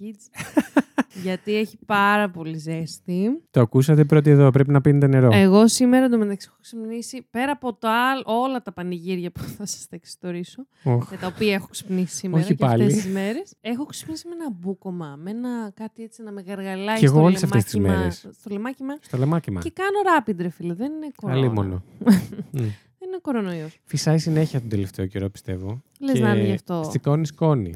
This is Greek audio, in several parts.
stay hydrated, kids. γιατί έχει πάρα πολύ ζέστη. Το ακούσατε πρώτοι εδώ, πρέπει να πίνετε νερό. Εγώ σήμερα εντωμεταξύ έχω ξυπνήσει πέρα από το άλλ, όλα τα πανηγύρια που θα σας τα εξιστορήσω, Οχ. με τα οποία έχω ξυπνήσει σήμερα Όχι και πάλι. αυτές τις μέρες. Έχω ξυπνήσει με ένα μπούκομα, με ένα κάτι έτσι να με γαργαλάει Κι εγώ στο όλες αυτές τις λαιμάκι μα- μέρες. Στο λαιμάκι μα. Στο λεμάκι μα. Και κάνω rapid, ρε φίλε. Δεν είναι κορονοϊό. Αλίμονο. Μμ. Δεν είναι κορονοϊό. Φυσάει συνέχεια τον τελευταίο καιρό, πιστεύω. Λες Και να είναι γι' αυτό. Σηκώνει σκόνη.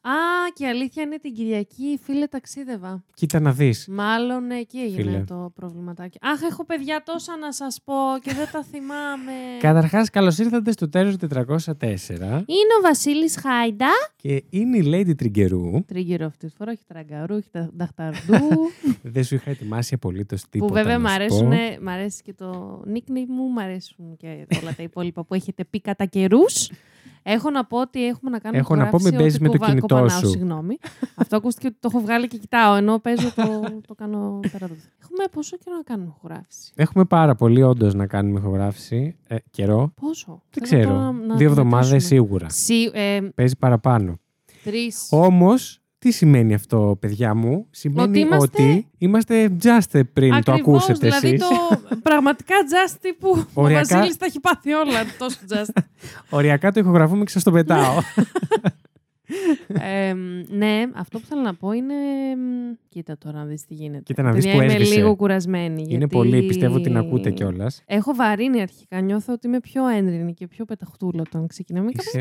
Α, και η αλήθεια είναι την Κυριακή, φίλε, ταξίδευα. Κοίτα να δεις. Μάλλον εκεί έγινε Φίλε. το προβληματάκι. Αχ, έχω παιδιά τόσα να σας πω και δεν τα θυμάμαι. Καταρχάς, καλώς ήρθατε στο τέλος 404. Είναι ο Βασίλης Χάιντα. Και είναι η Lady Τριγκερού. Τρίγκερο αυτή τη φορά, όχι τραγκαρού, όχι τα- δαχταρντού. Δεν σου είχα ετοιμάσει απολύτως τίποτα. που βέβαια να μ' σου αρέσουν, πω. μ' αρέσει και το nickname μου, μ' αρέσουν και όλα τα υπόλοιπα που έχετε πει κατά καιρούς. Έχω να πω ότι έχουμε να κάνουμε Έχω να πω, μην ηχογράφηση παίζεις ότι με το κοβα- κινητό κοπανάω, σου. Συγγνώμη. Αυτό ακούστηκε ότι το έχω βγάλει και κοιτάω, ενώ παίζω το, το κάνω πέρα του. Έχουμε πόσο καιρό να κάνουμε ηχογράφηση; Έχουμε πάρα πολύ όντως να κάνουμε ηχογράφηση. Ε, καιρό. Πόσο; Δεν Θέλω ξέρω. τώρα να- να Δύο το εβδομάδες μετρήσουμε. σίγουρα. Σι, ε, Παίζει παραπάνω. τρεις. Όμως, τι σημαίνει αυτό, παιδιά μου; Σημαίνει Ότι είμαστε- ότι είμαστε just πριν το Ακριβώς, ακούσετε δηλαδή εσείς. το πραγματικά just τύπου ο Οριακά- Βασίλης τα έχει πάθει όλα τόσο just. Οριακά το ηχογραφούμε και σας το πετάω. Ε, ναι, αυτό που θέλω να πω είναι. μ, Κοίτα τώρα να δεις τι γίνεται. Κοίτα να δεις Παιδιά, που είμαι έσβησε. λίγο κουρασμένη. Είναι γιατί πολύ, πιστεύω ότι την ακούτε κιόλας. Έχω βαρύνει αρχικά. Νιώθω ότι είμαι πιο έντρινη και πιο πεταχτούλα όταν ξεκινάμε. Και Είσαι...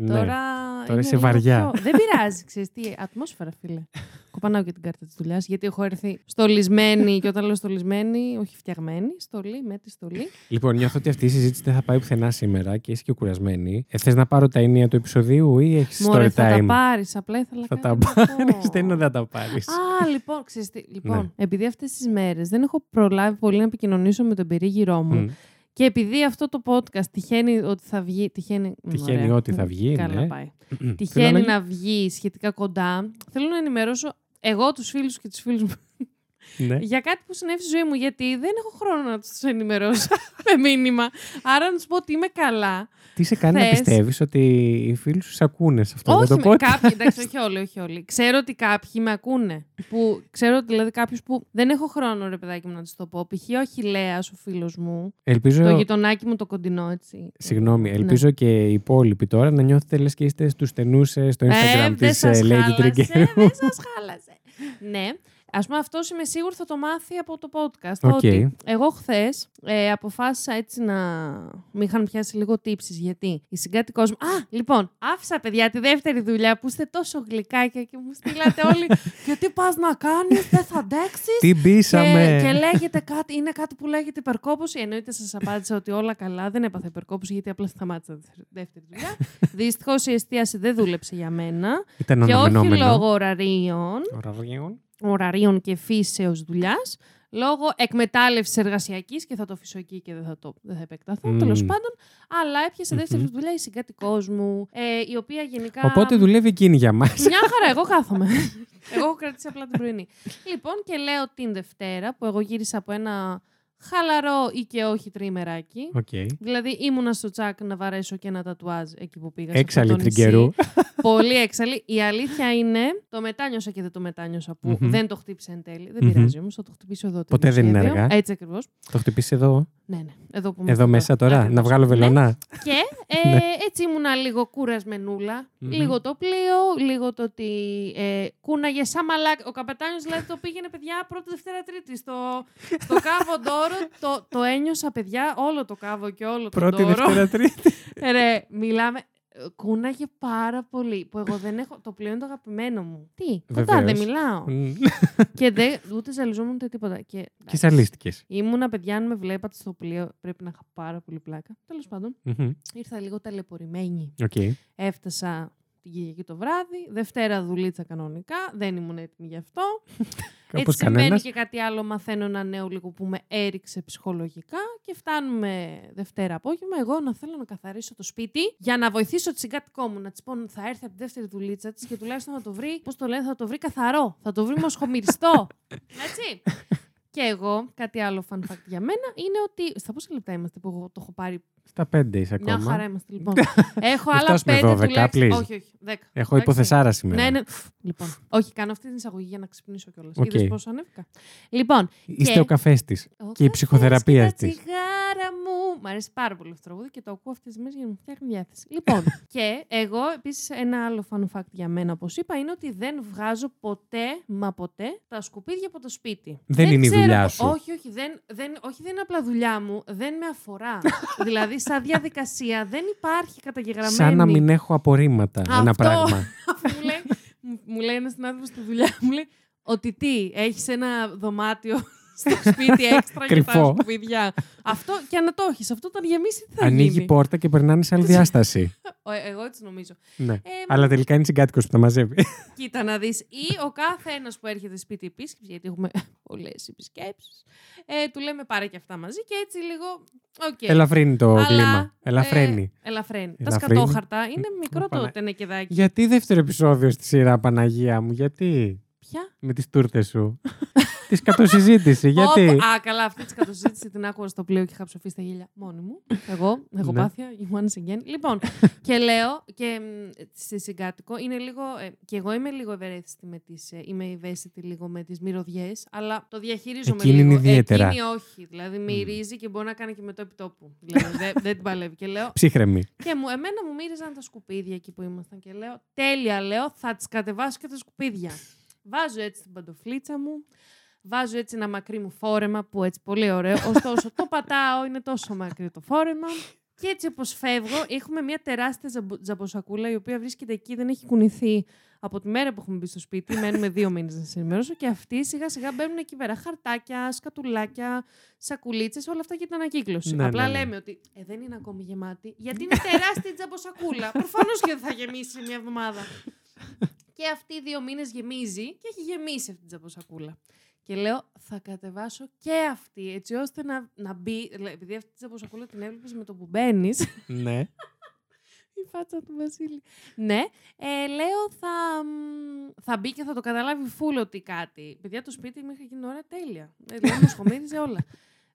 Ναι. Τώρα, τώρα είμαι είσαι λίγο βαριά. Πιο... Δεν πειράζει, ξέρεις τι. Ατμόσφαιρα, φίλε. Κοπανάω και την κάρτα της δουλειάς, γιατί έχω έρθει στολισμένη και όταν λέω στολισμένη, όχι φτιαγμένη, στολή με τη στολή. Λοιπόν, νιώθω ότι αυτή η συζήτηση δεν θα πάει πουθενά σήμερα και είσαι και κουρασμένη. Ε, Θες να πάρω τα ενία του επεισοδίου ή έχεις story Μωρέ, θα τα time; πάρεις. Απλά ήθελα Θα κάτι τα να πάρεις. πω. Δεν είναι ότι θα τα πάρεις. Α, λοιπόν, ξέρεις τι, λοιπόν Ναι. επειδή αυτές τις μέρες δεν έχω προλάβει πολύ να επικοινωνήσω με τον περίγυρό μου και επειδή αυτό το podcast τυχαίνει ότι θα βγει... Τυχαίνει, Τυχαίνει Ωραία. ότι θα βγει, Καλά ναι. πάει. Θέλω Τυχαίνει να- να βγει σχετικά κοντά. Θέλω να ενημερώσω εγώ τους φίλους και τους φίλους μου Ναι. για κάτι που συνέβη στη ζωή μου, γιατί δεν έχω χρόνο να τους ενημερώσω με μήνυμα. Άρα να τους πω ότι είμαι καλά. Τι σε κάνει να Θες- πιστεύεις ότι οι φίλοι σου σε ακούνε σε αυτό όχι, το με, podcast. κάποιοι, εντάξει, όχι όλοι, όχι όλοι. Ξέρω ότι κάποιοι με ακούνε. Που, ξέρω ότι δηλαδή κάποιους που δεν έχω χρόνο, ρε παιδάκι μου, να τους το πω. Π.χ. ο Χιλέα, ο φίλος μου. Ελπίζω. Το γειτονάκι μου το κοντινό, έτσι. Συγγνώμη, Ναι. ελπίζω και οι υπόλοιποι τώρα να νιώθετε λες και είστε στους στενούς ε, στο Instagram ε, της δεν ε, σας Lady χάλασε, Trigger. δεν σας χάλασε. ναι. Α πούμε, αυτός είμαι σίγουρη θα το μάθει από το podcast. OK. Ότι εγώ χθες ε, αποφάσισα έτσι να. Με είχαν πιάσει λίγο τύψεις. Γιατί η συγκάτοικός μου. Α, λοιπόν, άφησα παιδιά τη δεύτερη δουλειά που είστε τόσο γλυκάκια και μου στείλατε όλοι. γιατί πας να κάνεις, δεν θα αντέξεις; Τι μπήσαμε. Και, και λέγεται κάτι, είναι κάτι που λέγεται υπερκόπωση. Εννοείται σας απάντησα ότι όλα καλά. Δεν έπαθα υπερκόπωση γιατί απλά σταμάτησα τη δεύτερη δουλειά. Δυστυχώς η εστίαση δεν δούλεψε για μένα. Ήταν και όχι αναμενόμενο. λόγω ωραρίων, Ωραρίων. Ωραρίων και φύσεως δουλειάς. Λόγω εκμετάλλευσης εργασιακής και θα το αφήσω εκεί και δεν θα, το, δεν θα επεκταθώ. Μμμ. Τέλος πάντων, αλλά έπιασε δεύτερη Μμμ. δουλειά η συγκάτοικός μου, ε, η οποία γενικά. Οπότε δουλεύει εκείνη για μας. Μια χαρά, εγώ κάθομαι. εγώ έχω κρατήσει απλά την πρωινή. λοιπόν, και λέω την Δευτέρα που εγώ γύρισα από ένα χαλαρό ή και όχι τριημεράκι. Οκ. Δηλαδή ήμουνα στο τσακ να βαρέσω και ένα τατουάζ εκεί που πήγα. σε Έξαλλη αυτό το νησί. τριγκερού. Πολύ έξαλλη. Η αλήθεια είναι, το μετάνιωσα και δεν το μετάνιωσα που Μμμ. δεν το χτύπησε εν τέλει. Δεν Μμμ. πειράζει όμως, θα το χτυπήσω εδώ. το Ποτέ δεν είναι δημοσχέδιο. αργά. Έτσι ακριβώς. Το χτυπήσεις εδώ; Ναι, ναι. Εδώ, που Εδώ είμαστε μέσα τώρα. Ακριβώς. Να βγάλω Ναι. βελονά. Και ε, Ναι. έτσι ήμουνα λίγο κουρασμενούλα. Μμμ. Λίγο το πλοίο, λίγο το ότι ε, κούναγε σαν μαλάκι. Ο καπετάνιος δηλαδή το πήγαινε παιδιά πρώτη, Δευτέρα, Τρίτη στο, στο κάβο Ντόρο. το, το ένιωσα παιδιά όλο το κάβο και όλο το Πρώτη, Ντόρο. Δευτέρα, Τρίτη. Ρε, μιλάμε. ε, Κούναγε πάρα πολύ. Που εγώ δεν έχω. Το πλοίο είναι το αγαπημένο μου. Τι, κοντά δεν Βεβαίως. μιλάω. Μμ. και δεν, ούτε ζαλιζόμουν ούτε τίποτα. Και, Και ζαλίστηκε. Ήμουνα παιδιά, αν με βλέπατε στο πλοίο, πρέπει να είχα πάρα πολύ πλάκα. Τέλος πάντων, Μμμ. ήρθα λίγο ταλαιπωρημένη. Οκ. Έφτασα την Κυριακή το βράδυ. Δευτέρα δουλίτσα κανονικά. Δεν ήμουν έτοιμη γι' αυτό. Όπως Έτσι συμβαίνει κανένας. και κάτι άλλο. Μαθαίνω ένα νέο λίγο που με έριξε ψυχολογικά. Και φτάνουμε Δευτέρα απόγευμα. Εγώ να θέλω να καθαρίσω το σπίτι για να βοηθήσω τη συγκάτοικό μου. Να της πω θα έρθει από τη δεύτερη δουλίτσα της και τουλάχιστον θα το βρει. Πώς το λένε, θα το βρει καθαρό. Θα το βρει μοσχομυριστό. Έτσι. Και εγώ, κάτι άλλο fun fact για μένα, είναι ότι. Στα πόσα λεπτά είμαστε που εγώ το έχω πάρει. Στα πέντε είσαι ακόμα. Μια χαρά είμαστε λοιπόν. έχω Μην άλλα φτάσουμε πέντε 12, τουλάχιστον. please. Όχι, όχι. Δέκα. Έχω Εντάξει. υποθεσάρα σήμερα. Ναι, ναι. Λοιπόν. Όχι, κάνω αυτή την εισαγωγή για να ξυπνήσω κιόλας. Οκ. Είδες πόσο ανέβηκα. Λοιπόν. Είστε και- ο καφές της. Ο Και η καφές ψυχοθεραπεία και τα της. τσιγάρα μου. Μ' αρέσει πάρα πολύ αυτό το τραγούδι και το ακούω αυτές τις μέρες για να μου φτιάχνει διάθεση. Λοιπόν, και εγώ επίσης ένα άλλο fun fact για μένα, όπως είπα, είναι ότι δεν βγάζω ποτέ, μα ποτέ, τα σκουπίδια από το σπίτι. Δεν είναι η ξέρω δουλειά το- σου. Όχι, όχι δεν, δεν, όχι, δεν είναι απλά δουλειά μου. Δεν με αφορά. δηλαδή, σαν διαδικασία δεν υπάρχει καταγεγραμμένη. Σαν να μην έχω απορρίμματα ένα Αυτό. πράγμα. μου λέει, μου- μου λέει ένας συνάδελφος στη δουλειά μου, λέει ότι τι, έχεις ένα δωμάτιο στο σπίτι έξτρα για τα Κρυφό. σκουπίδια. αυτό και αν το έχεις, αυτό όταν γεμίσει, τι θα Ανοίγει γίνει; πόρτα και περνάνε σε άλλη διάσταση. Ο- εγώ έτσι νομίζω. ναι. Ε, Αλλά τελικά είναι συγκάτοικος που τα μαζεύει. Κοίτα να δεις. Ή ο κάθε ένα που έρχεται σπίτι επίσκεψη, γιατί έχουμε πολλές επισκέψεις, ε, του λέμε πάρε και αυτά μαζί και έτσι λίγο. οκ. Ελαφρύνει το Αλλά, κλίμα. Ελαφραίνει. Ε, ελαφραίνει. Τα Ελαφρύνει. σκατόχαρτα είναι μικρό το Πανα- τενεκεδάκι. Γιατί δεύτερο επεισόδιο στη σειρά, Παναγία μου, γιατί; Ποια; Με τις τούρτες σου. Τη σκατοσυζήτηση, γιατί; Όπου- Α, καλά, αυτή τη σκατοσυζήτηση την άκουγα στο πλοίο και είχα ψοφήσει στα γέλια μόνη μου. Εγώ, έχω Ναι. πάθεια, once again. Λοιπόν, και λέω και μ, στη συγκάτοικο είναι λίγο. Ε, και εγώ είμαι λίγο ευερέθιστη με τις, ε, Είμαι ευαίσθητη λίγο με τις μυρωδιές, αλλά το διαχειρίζομαι Εκείνη λίγο. είναι ιδιαίτερα. Εκείνη όχι. Δηλαδή μυρίζει και μπορεί να κάνει και εμετό επιτόπου. δηλαδή δεν, δεν την παλεύει. Και λέω. Ψύχρεμη. Και μου, εμένα μου μύριζαν τα σκουπίδια εκεί που ήμασταν. Και λέω, τέλεια, λέω, θα τις κατεβάσω και τα σκουπίδια. Βάζω έτσι την παντοφλίτσα μου. Βάζω έτσι ένα μακρύ μου φόρεμα που έτσι πολύ ωραίο. Ωστόσο, το πατάω, είναι τόσο μακρύ το φόρεμα. Και έτσι όπως φεύγω, έχουμε μια τεράστια τζαμπο- τζαμποσακούλα η οποία βρίσκεται εκεί, δεν έχει κουνηθεί από τη μέρα που έχουμε μπει στο σπίτι. Μένουμε δύο μήνες να σας ενημερώσω. Και αυτοί σιγά σιγά μπαίνουν εκεί πέρα. Χαρτάκια, σκατουλάκια, σακουλίτσες, όλα αυτά για την ανακύκλωση. Ναι, Απλά ναι, ναι. λέμε ότι ε, δεν είναι ακόμη γεμάτη, γιατί είναι τεράστια η τζαμποσακούλα. Προφανώς και δεν θα γεμίσει μια εβδομάδα. και αυτή οι δύο μήνες γεμίζει και έχει γεμίσει αυτή την τζαμποσακούλα. Και λέω, θα κατεβάσω και αυτή, έτσι ώστε να, να μπει. δηλαδή, Επειδή αυτή την τζαμποσακούλα την έβλεπες με το που μπαίνεις. ναι. Η φάτσα του Βασίλη. Ναι, ε, λέω θα, μ, θα μπει και θα το καταλάβει φούλ ότι κάτι. Παιδιά, το σπίτι μέχρι εκείνη την ώρα τέλεια. Ε, Δηλαδή, μου σχομίριζε όλα.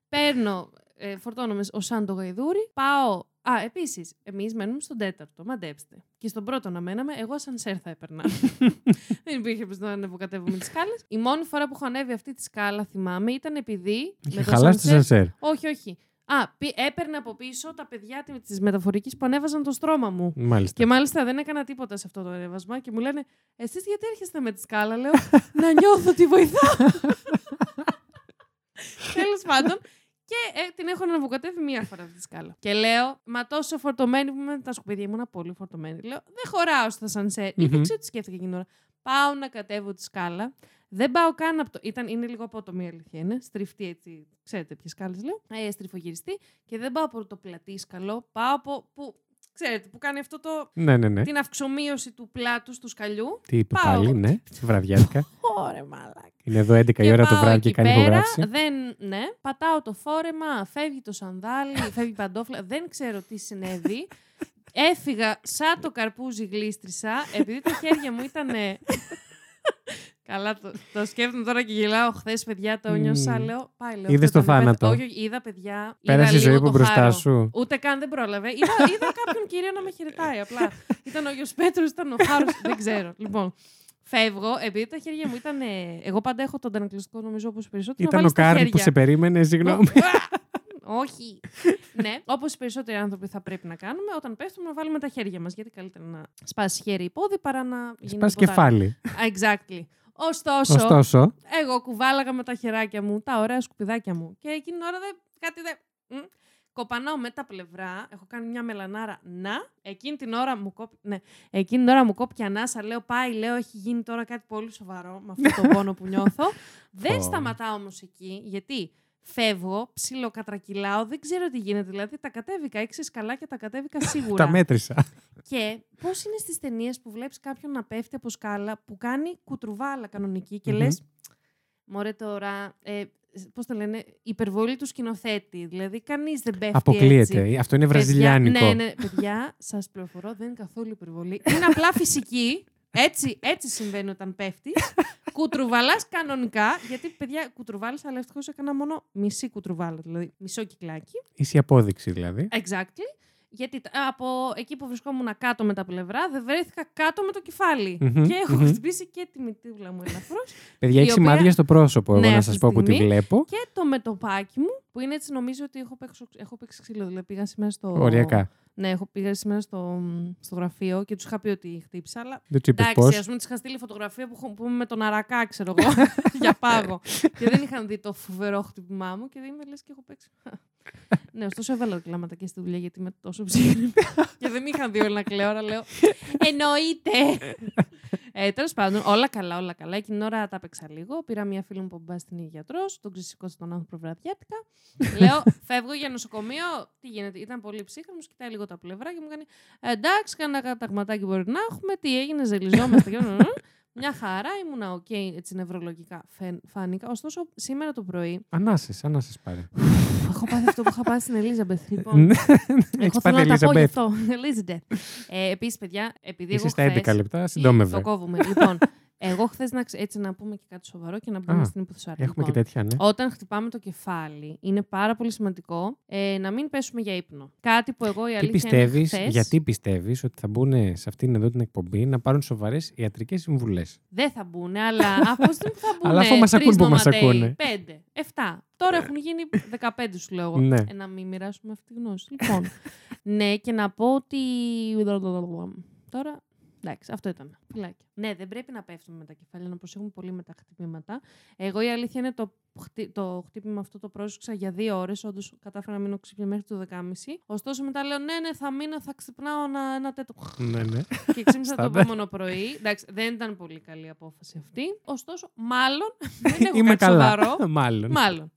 Παίρνω, ε, φορτώνομαι ω σαν το γαϊδούρι, πάω. Α, επίσης, εμείς μένουμε στον τέταρτο, μαντέψτε. Και στον πρώτο να μέναμε, εγώ σαν σέρ θα έπαιρνα. Δεν υπήρχε πώς να ανεβοκατεύουμε τις σκάλες. Η μόνη φορά που έχω ανέβει αυτή τη σκάλα, θυμάμαι, ήταν επειδή. Είχε με το χαλάσει το σανσέρ- σανσέρ. όχι, όχι. Α, πι- έπαιρνε από πίσω τα παιδιά τη μεταφορικής που ανέβαζαν το στρώμα μου. Μάλιστα. Και μάλιστα δεν έκανα τίποτα σε αυτό το ανέβασμα και μου λένε Εσείς γιατί έρχεστε με τη σκάλα, λέω Να νιώθω ότι βοηθά. Τέλος πάντων. Και ε, την έχω αναβοκατεύει μία φορά αυτή τη σκάλα. Και λέω, Μα τόσο φορτωμένη που είμαι με τα σκουπίδια, ήμουν πολύ φορτωμένη. Λέω, Δεν χωράω στα σανσέρ. Ή Μμμ. Δεν ξέρω τι σκέφτηκα εκείνη την ώρα. Πάω να κατέβω τη σκάλα. Δεν πάω καν από το. Ήταν, είναι λίγο απότομη η αλήθεια είναι. Στριφτή έτσι. Ξέρετε ποιες σκάλες λέω. Ε, στριφογυριστή. Και δεν πάω από το πλατήσκαλο. Πάω από. Που, ξέρετε, που κάνει αυτό το. Ναι, ναι, ναι. Την αυξομοίωση του πλάτου του σκαλιού. Τι είπε Πάω. πάλι, ναι. Βραδιάτικα. Ωραία, μαλάκα. Είναι εδώ 11 η ώρα το πάω βράδυ και εκεί κάνει πέρα, υπογράφηση. Δεν, ναι, πατάω το φόρεμα, φεύγει το σανδάλι, φεύγει η παντόφλα. Δεν ξέρω τι συνέβη. Έφυγα σαν το καρπούζι γλίστρισα, επειδή τα χέρια μου ήταν. Καλά, το, το σκέφτομαι τώρα και γελάω. Χθες, παιδιά, το νιώσα. Μμμ. Λέω, πάει, λέω. Είδες αυτό το ήταν η θάνατο; πεθ- Όχι, όχι, είδα παιδιά. Πέρασε η είδα ζωή λίγο από το μπροστά χάρο. σου. Ούτε καν δεν πρόλαβε. Είδα, είδα κάποιον κύριο να με χαιρετάει απλά. Ήταν ο Άγιος Πέτρος, ήταν ο Χάρος. δεν ξέρω. Λοιπόν, φεύγω, επειδή τα χέρια μου ήταν. ε, Εγώ πάντα έχω τον αντανακλαστικό, νομίζω, όπως περισσότερο. να Ήταν ο βάλεις τα Κάρλ που χέρια. σε περίμενε, συγγνώμη. Όχι. ναι, όπως οι περισσότεροι άνθρωποι θα πρέπει να κάνουμε, όταν πέφτουμε να βάλουμε τα χέρια μας. Γιατί καλύτερα να σπάσεις χέρι ή πόδι παρά να γίνει. Σπάς τίποτα άλλο. κεφάλι. Exactly. Ωστόσο, Ωστόσο, εγώ κουβάλαγα με τα χεράκια μου τα ωραία σκουπιδάκια μου. Και εκείνη την ώρα δεν. Κάτι δεν. μ. Κοπανάω με τα πλευρά. Έχω κάνει μια μελανάρα. Να. Εκείνη την ώρα μου κόπη. Ναι. Εκείνη την ώρα μου κόπηκε ανάσα. Λέω πάει, λέω έχει γίνει τώρα κάτι πολύ σοβαρό με αυτό το πόνο που νιώθω. δεν Πω. σταματάω όμως εκεί. Γιατί φεύγω, ψιλοκατρακυλάω, δεν ξέρω τι γίνεται. Δηλαδή τα κατέβηκα έξι σκαλάκια, τα κατέβηκα σίγουρα. τα μέτρησα. Και πώς είναι στις ταινίες που βλέπεις κάποιον να πέφτει από σκάλα που κάνει κουτρουβάλα κανονική και Μμμ. λες. Μωρέ τώρα. Ε, Πώς το λένε, υπερβολή του σκηνοθέτη. Δηλαδή, κανείς δεν πέφτει. Αποκλείεται. Έτσι. Αυτό είναι Παιδιά, βραζιλιάνικο. ναι, ναι, παιδιά, σας πληροφορώ, δεν είναι καθόλου υπερβολή. Είναι απλά φυσική. Έτσι, έτσι συμβαίνει όταν πέφτεις. κουτρουβαλάς κανονικά. Γιατί, παιδιά, κουτρουβάλα, αλλά ευτυχώς έκανα μόνο μισή κουτρουβάλα. Δηλαδή, μισό κυκλάκι. Είσαι η απόδειξη δηλαδή. Exactly. Γιατί τα- από εκεί που βρισκόμουν κάτω με τα πλευρά, δεν βρέθηκα κάτω με το κεφάλι. Μμμ, Και έχω μμμ. χτυπήσει και τη μυτίβλα μου ελαφρώς. Παιδιά, έχεις η οποία- σημάδια στο πρόσωπο. Ναι, Εγώ να αυτή σας τη πω που τη στιγμή. βλέπω. και το μετωπάκι μου, που είναι έτσι νομίζω ότι έχω παίξει, έχω παίξει ξύλο. Δηλαδή πήγα σήμερα στο. Οριακά. Ναι, έχω πήγα σήμερα στο, στο γραφείο και τους είχα πει ότι χτύπησα, αλλά Δεν τους είπες πώς. Εντάξει, ας πούμε, τη είχα στείλει φωτογραφία που, έχω- που είμαι με τον Αρακά, ξέρω εγώ, για πάγο. και δεν είχαν δει το φοβερό χτυπημά μου και δεν είμαι λες και έχω παίξει. ναι, ωστόσο έβαλα κλάματα και στη δουλειά γιατί είμαι τόσο ψυχρή. και δεν με είχαν δει όλοι να κλαίω, αλλά λέω. Εννοείται! Ε, Τέλος πάντων, όλα καλά, όλα καλά. Εκείνη την ώρα τα έπαιξα λίγο. Πήρα μια φίλη μου που ο μπαμπάς της γιατρός, τον ξεσηκώσα τον άνθρωπο βραδιάτικα. λέω, φεύγω για νοσοκομείο. Τι γίνεται, ήταν πολύ ψύχραιμος, κοιτάει λίγο τα πλευρά και μου κάνει Εντάξει, κάνα καταγματάκι μπορεί να έχουμε. Τι έγινε, ζαλιζόμαστε. και- Μια χαρά, ήμουνα οκ, έτσι νευρολογικά φαίν- φάνηκα. Ωστόσο, σήμερα το πρωί. Ανάσα, ανάσα πάρε. Έχω πάθει αυτό που είχα πάθει στην Ελίζαμπεθ. Λοιπόν, Ναι, εγώ Έχεις θέλω πάθει να τα πω γι' Ελίζαμπεθ. αυτό. Elizabeth. Ε, Επίσης, παιδιά, επειδή Είσαι εγώ στα χθες- 11 λεπτά, Το συντόμευε. κόβουμε. λοιπόν, εγώ χθες να ξε- έτσι να πούμε και κάτι σοβαρό και να μπούμε Α, στην υποθεσάρη. Έχουμε και Λοιπόν, τέτοια, ναι. Όταν χτυπάμε το κεφάλι, είναι πάρα πολύ σημαντικό ε, να μην πέσουμε για ύπνο. Κάτι που εγώ η Τι αλήθεια πιστεύει, είναι χθες, γιατί πιστεύεις ότι θα μπουν σε αυτήν εδώ την εκπομπή να πάρουν σοβαρές ιατρικές συμβουλές; Δεν θα μπουν, αλλά από τη στιγμή που θα μπουν. Αλλά αφού μας τρεις ακούν, που μας νοματέοι, ακούνε. Πέντε, εφτά. Τώρα έχουν γίνει 15, σου λέω εγώ. Ναι. Ε, να μην μοιράσουμε αυτή τη γνώση. Λοιπόν, ναι, και να πω ότι. Τώρα. Εντάξει, αυτό ήταν. Φυλάκια. Ναι, δεν πρέπει να πέφτουμε με τα κεφάλια, να προσέχουμε πολύ με τα χτυπήματα. Εγώ η αλήθεια είναι το, χτυ- το χτύπημα αυτό το πρόσεξα για δύο ώρες. Όντως κατάφερα να μείνω ξύπνια μέχρι το 10.30. Ωστόσο μετά λέω: Ναι, ναι, θα μείνω, θα ξυπνάω ένα, ένα τέτοιο. ναι, ναι. και ξύπνησα το Στάνταρ. επόμενο πρωί. Εντάξει, δεν ήταν πολύ καλή η απόφαση αυτή. Ωστόσο, μάλλον δεν έχω Είμαι κάτι καλά. σοβαρό. Μάλλον. Μάλλον.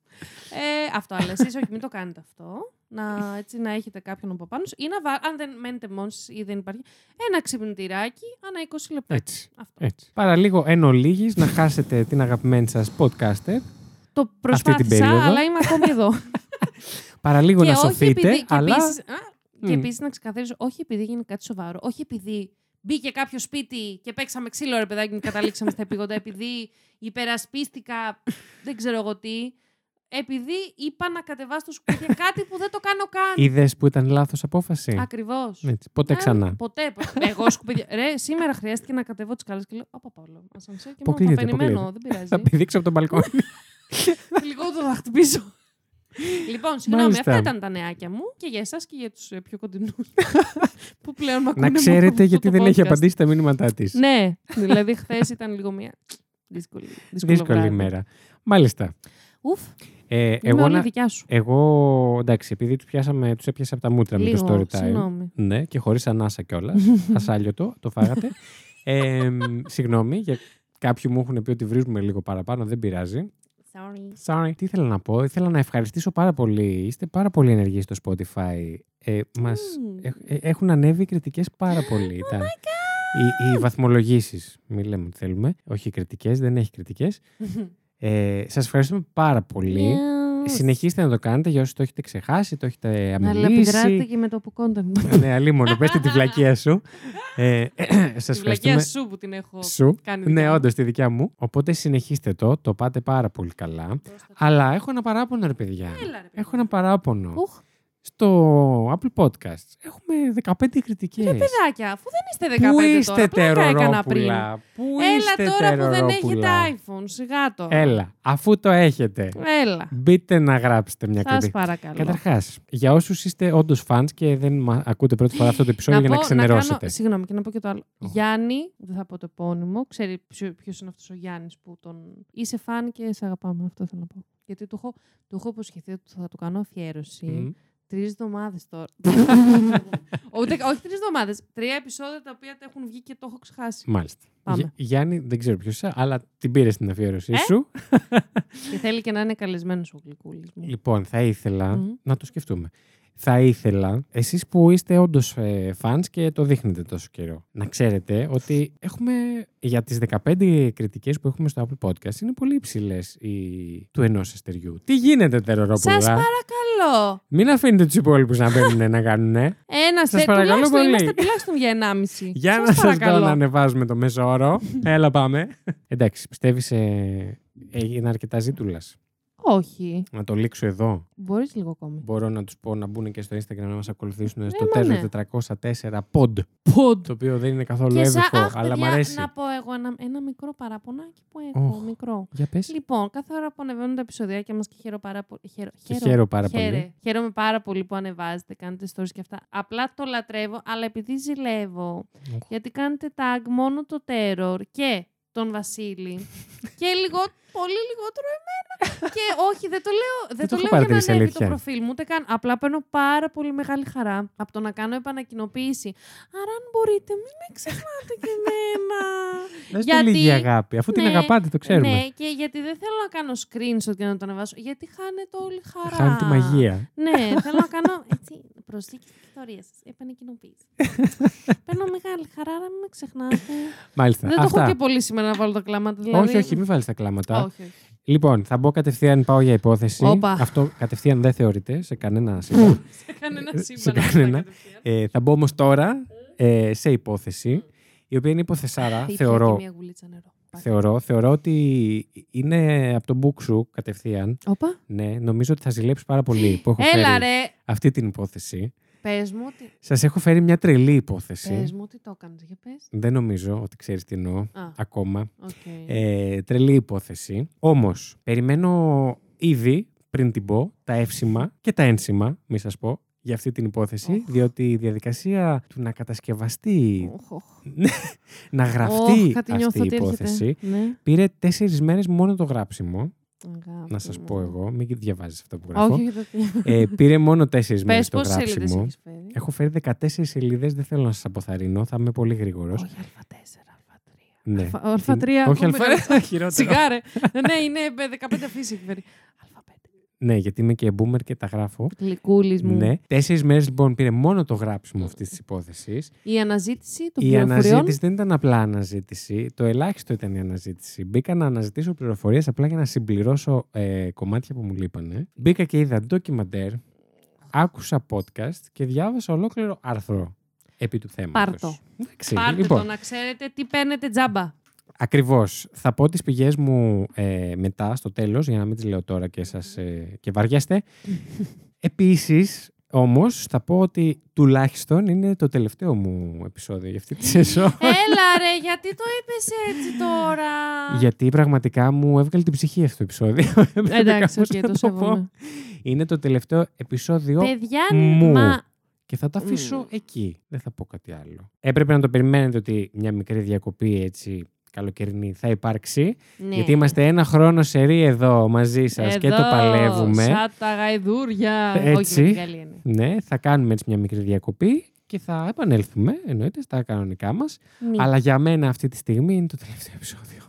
Ε, αυτό, αλλά εσείς όχι, μην το κάνετε αυτό. Να, έτσι, να έχετε κάποιον από πάνω σας. ή να βα... αν δεν μένετε μόνοι σας ή δεν υπάρχει, ένα ξυπνητηράκι ανά 20 λεπτά. Έτσι. Αυτό. Έτσι. Παραλίγο εν ολίγης να χάσετε την αγαπημένη σας podcaster. Το προσπάθησα, περίοδο. αλλά είμαι ακόμη εδώ. Παραλίγο και να όχι σωθείτε, επειδή, και αλλά επίσης, α, και Μμ. επίσης να ξεκαθαρίσω, όχι επειδή γίνει κάτι σοβαρό, όχι επειδή μπήκε κάποιος σπίτι και παίξαμε ξύλο ρε παιδάκι και καταλήξαμε στα επίγοντα, επειδή υπερασπίστηκα δεν ξέρω εγώ τι, επειδή είπα να κατεβάσω το σκουπίδι κάτι που δεν το κάνω καν. είδες που ήταν λάθος απόφαση; Ακριβώς. Έτσι. Ποτέ ξανά. Ποτέ. ποτέ. Εγώ σκουπίδια. Ρε, σήμερα χρειάστηκε να κατεβώ τις καλέ και λέω: Απα Παύλο. Ασανσέρ και μόνο θα Αποκλείεται, περιμένω. αποκλείεται. Δεν Θα πειράζει. πηδήξω από τον μπαλκόνι. Λιγότερο θα χτυπήσω. Λοιπόν, συγγνώμη, Μάλιστα. αυτά ήταν τα νεάκια μου και για εσάς και για τους πιο κοντινούς. που πλέον με ακούνε να μόνο ξέρετε από γιατί αυτό το δεν έχει podcast. απαντήσει τα μήνυματά της. Ναι, δηλαδή χθες ήταν λίγο μια δύσκολη. δύσκολο Δύσκολη βράδυ. ημέρα. Μάλιστα. Ουφ, Ε, είμαι εγώ, όλη να, δικιά σου. εγώ, εντάξει, επειδή τους πιάσαμε, τους έπιασα από τα μούτρα με το Λίγο, story time. συγγνώμη. Ναι, και χωρίς ανάσα κιόλας. Ασάλιωτο, το φάγατε. ε, συγγνώμη, για κάποιοι μου έχουν πει ότι βρίζουμε λίγο παραπάνω, δεν πειράζει. Sorry. Sorry. Τι ήθελα να πω, ήθελα να ευχαριστήσω πάρα πολύ. Είστε πάρα πολύ ενεργοί στο Spotify. Ε, μας, Mm. έχ- ε, έχουν ανέβει κριτικές πάρα πολύ. τα, οι, οι βαθμολογήσεις. Μην λέμε ότι θέλουμε. Όχι κριτικές, δεν έχει κριτικές. Ε, Σας ευχαριστούμε πάρα πολύ. Yes. Συνεχίστε να το κάνετε για όσοι το έχετε ξεχάσει, το έχετε Αλλά αμελήσει. επιδράτε και με το που content. ναι, αλίμονο, πες τη βλακεία σου. Ε, σας Τη βλακία ευχαριστούμε. σου που την έχω Σου. κάνει. δικιά Ναι, μου. όντως τη δικιά μου. Οπότε συνεχίστε το, το πάτε πάρα πολύ καλά. Αλλά έχω ένα παράπονο, ρε παιδιά. Έλα, ρε, Έχω ένα παράπονο. Ουχ, Στο Apple Podcasts έχουμε 15 κριτικές. Ρε παιδάκια, αφού δεν είστε 15 Πού τώρα, είστε πλάκα έκανα πριν; τερορόπουλα. Πού είστε Έλα τώρα που δεν έχετε τερορόπουλα. iPhone, σιγά το. Έλα, αφού το έχετε. Έλα. Μπείτε να γράψετε μια Σας κριτική. παρακαλώ. Καταρχάς, για όσους είστε όντως fans και δεν μα ακούτε πρώτη φορά αυτό το επεισόδιο για να πω- ξενερώσετε. κάνω, συγγνώμη, και να πω και το άλλο. Οχ. Γιάννη, δεν θα πω το επώνυμο, ξέρει ποιο είναι αυτός ο Γιάννης που τον. Είσαι φαν και σε αγαπάμε, αυτό θέλω να πω. Γιατί του έχω, του έχω υποσχεθεί ότι θα του κάνω αφιέρωση. Μμ. Τρεις εβδομάδες τώρα. Ούτε, όχι τρεις εβδομάδες. Τρία επεισόδια τα οποία τα έχουν βγει και το έχω ξεχάσει. Μάλιστα. Πάμε. Γι- Γιάννη, δεν ξέρω ποιος είσαι, αλλά την πήρες στην αφιέρωσή Ε; σου. και θέλει και να είναι καλεσμένος ο γλυκούλης μου. Λοιπόν, θα ήθελα Μμμ. να το σκεφτούμε. Θα ήθελα, εσείς που είστε όντως ε, fans και το δείχνετε τόσο καιρό, να ξέρετε ότι έχουμε για τις 15 κριτικές που έχουμε στο Apple Podcast είναι πολύ υψηλές οι... του ενός αστεριού. Τι γίνεται, Τερορόπουλα; Σας παρακαλώ. Μην αφήνετε τους υπόλοιπους να μπαίνουν να κάνουν. Ένα ένα Σας θε. παρακαλώ Τουλάχιστον πολύ. είμαστε τουλάχιστον για 1,5. Για Σας να σας δω παρακαλώ. να ανεβάζουμε το μέσο όρο. Έλα πάμε. Εντάξει, πιστεύεις ε, έγινε αρκετά ζήτουλας. Όχι. Να το λήξω εδώ. Μπορείς λίγο ακόμη. Μπορώ να τους πω να μπουν και στο Instagram να μας ακολουθήσουν στο μα τέλος ναι. 404 pod. Ποντ. Το οποίο δεν είναι καθόλου Και σα... εύκολο, Αχ, αλλά παιδιά, μ' αρέσει. να πω εγώ ένα, ένα μικρό παραπονάκι που έχω. Οχ. Μικρό. Για πες. Λοιπόν, κάθε ώρα που ανεβαίνουν τα επεισοδιά μας και χαίρομαι πάρα πολύ. Χαίρο, Και χαίρομαι πάρα χαίρε. πολύ. Χαίρομαι πάρα πολύ που ανεβάζετε, κάνετε stories και αυτά. Απλά το λατρεύω, αλλά επειδή ζηλεύω. Οχ. Γιατί κάνετε tag μόνο το Terror και τον Βασίλη. και λίγο, πολύ λιγότερο εμένα. Και όχι, δεν το λέω, δεν το το έχω λέω για να παρατηρήσει, ανέβει το αλήθεια. προφίλ μου, ούτε καν. Απλά παίρνω πάρα πολύ μεγάλη χαρά από το να κάνω επανακοινοποίηση. Άρα, αν μπορείτε, μην με ξεχνάτε και εμένα. Δες το γιατί- λίγη αγάπη. Αφού την Ναι, αγαπάτε, το ξέρουμε. Ναι, και γιατί δεν θέλω να κάνω screenshot και να το ανεβάσω. Γιατί χάνεται όλη η χαρά. Χάνει τη μαγεία. Ναι, θέλω να κάνω έτσι, προσθήκη στην ιστορίας σας. Επανεκκοινοποίηση. Παίρνω μεγάλη χαρά, άρα μην με ξεχνάτε. Μάλιστα. δεν το Αυτά. έχω και πολύ σήμερα να βάλω τα κλάματα. Δηλαδή. Όχι, όχι, μην βάλεις τα κλάματα. όχι, όχι. Λοιπόν, θα μπω κατευθείαν, πάω για υπόθεση. Όπα. Αυτό κατευθείαν δεν θεωρείται σε κανένα σύμπαν. Σε κανένα Σε σύμπαν. αυτά κανένα. κατευθείαν. ε, θα μπω όμως τώρα ε, σε υπόθεση, η οποία είναι υποθεσάρα, Ήπια θεωρώ. και μία γουλίτσα νερό. Πάει. Θεωρώ, θεωρώ ότι είναι από τον book σου κατευθείαν. Όπα. Ναι, νομίζω ότι θα ζηλέψει πάρα πολύ που έχω Έλα φέρει ρε. αυτή την υπόθεση. Πες μου ότι, Σας έχω φέρει μια τρελή υπόθεση. πες μου ότι το έκανες. Για πες. Δεν νομίζω ότι ξέρεις τι εννοώ Α, ακόμα. οκ. Ε, τρελή υπόθεση. Όμως, περιμένω ήδη πριν την πω τα εύσημα και τα ένσημα, μη σας πω, για αυτή την υπόθεση, Οχ. διότι η διαδικασία του να κατασκευαστεί, Οχ, οχ. να Οχ, γραφτεί κάτι αυτή νιώθω η ότι έρχεται. υπόθεση, Ναι. πήρε τέσσερις μέρες μόνο το γράψιμο. Αγάπη Να σας μου. πω εγώ, μην διαβάζεις αυτό που γράφω. Όχι, όχι. Ε, πήρε μόνο τέσσερις μέρες Πες το πόσες σελίδες γράψιμο. έχεις φέρει. Έχω φέρει 14 σελίδες, δεν θέλω να σας αποθαρρύνω, θα είμαι πολύ γρήγορος. Όχι, Α4, Α3. Ναι. Αλφα- Α3. Όχι, ακόμα αλφα, χειρότερο. Σιγάρε. ναι, είναι ε, 15 αφήσει έχει φέρει. Α5. Ναι, γιατί είμαι και boomer και τα γράφω. Γλυκούλης μου. Ναι. Τέσσερις μέρες λοιπόν πήρε μόνο το γράψιμο αυτής της υπόθεσης. Η αναζήτηση των Η πληροφοριών. αναζήτηση δεν ήταν απλά αναζήτηση. Το ελάχιστο ήταν η αναζήτηση. Μπήκα να αναζητήσω πληροφορίες απλά για να συμπληρώσω ε, κομμάτια που μου λείπανε. Μπήκα και είδα ντοκιμαντέρ, άκουσα podcast και διάβασα ολόκληρο άρθρο επί του θέματος. Πάρ' το. Εντάξει, Πάρτε λοιπόν, το να ξέρετε τι παίρνετε τζάμπα. Ακριβώς. Θα πω τις πηγές μου ε, μετά, στο τέλος, για να μην τις λέω τώρα και, σας, ε, και βαριέστε. Επίσης, όμως, θα πω ότι τουλάχιστον είναι το τελευταίο μου επεισόδιο για αυτή τη σεζόν. Έλα ρε, γιατί το είπες έτσι τώρα; γιατί πραγματικά μου έβγαλε την ψυχή αυτό το επεισόδιο. Έπρεπε Εντάξει, κάπως οκ, να το το πω. σέβομαι. Είναι το τελευταίο επεισόδιο Παιδιά, μου. μα... και θα το αφήσω Μμμ. εκεί. Δεν θα πω κάτι άλλο. Έπρεπε να το περιμένετε ότι μια μικρή διακοπή έτσι καλοκαιρινή θα υπάρξει. Ναι. Γιατί είμαστε ένα χρόνο σερή εδώ μαζί σας και το Εδώ, παλεύουμε. Σαν τα γαϊδούρια. Έτσι. Όχι, με την καλή έννοια. Ναι, θα κάνουμε έτσι μια μικρή διακοπή και θα επανέλθουμε εννοείται στα κανονικά μας. Ναι, Αλλά για μένα αυτή τη στιγμή είναι το τελευταίο επεισόδιο.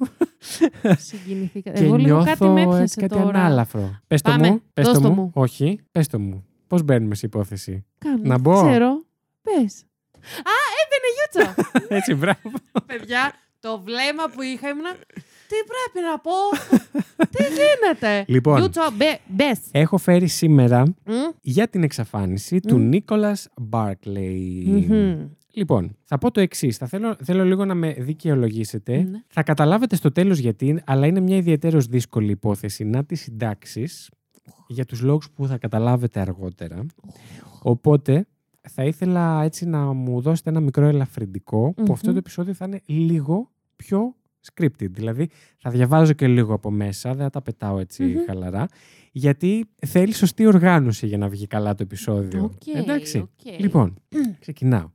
Συγκινηθήκα. και Εγώ λίγο νιώθω κάτι με έτσι έπιασε κάτι τώρα. ανάλαφρο. Πες το Πάμε, μου, πες δώσ' το το μου. μου. Όχι, πες το μου. Πώς μπαίνουμε σε υπόθεση; Κάνω, Να δεν μπω. Ξέρω. Πες. Α, έμπαινε γιούτσα. έτσι, μπράβο. Παιδιά, το βλέμμα που είχα ήμουνα. Τι πρέπει να πω. Τι γίνεται; Λοιπόν. Γιούτσο, μπε, μπες. Έχω φέρει σήμερα Μμ, για την εξαφάνιση του Μμ. Νίκολας Μπάρκλεϊ. μμμ. Λοιπόν, θα πω το εξής. Θα θέλω, θέλω λίγο να με δικαιολογήσετε. Ναι. Θα καταλάβετε στο τέλος γιατί, αλλά είναι μια ιδιαίτερω δύσκολη υπόθεση να τη συντάξεις για τους λόγους που θα καταλάβετε αργότερα. Οπότε θα ήθελα έτσι να μου δώσετε ένα μικρό ελαφρυντικό που αυτό Μμμ. το επεισόδιο θα είναι λίγο πιο scripted. Δηλαδή θα διαβάζω και λίγο από μέσα, δεν θα τα πετάω έτσι Μμμ. χαλαρά. Γιατί θέλει σωστή οργάνωση για να βγει καλά το επεισόδιο. Οκ, Εντάξει. οκ. Λοιπόν, ξεκινάω.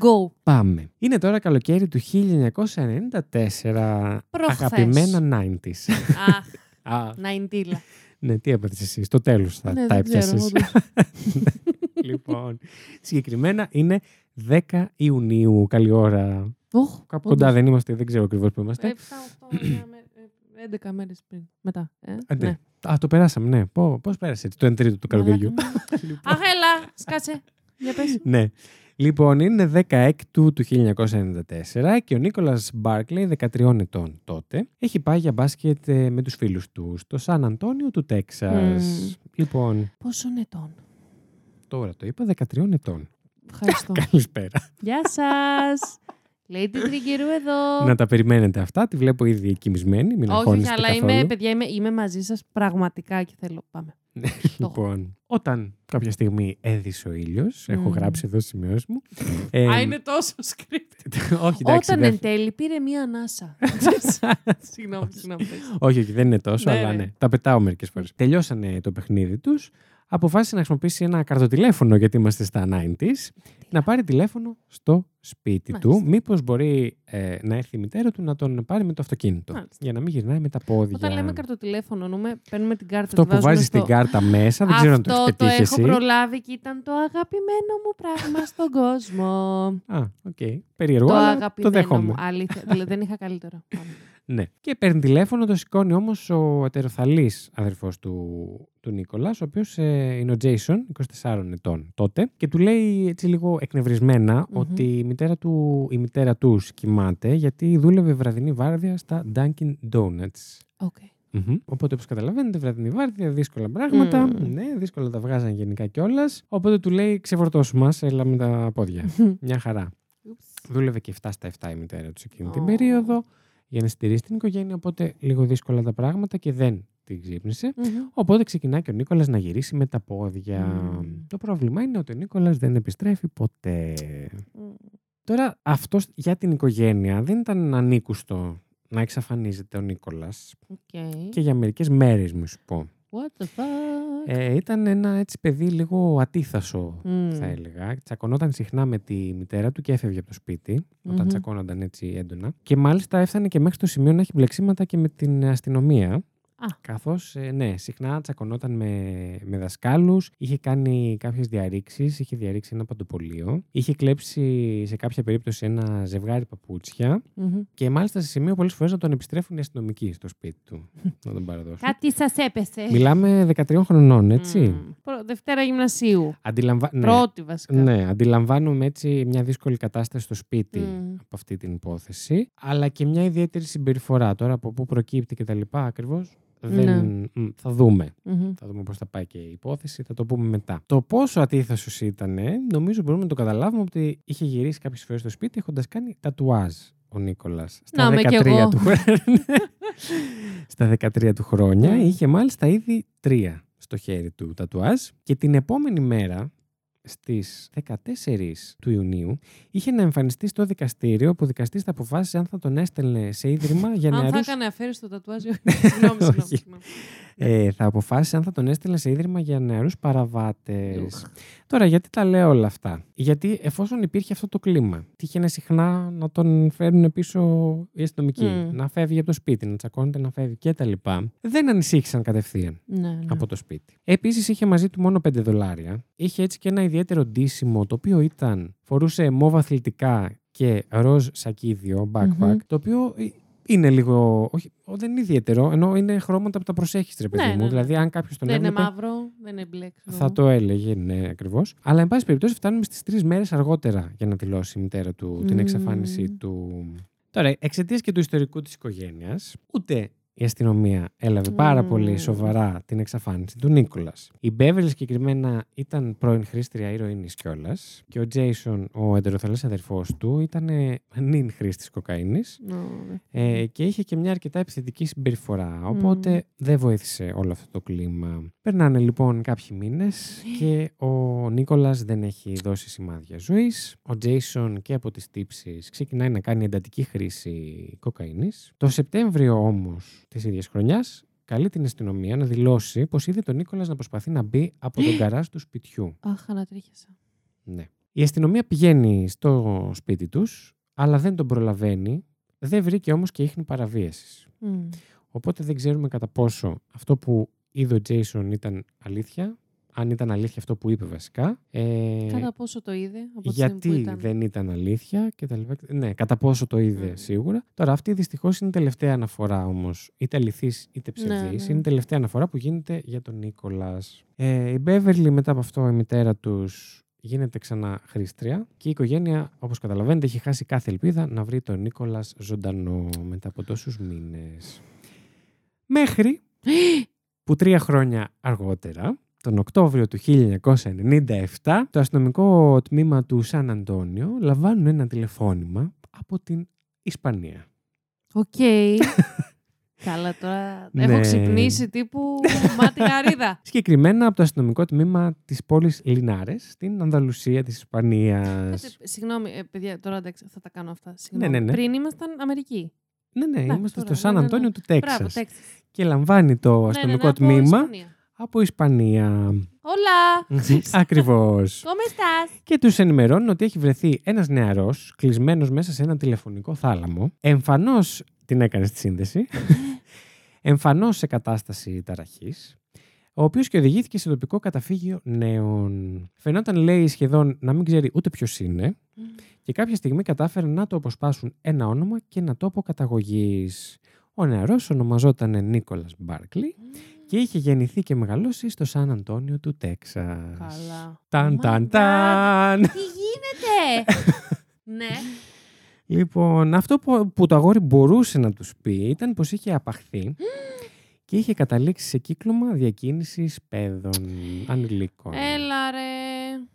Go. Πάμε. Είναι τώρα καλοκαίρι του 1994. Προχθές. Αγαπημένα 90s. Αχ, Α, ναϊντήλα. ναι, τι έπαθες εσύ. Στο τέλος θα Ναι, τα δεν ξέρω, έπιασες. όντως. λοιπόν, συγκεκριμένα είναι 10 Ιουνίου. Καλή ώρα. Οχ, Κάπου όντως. κοντά δεν είμαστε, δεν ξέρω ακριβώς που είμαστε. Ε, 7, 8, 11 μέρες πριν. Μετά. Ε, Α, ναι. Α, το περάσαμε, ναι. Πώς πέρασε έτσι, το 1 τρίτο του καλοκαιριού. Μαλάκα μου. Αχ, έλα, σκάτσε. Για πες. ναι. Λοιπόν, είναι 16 του 1994 και ο Νίκολας Μπάρκλεϊ, 13 ετών τότε, έχει πάει για μπάσκετ ε, με τους φίλους του στο Σαν Αντώνιο του Τέξας. Μμμ. Λοιπόν, Πόσο ετών; τώρα το είπα 13 ετών. Ευχαριστώ. Καλησπέρα. Γεια σας. Lady Τριγκερού εδώ. Να τα περιμένετε αυτά. Τη βλέπω ήδη κοιμισμένη. Μην Όχι, όχι, αγχώνεστε αλλά καθόλου. είμαι, παιδιά, είμαι, είμαι μαζί σας πραγματικά και θέλω. Πάμε. Λοιπόν, όταν κάποια στιγμή έδισε ο ήλιος, έχω Μμμ. γράψει εδώ στις σημειώσεις μου. Ε, Α, είναι τόσο script. όχι, εντάξει. Όταν δεν- εν τέλει πήρε μία ανάσα. Συγγνώμη, συγγνώμη. πες. όχι, όχι, δεν είναι τόσο, Ναι, αλλά ναι. ναι. Τα πετάω μερικές φορές. Τελειώσανε το παιχνίδι τους. Αποφάσισε να χρησιμοποιήσει ένα καρτοτηλέφωνο, γιατί είμαστε στα 90s, να πάρει τηλέφωνο στο σπίτι του. Μάλιστα. Μήπως μπορεί ε, να έρθει η μητέρα του να τον πάρει με το αυτοκίνητο. Μάλιστα. Για να μην γυρνάει με τα πόδια. Όταν λέμε καρτοτηλέφωνο, εννοούμε, παίρνουμε την κάρτα. Αυτό τη που βάζουμε βάζεις στο- την κάρτα μέσα, δεν ξέρω αν το Αυτό έχει το πετύχει έχω εσύ. προλάβει και ήταν το αγαπημένο μου πράγμα στον κόσμο. Α, οκ. Περίεργο, το αλλά αγαπημένο το δέχομαι. μου. Αλήθεια. δηλαδή δεν είχα καλύτερο. Πάμε. Ναι. Και παίρνει τηλέφωνο, το σηκώνει όμως ο ετεροθαλή αδερφός του, του Νίκολας, ο οποίος είναι ο Τζέισον, 24 ετών τότε, και του λέει έτσι λίγο εκνευρισμένα Μμμ. ότι η μητέρα, του, η μητέρα του κοιμάται γιατί δούλευε βραδινή βάρδια στα Dunkin' Donuts. OK. Μμμ. Οπότε, όπως καταλαβαίνετε, βραδινή βάρδια, δύσκολα πράγματα. Μμμ. Ναι, δύσκολα τα βγάζαν γενικά κιόλας. Οπότε του λέει: Ξεφορτώσου μας, έλα με τα πόδια. Μια χαρά. Oops. Δούλευε και 7 στα 7 η μητέρα του εκείνη την Ω. περίοδο για να στηρίσει την οικογένεια. Οπότε λίγο δύσκολα τα πράγματα και δεν την ξύπνησε. Μμμ. Οπότε ξεκινάει και ο Νίκολας να γυρίσει με τα πόδια. Μμμ. Το πρόβλημα είναι ότι ο Νίκολας δεν επιστρέφει ποτέ. Μμ. Τώρα, αυτός για την οικογένεια δεν ήταν ανήκουστο να εξαφανίζεται ο Νίκολας. Οκ. Και για μερικές μέρες, μου σου πω. What the fuck; Ε, ήταν ένα έτσι παιδί λίγο ατίθασο, Μμ. θα έλεγα. Τσακωνόταν συχνά με τη μητέρα του και έφευγε από το σπίτι, όταν Μμμ. τσακώνονταν έτσι έντονα. Και μάλιστα έφτανε και μέχρι το σημείο να έχει μπλεξίματα και με την αστυνομία. Α. Καθώς, ναι, συχνά τσακωνόταν με, με δασκάλους, είχε κάνει κάποιες διαρρήξεις, είχε διαρρήξει ένα παντοπολείο, είχε κλέψει σε κάποια περίπτωση ένα ζευγάρι παπούτσια Μμμ. και μάλιστα σε σημείο πολλές φορές να τον επιστρέφουν οι αστυνομικοί στο σπίτι του. να τον παραδώσουν. Κάτι σας έπεσε. Μιλάμε 13 χρονών, έτσι. Μμ. Προ- Δευτέρα γυμνασίου. Αντιλαμβα... ναι. Πρώτη βασικά. Ναι, αντιλαμβάνομαι έτσι μια δύσκολη κατάσταση στο σπίτι Μμ. από αυτή την υπόθεση, αλλά και μια ιδιαίτερη συμπεριφορά. Τώρα από πού προκύπτει και τα λοιπά ακριβώς, δεν... Ναι. μ, θα δούμε. Μμμ. Θα δούμε πώς θα πάει και η υπόθεση, θα το πούμε μετά. Το πόσο ατίθασος ήταν, νομίζω μπορούμε να το καταλάβουμε ότι είχε γυρίσει κάποιες φορές στο σπίτι έχοντας κάνει τατουάζ ο Νίκολας. Στα Να, με κι 13 εγώ. του Στα 13 του χρόνια Μμ. είχε μάλιστα ήδη τρία στο χέρι του τατουάζ και την επόμενη μέρα στις 14 του Ιουνίου είχε να εμφανιστεί στο δικαστήριο που ο δικαστής θα αποφάσισε αν θα τον έστελνε σε ίδρυμα για Αν θα νεαρούς έκανε αφαίρεση στο τατουάζ. ή όχι. Συγγνώμη, συγγνώμη, Όχι. συγγνώμη. ε, θα αποφάσισε αν θα τον έστελνε σε ίδρυμα για νεαρούς παραβάτες. Ιουχ. Τώρα, γιατί τα λέω όλα αυτά; Γιατί εφόσον υπήρχε αυτό το κλίμα, τύχαινε συχνά να τον φέρουν πίσω οι αστυνομικοί, Μμ. να φεύγει από το σπίτι, να τσακώνεται, να φεύγει κτλ. Δεν ανησύχησαν κατευθείαν Ναι, ναι. από το σπίτι. Επίσης είχε μαζί του μόνο 5 δολάρια. Είχε έτσι και ένα ιδιαίτερο ντύσιμο, το οποίο ήταν. Φορούσε μόβ αθλητικά και ροζ σακίδιο, backpack, Μμμ. το οποίο ε, είναι λίγο. Όχι, ο, δεν είναι ιδιαίτερο, ενώ είναι χρώματα που τα προσέχεις, ρε παιδί Ναι, μου. ναι, ναι. Δηλαδή, αν κάποιος τον Δεν είναι έβλεπε. μαύρο, δεν είναι μπλε. ξέρω Θα εγώ. το έλεγε, ναι, ακριβώς. Αλλά, εν πάση περιπτώσει, φτάνουμε στις τρεις μέρες αργότερα για να δηλώσει η μητέρα του την Μμμ. εξαφάνιση του. Τώρα, εξαιτίας και του ιστορικού της οικογένειας, ούτε η αστυνομία έλαβε πάρα Μμμ. πολύ σοβαρά την εξαφάνιση του Νίκολας. Η Μπέβελ συγκεκριμένα ήταν πρώην χρήστρια ηρωίνης κιόλας. Και ο Τζέισον, ο εντεροθελέ αδερφός του, ήταν νυν χρήστης κοκαίνης. Ω, ναι. Ε, και είχε και μια αρκετά επιθετική συμπεριφορά. Οπότε δεν βοήθησε όλο αυτό το κλίμα. Περνάνε λοιπόν κάποιοι μήνες και ο Νίκολας δεν έχει δώσει σημάδια ζωής. Ο Τζέισον και από τις τύψεις ξεκινάει να κάνει εντατική χρήση κοκαίνης. Το Σεπτέμβριο όμως της ίδιας χρονιάς καλεί την αστυνομία να δηλώσει πως είδε τον Νίκολας να προσπαθεί να μπει από τον καράζ του σπιτιού. Αχ, ανατρίχιασα. Ναι. Η αστυνομία πηγαίνει στο σπίτι τους, αλλά δεν τον προλαβαίνει. Δεν βρήκε όμως και ίχνη παραβίασης. Μμ. Οπότε δεν ξέρουμε κατά πόσο αυτό που είδε ο Τζέισον ήταν αλήθεια, αν ήταν αλήθεια αυτό που είπε βασικά. Ε, Κατά πόσο το είδε από τη στιγμή που γιατί ήταν. δεν ήταν αλήθεια και τα λοιπά. Ναι, κατά πόσο το είδε Μμ. σίγουρα. Τώρα αυτή δυστυχώς είναι η τελευταία αναφορά όμως, είτε αληθής είτε ψευδής. Ναι, ναι. Είναι η τελευταία αναφορά που γίνεται για τον Νίκολας. Ε, η Μπέβερλι μετά από αυτό η μητέρα τους γίνεται ξανά χρήστρια και η οικογένεια, όπως καταλαβαίνετε, έχει χάσει κάθε ελπίδα να βρει τον Νίκολας ζωντανό μετά από τόσους μήνες. Μέχρι που τρία χρόνια αργότερα τον Οκτώβριο του 1997, το αστυνομικό τμήμα του Σαν Αντώνιο λαμβάνουν ένα τηλεφώνημα από την Ισπανία. Οκ. Καλά τώρα. Ναι. Έχω ξυπνήσει τύπου μάτι γαρίδα. Συγκεκριμένα από το αστυνομικό τμήμα της πόλης Λινάρες, στην Ανδαλουσία της Ισπανίας. Κάτσε, Συγγνώμη, ε, παιδιά, τώρα εντάξει, θα τα κάνω αυτά. Συγγνώμη. ναι, ναι. Πριν ήμασταν Αμερική. Ναι, ναι, Εντάξει, είμαστε τώρα, στο Σαν ναι, ναι, Αντώνιο ναι. του Μπράβο, Τέξας. Τέξας. Και λαμβάνει το Ναι, ναι, αστυνομικό ναι, από τμήμα Ισπανία. Από Ισπανία. Hola, Ακριβώς. ¿cómo estás? και τους ενημερώνουν ότι έχει βρεθεί ένας νεαρός κλεισμένος μέσα σε ένα τηλεφωνικό θάλαμο. Εμφανώς την έκανες στη σύνδεση. Εμφανώς σε κατάσταση ταραχής. Ο οποίος και οδηγήθηκε σε τοπικό καταφύγιο νέων. Φαινόταν, λέει, σχεδόν να μην ξέρει ούτε ποιος είναι, και κάποια στιγμή κατάφεραν να το αποσπάσουν ένα όνομα και ένα τόπο καταγωγής. Ο νεαρός ονομαζόταν Νίκολας Μπάρκλι και είχε γεννηθεί και μεγαλώσει στο Σαν Αντώνιο του Τέξας. Καλά. Ταν, Oh my ταν, God. ταν. Τι γίνεται! ναι. Λοιπόν, αυτό που, που το αγόρι μπορούσε να τους πει ήταν πως είχε απαχθεί και είχε καταλήξει σε κύκλωμα διακίνησης παιδών ανηλίκων. Έλα ρε.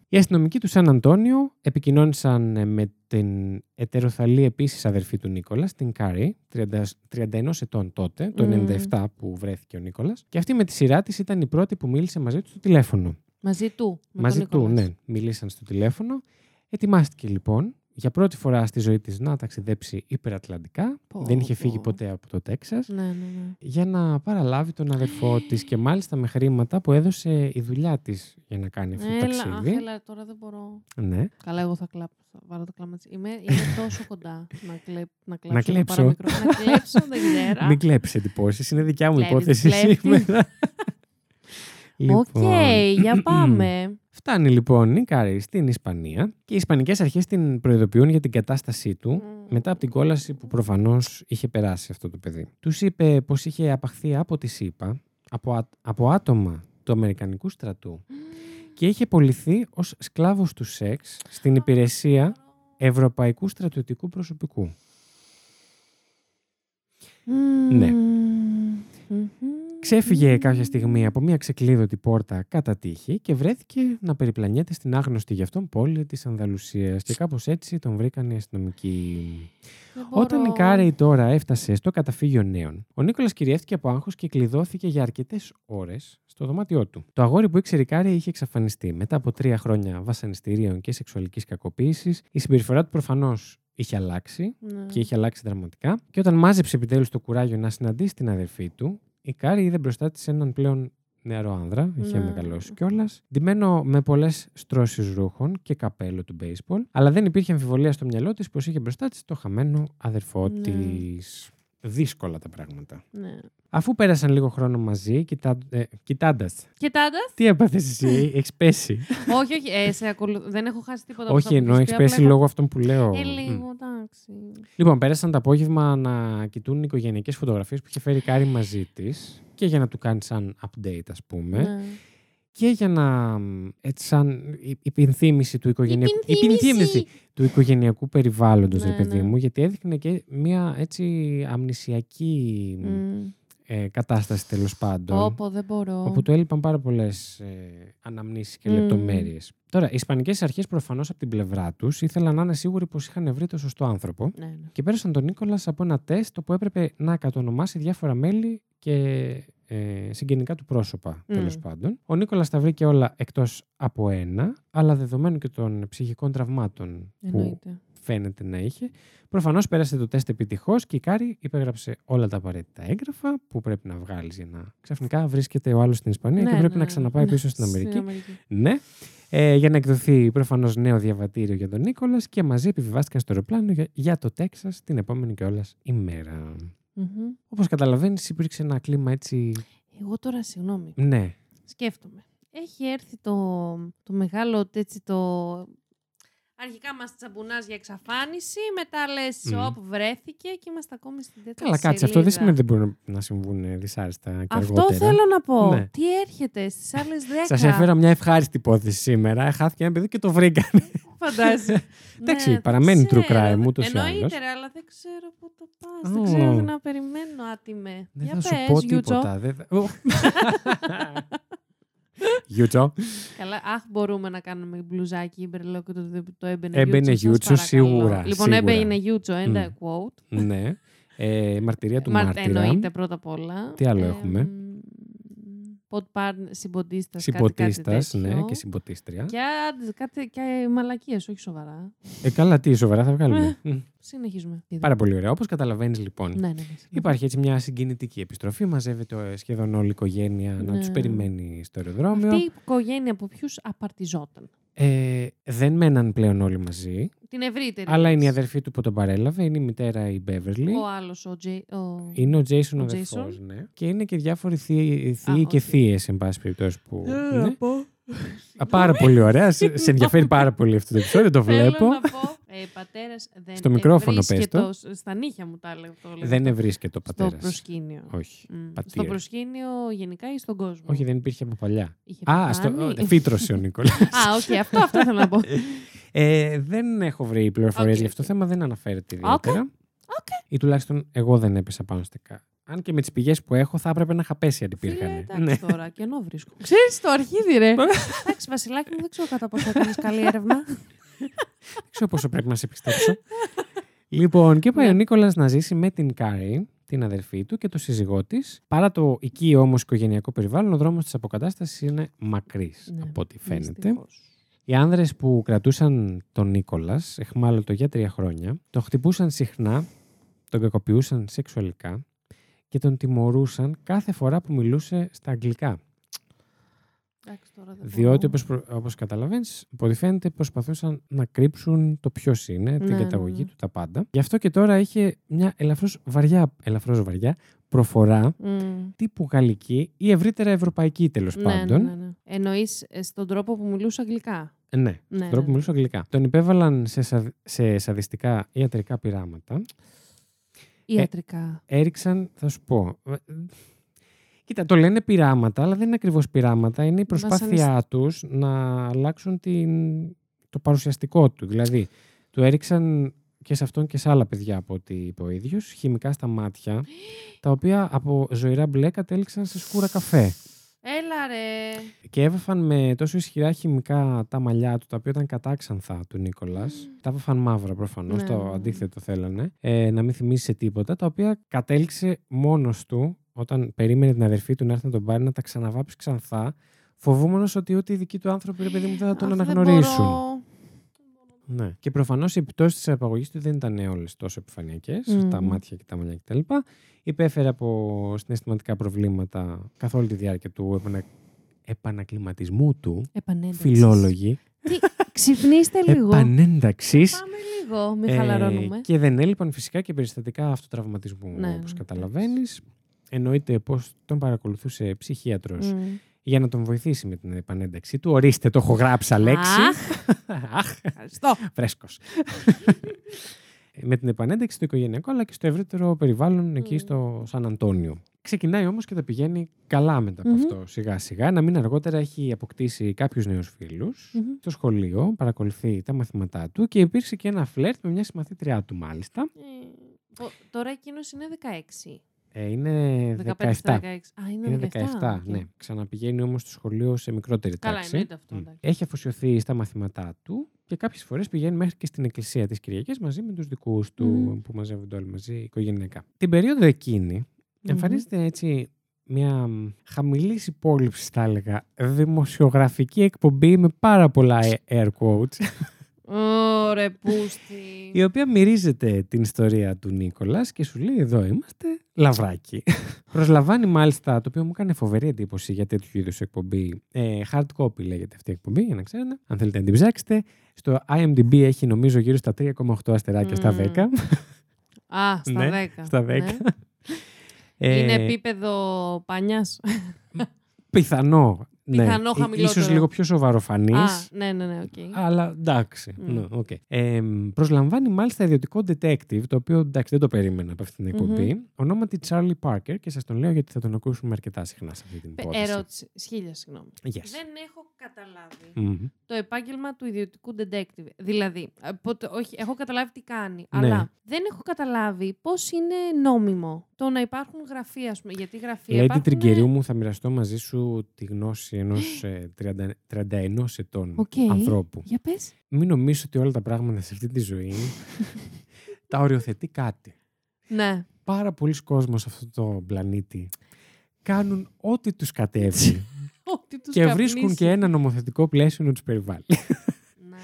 Οι αστυνομικοί του Σαν Αντώνιο επικοινώνησαν ε, με την ετεροθαλή επίσης αδερφή του Νίκολας, την Κάρι, 30 31 ετών τότε, το Μμμ. 97 που βρέθηκε ο Νίκολας. Και αυτή με τη σειρά της ήταν η πρώτη που μίλησε μαζί του στο τηλέφωνο. Μαζί του. με Μαζί τον του, Νικόλας. ναι. Μιλήσαν στο τηλέφωνο. Ετοιμάστηκε λοιπόν για πρώτη φορά στη ζωή της να ταξιδέψει υπερατλαντικά. Πω, Δεν είχε φύγει πω. ποτέ από το Τέξας. Ναι, ναι, ναι. Για να παραλάβει τον αδερφό της και μάλιστα με χρήματα που έδωσε η δουλειά της για να κάνει αυτό το Έλα, αχ, ταξίδι. έλα, τώρα δεν μπορώ. Ναι. Καλά, εγώ θα κλάψω. Θα βάλω το κλάμα της. Είμαι, είμαι τόσο κοντά να, κλέπ, να κλάψω. Να το κλέψω. παραμικρό. να κλέψω, δεν ξέρω. Μην κλέψεις εντυπώσεις. Είναι δικιά μου Κλέβεις, υπόθεση κλέβεις. σήμερα. Οκ, Λοιπόν, για πάμε. Φτάνει λοιπόν η Κάρι στην Ισπανία και οι Ισπανικές αρχές την προειδοποιούν για την κατάστασή του μετά από την κόλαση που προφανώς είχε περάσει αυτό το παιδί. Τους είπε πως είχε απαχθεί από τη ΣΥΠΑ, από, α- από άτομα του Αμερικανικού στρατού και είχε πολιθεί ως σκλάβος του σεξ στην υπηρεσία Ευρωπαϊκού Στρατιωτικού Προσωπικού. Ναι. Μμμ. Ξέφυγε κάποια στιγμή από μια ξεκλείδωτη πόρτα κατά τύχη και βρέθηκε να περιπλανιέται στην άγνωστη γι' αυτόν πόλη της Ανδαλουσίας και κάπως έτσι τον βρήκαν οι αστυνομικοί. Δεν μπορώ. Όταν η Κάρεϊ τώρα έφτασε στο καταφύγιο νέων, ο Νίκολας κυριεύτηκε από άγχος και κλειδώθηκε για αρκετές ώρες στο δωμάτιό του. Το αγόρι που ήξερε η Κάρεϊ είχε εξαφανιστεί. Μετά από τρία χρόνια βασανιστήριων και σεξουαλικής κακοποίησης, η συμπεριφορά του προφανώς είχε αλλάξει Ναι. και είχε αλλάξει δραματικά. Και όταν μάζεψε επιτέλους το κουράγιο να συναντήσει την αδερφή του, η Κάρη είδε μπροστά της έναν πλέον νεαρό άνδρα, είχε Ναι. μεγαλώσει κιόλας, ντυμένο με πολλές στρώσεις ρούχων και καπέλο του baseball, αλλά δεν υπήρχε αμφιβολία στο μυαλό της πως είχε μπροστά της το χαμένο αδερφό Ναι. της. Δύσκολα τα πράγματα. Ναι. Αφού πέρασαν λίγο χρόνο μαζί, κοιτά... ε, κοιτώντα. Κοιτάντας; Τι έπαθες εσύ, έχεις πέσει; όχι, όχι. Ε, σε ακολου... Δεν έχω χάσει τίποτα. από Όχι, αυτά που ενώ έχεις έχεις πει, πέσει απλά έχω- λόγω αυτών που λέω. Ε, Μμ. λίγο, εντάξει. Λοιπόν, πέρασαν το απόγευμα να κοιτούν οικογενειακές φωτογραφίες που είχε φέρει η Κάρη μαζί της και για να του κάνεις σαν update, ας πούμε. Ναι. Και για να. μ, έτσι, σαν η- υπενθύμηση του οικογενειακού. Υπενθύμηση! υπενθύμηση του οικογενειακού περιβάλλοντος, Ναι, ρε παιδί ναι. μου, γιατί έδειχνε και μια έτσι αμνησιακή Μμ. ε, κατάσταση τέλος πάντων. Πω, πω, δεν μπορώ. Όπου του έλειπαν πάρα πολλές ε, αναμνήσεις και Μμ. λεπτομέρειες. Τώρα, οι Ισπανικές αρχές προφανώς από την πλευρά τους ήθελαν να είναι σίγουροι πως είχαν βρει το σωστό άνθρωπο Ναι, ναι. και πέρασαν τον Νίκολας από ένα τεστ όπου έπρεπε να κατονομάσει διάφορα μέλη και ε, συγγενικά του πρόσωπα, Μμ. τέλο πάντων. Ο Νίκολας τα βρήκε όλα εκτός από ένα, αλλά δεδομένου και των ψυχικών τραυμάτων που Εννοείται. φαίνεται να είχε. Προφανώς πέρασε το τεστ επιτυχώς και η Κάρη υπέγραψε όλα τα απαραίτητα έγγραφα που πρέπει να βγάλεις για να ξαφνικά βρίσκεται ο άλλος στην Ισπανία Ναι, και πρέπει ναι, να ξαναπάει ναι. πίσω στην Αμερική. Στην Αμερική. Ναι. Ε, για να εκδοθεί προφανώς νέο διαβατήριο για τον Νίκολας και μαζί επιβιβάστηκαν στο αεροπλάνο για, για το Τέξας την επόμενη κιόλας ημέρα. Μμμ. Όπως καταλαβαίνεις, υπήρξε ένα κλίμα έτσι. Εγώ τώρα, συγγνώμη, Ναι. σκέφτομαι. Έχει έρθει το, το μεγάλο έτσι το... Αρχικά μας τσαμπουνάς για εξαφάνιση, μετά λες Μμ. όπου βρέθηκε και είμαστε ακόμη στην τέταρτη Καλά, κάτσε. Αυτό δεν σελίδα. σημαίνει ότι δεν μπορούν να συμβούν ε, δυσάρεστα και Αυτό αργότερα. θέλω να πω. Ναι. Τι έρχεται στις άλλες δέκα; Σας έφερα μια ευχάριστη υπόθεση σήμερα. Χάθηκε ένα παιδί και το βρήκανε. Φαντάζεσαι. Εντάξει, Ναι, δεν παραμένει true ξέρω. crime, ούτως ή άλλως. Εννοείται, ρε, αλλά δεν ξέρω πού το πας. Ω. Δεν ξέρω τι να περιμένω, άτιμε. Δεν Για θα σου πες, πω Γιούτσο. τίποτα. Δεν θα... Ω. Γιούτσο. Καλά, αχ, μπορούμε να κάνουμε μπλουζάκι μπερλό και το, το έμπαινε Έμπαινε Γιούτσο. Γιούτσο, σας παρακαλώ. σίγουρα, Λοιπόν, σίγουρα. έμπαινε Γιούτσο, end Μμ. quote. ναι. Ε, μαρτυρία του Μα- μάρτυρα. Εννοείται πρώτα απ' όλα. Τι άλλο έχουμε; Ποτ πάρ συμποντίστα. Συμποτίστας, ναι, και συμποτίστρια. Και, άντε, κάτι, και μαλακίες, όχι σοβαρά. Ε, καλά, τι σοβαρά θα βγάλουμε. Μμ. Συνεχίζουμε. Πάρα πολύ ωραία. Όπως καταλαβαίνεις, λοιπόν, Ναι, ναι, ναι. Υπάρχει έτσι μια συγκινητική επιστροφή. Μαζεύεται ε, σχεδόν όλη η οικογένεια να Ναι. τους περιμένει στο αεροδρόμιο. Αυτή η οικογένεια από ποιους απαρτιζόταν; Ε, δεν μέναν πλέον όλοι μαζί. Την ευρύτερη. Αλλά είναι η λες. αδερφή του που τον παρέλαβε. Είναι η μητέρα η Μπέβερλι. Ο άλλος, ο Τζέι. Ο... Είναι ο Τζέισον ο Ο αδερφός, Jason. ναι. Και είναι και διάφοροι θείοι, θείοι Α, και όχι. θείες, εν πάση περιπτώσει. Που... Ε, ναι. Α, πάρα πολύ ωραία. σε, σε ενδιαφέρει πάρα πολύ αυτό το επεισόδιο. Το βλέπω. Θέλω να πω. Ε, πατέρα δεν Στο μικρόφωνο πες ευρίσκεται το. ως- Στα νύχια μου τα έλεγα. Το έλεγα Δεν αυτό. ευρίσκεται ο Στο πατέρας. προσκήνιο. Όχι. Μμ. Στο πατήρ. προσκήνιο γενικά ή στον κόσμο; Όχι, δεν υπήρχε από παλιά. Είχε Α, στο... πεθάνει; ω, φύτρωσε ο Νίκολα. Α, όχι, αυτό, αυτό θέλω να πω. Ε, δεν έχω βρει πληροφορίες Οκ, για αυτό οκ. το θέμα, δεν αναφέρεται ιδιαίτερα. Ή τουλάχιστον εγώ δεν έπεσα πάνω στα κα. Αν και με τις πηγές που έχω θα έπρεπε να είχα πέσει αν Φίλε, υπήρχαν. εντάξει Ναι. τώρα, κενό βρίσκω. Ξέρεις το αρχίδι, ρε. εντάξει, Βασιλάκη μου, δεν ξέρω κατά πόσο έκανες καλή έρευνα. Δεν ξέρω πόσο πρέπει να σε πιστέψω. λοιπόν, και πάει Ναι. ο Νίκολας να ζήσει με την Κάρι, την αδερφή του και το σύζυγό της. Παρά το οικείο όμως οικογενειακό περιβάλλον, ο δρόμος της αποκατάστασης είναι μακρύς, Ναι, από ό,τι φαίνεται. Δυστυχώς. Οι άνδρες που κρατούσαν τον Νίκολας, αιχμάλωτο για τρία χρόνια, τον χτυπούσαν συχνά, τον κακοποιούσαν σεξουαλικά και τον τιμωρούσαν κάθε φορά που μιλούσε στα αγγλικά. Εντάξει, τώρα δεν Διότι, μπορώ. όπως, προ- όπως καταλαβαίνεις, από ό,τι φαίνεται προσπαθούσαν να κρύψουν το ποιος είναι, την Ναι, ναι, καταγωγή ναι. του, τα πάντα. Γι' αυτό και τώρα είχε μια ελαφρώς βαριά, ελαφρώς βαριά προφορά Μμ. τύπου γαλλική ή ευρύτερα ευρωπαϊκή τέλος Ναι, πάντων. ναι, ναι, ναι. Εννοείς ε, στον τρόπο που μιλούσε αγγλικά; Ε, Ναι, στον ναι, τρόπο που ναι. μιλούσε αγγλικά. Τον υπέβαλαν σε, σα- σε σαδιστικά ιατρικά πειράματα. Ιατρικά. Έριξαν, θα σου πω. Ε, Κοίτα, το λένε πειράματα, αλλά δεν είναι ακριβώς πειράματα. Είναι η προσπάθειά τους να αλλάξουν την, το παρουσιαστικό του. Δηλαδή, του έριξαν και σε αυτόν και σε άλλα παιδιά από ό,τι είπε ο ίδιος, χημικά στα μάτια, τα οποία από ζωηρά μπλε κατέληξαν σε σκούρα καφέ. Έλα ρε. Και έβαφαν με τόσο ισχυρά χημικά τα μαλλιά του, τα οποία ήταν κατάξανθα του Νίκολας. Τα έβαφαν μαύρα προφανώς, Ναι, το ναι, ναι. αντίθετο θέλανε. Ε, να μην θυμίσεις σε τίποτα. Τα οποία κατέληξε μόνος του, όταν περίμενε την αδερφή του να έρθει να τον πάρει, να τα ξαναβάψει ξανθά, φοβούμενος ότι ούτε οι δικοί του άνθρωποι, ρε παιδί μου, δεν θα τον Αχ, δεν αναγνωρίσουν. μπορώ. Ναι. Και προφανώς οι επιπτώσεις της απαγωγής του δεν ήταν όλες τόσο επιφανειακές, Μμμ. τα μάτια και τα μαλλιά κτλ. Υπέφερε από συναισθηματικά προβλήματα καθ' όλη τη διάρκεια του επανα... επανακληματισμού του. Επανένταξης. Φιλόλογοι. Τι, ξυπνήστε λίγο. Επανένταξης. Πάμε λίγο, μην χαλαρώνουμε. Ε, και δεν έλειπαν φυσικά και περιστατικά αυτοτραυματισμού, Ναι, όπως ναι, καταλαβαίνεις. Εννοείται πως τον παρακολουθούσε ψυχίατρος Μμ. για να τον βοηθήσει με την επανένταξή του. Ορίστε, το έχω γράψει λέξη. Αχ, Αχ, ευχαριστώ. φρέσκος. με την επανένταξη στο οικογενειακό αλλά και στο ευρύτερο περιβάλλον εκεί Μμ. στο Σαν Αντώνιο. Ξεκινάει όμως και τα πηγαίνει καλά μετά από Μμμ. αυτό σιγά σιγά. Να μην αργότερα έχει αποκτήσει κάποιους νέους φίλους Μμμ. στο σχολείο, παρακολουθεί τα μαθήματά του και υπήρξε και ένα φλερτ με μια συμμαθήτριά του μάλιστα. Ε, ο- Τώρα εκείνος είναι 16. Ε, είναι 15 17. 16. Α, είναι, Είναι 17. 17, οκ. ναι. Ξαναπηγαίνει όμως στο σχολείο σε μικρότερη Καλά, τάξη. εννοείται αυτό, Μμ. εντάξει. Έχει αφοσιωθεί στα μαθήματά του και κάποιες φορές πηγαίνει μέχρι και στην εκκλησία της Κυριακής μαζί με τους δικούς του Μμ. που μαζεύονται όλοι μαζί οικογενειακά. Την περίοδο εκείνη εμφανίζεται έτσι μια μ, χαμηλής υπόληψη, θα έλεγα, δημοσιογραφική εκπομπή με πάρα πολλά ε- air quotes, Ωρε, πούστη. η οποία μυρίζεται την ιστορία του Νίκολας και σου λέει εδώ είμαστε λαβράκι. Προσλαμβάνει μάλιστα, το οποίο μου έκανε φοβερή εντύπωση για τέτοιου είδους εκπομπή, ε, hard copy λέγεται αυτή η εκπομπή, για να ξέρετε, αν θέλετε να την ψάξετε. Στο IMDb έχει νομίζω γύρω στα 3,8 αστεράκια στα Μμμ. 10. Α, στα Ναι, 10. στα 10. Ναι. Ε, Είναι επίπεδο πανιάς. Πιθανό. Πιθανό ναι. χαμηλότερο. Ίσως λίγο πιο σοβαροφανής. Α, ναι, ναι, ναι, οκ. Αλλά εντάξει. Μμ. Ναι, οκ. Ε, προσλαμβάνει μάλιστα ιδιωτικό detective, το οποίο εντάξει δεν το περίμενα από αυτήν την εκπομπή. Ονόματι Charlie Parker και σας τον λέω γιατί θα τον ακούσουμε αρκετά συχνά σε αυτή την Πε- υπόθεση. Ερώτηση. Σχίλια, συγγνώμη. Yes. Δεν έχω καταλάβει Μμμ. το επάγγελμα του ιδιωτικού detective. Δηλαδή, ε, πότε- όχι, έχω καταλάβει τι κάνει, Ναι. αλλά δεν έχω καταλάβει πώς είναι νόμιμο το να υπάρχουν γραφεία, ας πούμε. Γιατί γραφεία Lady υπάρχουν... Τριγκερίου μου, θα μοιραστώ μαζί σου τη γνώση ερώτηση ενός 31 ετών Οκ. ανθρώπου. Για πες. Μην νομίζεις ότι όλα τα πράγματα σε αυτή τη ζωή τα οριοθετεί κάτι. Ναι. Πάρα πολλοί κόσμος σε αυτό το πλανήτη κάνουν ό,τι τους κατέβει Ότι τους και καπνίσει. βρίσκουν και ένα νομοθετικό πλαίσιο να τους περιβάλλει. Ναι.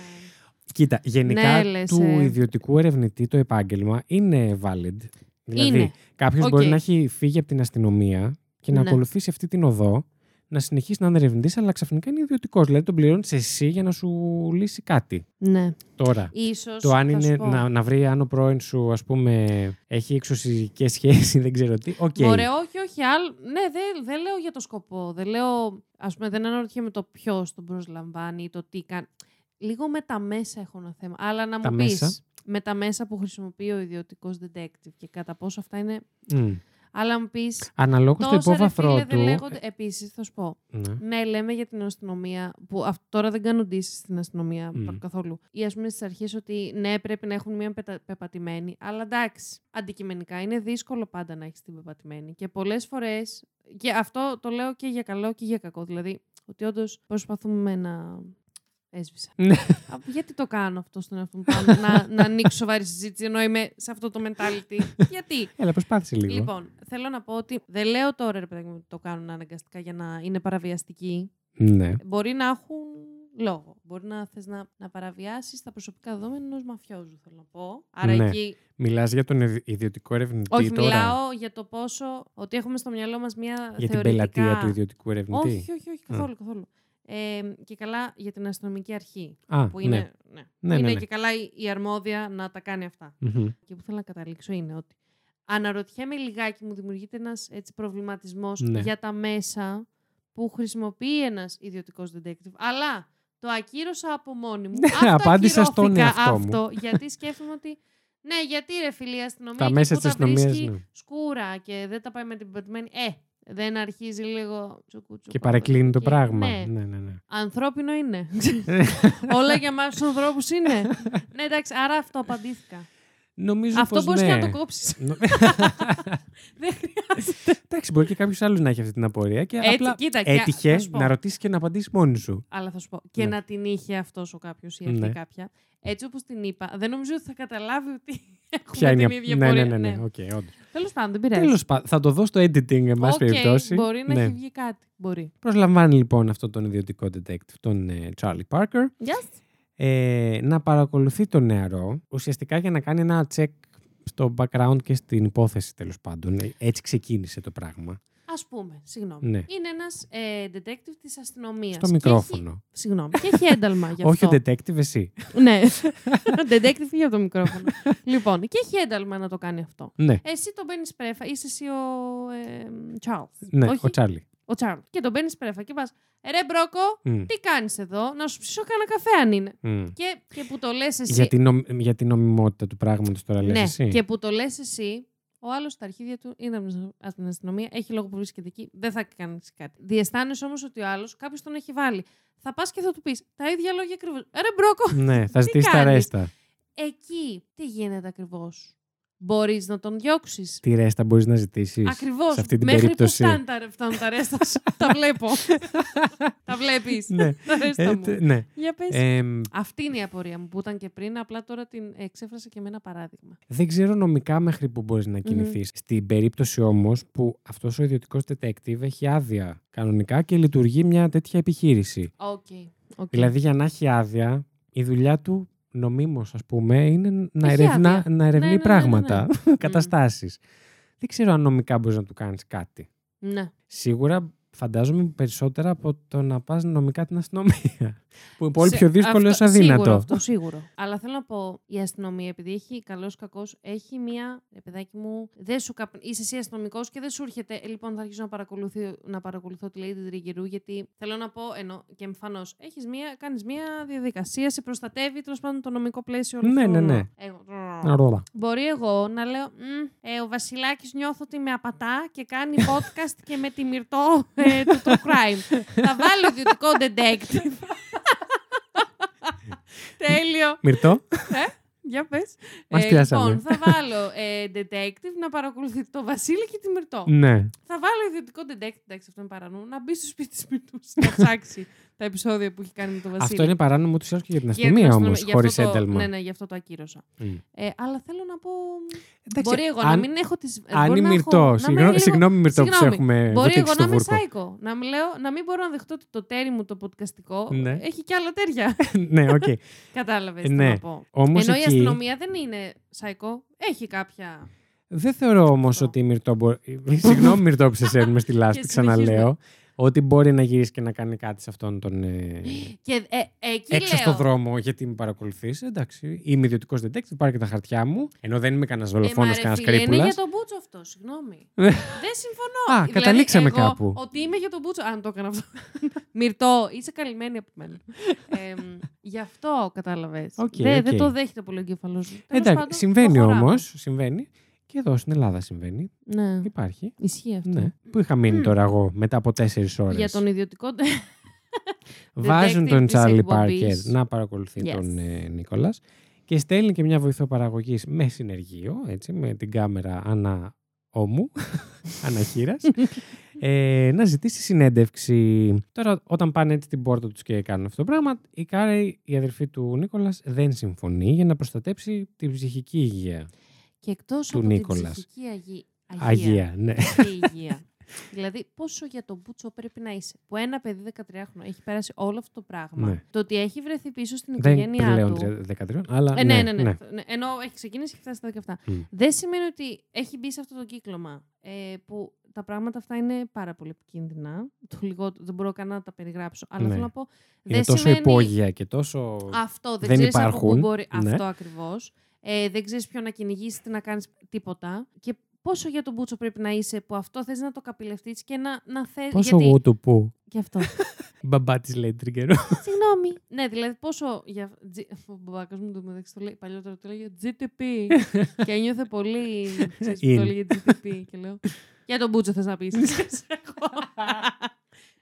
Κοίτα, γενικά Ναι, λες, του ε. ιδιωτικού ερευνητή το επάγγελμα είναι valid. Δηλαδή, Είναι. κάποιος Οκ. μπορεί να έχει φύγει από την αστυνομία και να Ναι. ακολουθήσει αυτή την οδό, να συνεχίσει να είναι ερευνητής, αλλά ξαφνικά είναι ιδιωτικός. Δηλαδή τον πληρώνεις εσύ για να σου λύσει κάτι. Ναι. Τώρα, Ίσως, το αν θα σου είναι πω. να, να βρει αν ο πρώην σου, ας πούμε, έχει εξωσυζυγικές σχέσεις, δεν ξέρω τι. Οκ. Ωραία, όχι, όχι. Άλλο... Ναι, δεν δεν λέω για το σκοπό. Δεν λέω, ας πούμε, δεν αναρωτιέμαι το ποιος τον προσλαμβάνει ή το τι κάνει. Λίγο με τα μέσα έχω ένα θέμα. Αλλά να Τα μου πεις, μέσα; με τα μέσα που χρησιμοποιεί ο ιδιωτικός detective και κατά πόσο αυτά είναι. Μμ. Αλλά να μου πεις. Αναλόγως στο Τόσα ρε υπόβαθρό φίλε του. δεν λέγονται. Επίσης, θα σου πω. Ναι. Ναι, λέμε για την αστυνομία, που αυ- τώρα δεν κάνουν ντύσεις στην αστυνομία Μμ. καθόλου. Ή ας πούμε στις αρχές ότι ναι, πρέπει να έχουν μια πετα- πεπατημένη. Αλλά εντάξει, αντικειμενικά είναι δύσκολο πάντα να έχεις την πεπατημένη. Και πολλές φορές. Και αυτό το λέω και για καλό και για κακό. Δηλαδή, ότι όντως προσπαθούμε να. Έσβησα. Ναι. Α, Γιατί το κάνω αυτό στον εαυτό μου πάνω, να, να ανοίξω σοβαρή συζήτηση ενώ είμαι σε αυτό το mentality. Γιατί; Έλα, προσπάθησε λίγο. Λοιπόν, θέλω να πω ότι δεν λέω τώρα ρε παιδάκι μου ότι το κάνουν αναγκαστικά για να είναι παραβιαστικοί. Ναι. Μπορεί να έχουν λόγο. Μπορεί να θες να, να παραβιάσεις τα προσωπικά δεδομένα ενός μαφιόζου, θέλω να πω. Άρα Ναι. εκεί... Μιλάς για τον ιδι- ιδιωτικό ερευνητή Όχι, τώρα; μιλάω για το πόσο... Ότι έχουμε στο μυαλό μας μια Για την θεωρητικά... πελατεία του ιδιωτικού ερευνητή; Όχι, όχι, όχι, καθόλου, καθόλου. Ε, και καλά για την αστυνομική αρχή. Α, Που είναι, ναι. Ναι, είναι ναι, ναι. και καλά η, η αρμόδια να τα κάνει αυτά. Μμμ. Και που θέλω να καταλήξω είναι ότι αναρωτιέμαι λιγάκι, μου δημιουργείται ένας έτσι, προβληματισμός Ναι. για τα μέσα που χρησιμοποιεί ένας ιδιωτικός detective. Αλλά το ακύρωσα από μόνη μου. Ναι, απάντησα στον Αυτοακυρώθηκα εαυτό μου. αυτό, γιατί σκέφτομαι ότι ναι, γιατί ρε φίλοι, η αστυνομία Τα εκεί μέσα που της τα αστυνομίας, βρίσκει ναι. σκούρα και δεν τα πάει με την πετυμένη. Ε, δεν αρχίζει λίγο τσουκού, τσουκού, Και παρεκκλίνει το εκεί. πράγμα. Ναι. Ναι, ναι, ναι. Ανθρώπινο είναι. Όλα για εμάς τους ανθρώπους είναι. ναι, εντάξει, άρα αυτό απαντήθηκα. Νομίζω Αυτό πως μπορείς ναι. και να το κόψεις. Νο- δεν χρειάζεται. Εντάξει, μπορεί και κάποιος άλλος να έχει αυτή την απορία και Έτσι, απλά κοίτα, και έτυχε θα σου πω. να ρωτήσεις και να απαντήσεις μόνη σου. Αλλά θα σου πω. Και Ναι. να την είχε αυτός ο κάποιος ή αυτή Ναι. κάποια. Έτσι όπως την είπα, δεν νομίζω ότι θα καταλάβει ότι Ποια έχουμε είναι την η ίδια Ναι, πορεία. ναι, ναι, ναι. Οκ, όντως. Τέλος πάντων, δεν πειράζει. Τέλος πάντων, θα το δω στο editing, εν πάση Οκ, περιπτώσει. Μπορεί να Ναι. έχει βγει κάτι. Μπορεί. Προσλαμβάνει λοιπόν αυτό τον ιδιωτικό detective, τον ε, Charlie Parker, Yes. Ε, να παρακολουθεί τον νεαρό, ουσιαστικά για να κάνει ένα check στο background και στην υπόθεση τέλος πάντων. Ε, Έτσι ξεκίνησε το πράγμα. Α πούμε, συγγνώμη. Ναι. Είναι ένας ε, detective της αστυνομίας. Στο μικρόφωνο. Συγγνώμη. Και έχει ένταλμα γι' Όχι αυτό. ο detective, εσύ. ναι. detective φύγει από το μικρόφωνο. λοιπόν, και έχει ένταλμα να το κάνει αυτό. Ναι, Εσύ τον παίρνει πρέφα, είσαι εσύ ο ε, Charles. ναι, Όχι, ο Charlie. Ο Charles. Και τον παίρνεις πρέφα και πας. Ρε Μπρόκο, Μμ, τι κάνεις εδώ, να σου ψήσω κανένα καφέ αν είναι. μμ. Και, και που το λες εσύ. Για, την νομ- για την νομιμότητα του πράγματος τώρα λες ναι, εσύ. και που το λες εσύ, ο άλλος στα αρχίδια του είναι από την αστυνομία, έχει λόγο που βρίσκεται εκεί, δεν θα κάνεις κάτι. Διαισθάνεσαι όμως ότι ο άλλος κάποιος τον έχει βάλει. Θα πας και θα του πεις τα ίδια λόγια ακριβώς. Ρε Μπρόκο, Ναι, θα Τι ζητήσεις τα κάνεις; ρέστα. εκεί τι γίνεται ακριβώς; Μπορείς να τον διώξεις. Τι ρέστα μπορείς να ζητήσεις Ακριβώς. σε αυτή την Μέχρι περίπτωση; που φτάνουν τα, φτάνουν τα ρέστα σου. τα βλέπω. τα βλέπεις. ναι. τα ρέστα Ε, μου. τε- ναι. Για πες. Εμ, Αυτή είναι η απορία μου που ήταν και πριν, απλά τώρα την εξέφρασα και με ένα παράδειγμα. δεν ξέρω νομικά μέχρι που μπορείς να κινηθείς. Στην περίπτωση όμως που αυτός ο ιδιωτικός detective έχει άδεια κανονικά και λειτουργεί μια τέτοια επιχείρηση. OK. OK. Δηλαδή για να έχει άδεια, η δουλειά του νομίμως ας πούμε είναι να, Έχει ερευνά, άδεια. να ερευνεί Ναι, ναι, ναι, ναι, πράγματα, καταστάσεις. Δεν ξέρω αν νομικά μπορείς να του κάνεις κάτι. Ναι. Σίγουρα φαντάζομαι περισσότερα από το να πας νομικά την αστυνομία. Που είναι πολύ Σε- πιο δύσκολο έως αυτό- αδύνατο. Σίγουρο, αυτό σίγουρο. Αλλά θέλω να πω, η αστυνομία, επειδή έχει καλός κακός, έχει μία. Ρε παιδάκι μου, δεν σου καπ... είσαι εσύ αστυνομικός και δεν σου έρχεται. «Ε, λοιπόν, θα αρχίσω να, παρακολουθώ, να παρακολουθώ τη λέει την τριγυρού, γιατί θέλω να πω, ενώ και εμφανώς, κάνεις μία διαδικασία, σε προστατεύει τέλος πάντων το νομικό πλαίσιο. όλο Ναι, αυτό. ναι, ναι. Εγώ- Αρόλα. Μπορεί εγώ να λέω «Μμ, ε, ο Βασιλάκης νιώθω ότι με απατά και κάνει podcast και με τη μυρτό ε, του true crime. Θα βάλω ιδιωτικό detective. Τέλειο. Μυρτό. Για πες. Μας Ε, πιάσαμε. λοιπόν, θα βάλω ε, detective να παρακολουθεί το Βασίλη και τη Μυρτώ. Ναι. Θα βάλω ιδιωτικό detective, εντάξει, αυτό είναι παρανού, να μπει στο σπίτι της Μυρτούς να ψάξει τα επεισόδια που έχει κάνει με το Βασίλη. Αυτό είναι παράνομο ούτως ή άλλως και για την Για την αστυνομία αστυνομία, όμω, γι' χωρίς αυτό το- ένταλμα. Ναι, ναι, γι' αυτό το ακύρωσα. Μμ. Ε, αλλά θέλω να πω. Εντάξει, μπορεί εγώ να αν- μην έχω τις... ε, Αν μπορεί η να έχω- Μυρτώ, να είμαι συγγνώμη, λίγο- συγγνώμη Μυρτώ που σε Συγγνώμη. έχουμε Μπορεί βουτήξει εγώ στο να είμαι βούρκο. σάικο. Να, μην λέω, να μην μπορώ να δεχτώ ότι το ταίρι μου το podcastικό Ναι. έχει και άλλα ταίρια. ναι, οκ. Κατάλαβες Ε, τι ναι. να πω. Όμως Ενώ η εκεί- αστυνομία δεν είναι σάικο. Έχει κάποια. Δεν θεωρώ όμως Αυτό. ότι η Μυρτώ μπορεί. Συγγνώμη, Μυρτώ που σε σέρνουμε στη λάσπη, Και ξαναλέω. Συνεχίζουμε. Ότι μπορεί να γυρίσει και να κάνει κάτι σε αυτόν τον. ε, Και ε, εκεί έξω λέω. στο δρόμο, γιατί με παρακολουθείς. Εντάξει, είμαι ιδιωτικός detective, πάρε και τα χαρτιά μου. Ενώ δεν είμαι κανένας Ε, μα δολοφόνος, ρε κανένα φίλε, Είναι creepουλα. για τον Μπούτσο αυτό, συγγνώμη. Ε. δεν συμφωνώ. Α, Δηλαδή, καταλήξαμε εγώ, κάπου. Ότι είμαι για τον Μπούτσο. Αν το έκανα αυτό. Μυρτώ, είσαι καλυμμένη από μένα. ε, γι' αυτό κατάλαβες. Οκ, δεν, οκ. δεν το δέχεται πολύ ο εγκέφαλος. Εντάξει, συμβαίνει όμως. Συμβαίνει. Και εδώ στην Ελλάδα συμβαίνει. Ναι, Υπάρχει. ισχύει αυτό. Ναι. Πού είχα μείνει Μμ. τώρα εγώ μετά από τέσσερις ώρες; Για τον ιδιωτικό. Βάζουν detective τον της Τσάρλι εκπομπής. Πάρκερ να παρακολουθεί Yes. τον ε, Νίκολας και στέλνει και μια βοηθό παραγωγής με συνεργείο, έτσι, με την κάμερα ανά ώμου, αναχείρας, ε, να ζητήσει συνέντευξη. Τώρα, όταν πάνε έτσι στην πόρτα τους και κάνουν αυτό το πράγμα, η Κάρη, η αδερφή του Νίκολας, δεν συμφωνεί για να προστατέψει την ψυχική υγεία. Και εκτός Του από Νίκολας. την ψυχική αγία. Αγία, ναι. και υγεία. δηλαδή, πόσο για τον Μπούτσο πρέπει να είσαι. Που ένα παιδί 13χρονο έχει πέρασει όλο αυτό το πράγμα. Ναι. Το ότι έχει βρεθεί πίσω στην Δεν οικογένειά πλέον του. 13, αλλά. Ε, ναι, ναι, ναι, ναι. Ενώ έχει ξεκινήσει και φτάσει στα 17. Μμ. Δεν σημαίνει ότι έχει μπει σε αυτό το κύκλωμα. Ε, που τα πράγματα αυτά είναι πάρα πολύ επικίνδυνα. Το λιγότερο, δεν μπορώ καν να τα περιγράψω. Αλλά Ναι. θέλω να πω. Είναι δεν τόσο σημαίνει... υπόγεια και τόσο. Αυτό δεν, δεν ξέρεις από πού υπάρχουν. μπορεί. Ναι. Αυτό ακριβώς. Ε, δεν ξέρεις ποιο να κυνηγήσεις, τι να κάνεις, τίποτα. Και πόσο για τον Μπούτσο πρέπει να είσαι που αυτό θες να το καπηλευτείς και να, να θε. Πόσο γιατί... εγώ του που. Γι' αυτό. Μπαμπά της λέει τριγκερό. Συγγνώμη. ναι, δηλαδή πόσο. Για... τζι- Ο μπαμπάκα μου το μεταξύ το λέει. Παλιότερα το λέγε GTP. και ένιωθε πολύ. Ξέρεις, που In. το λέγε GTP. και λέω. Για τον Μπούτσο θες να πεις.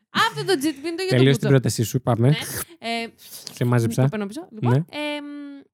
Αυτό το GTP είναι το για τον Τελείω την Μπούτσο. πρότασή σου, πάμε. Ναι. Ε, Σε μάζεψα. Το παίρνω πίσω. Λοιπόν, Ναι. εμ,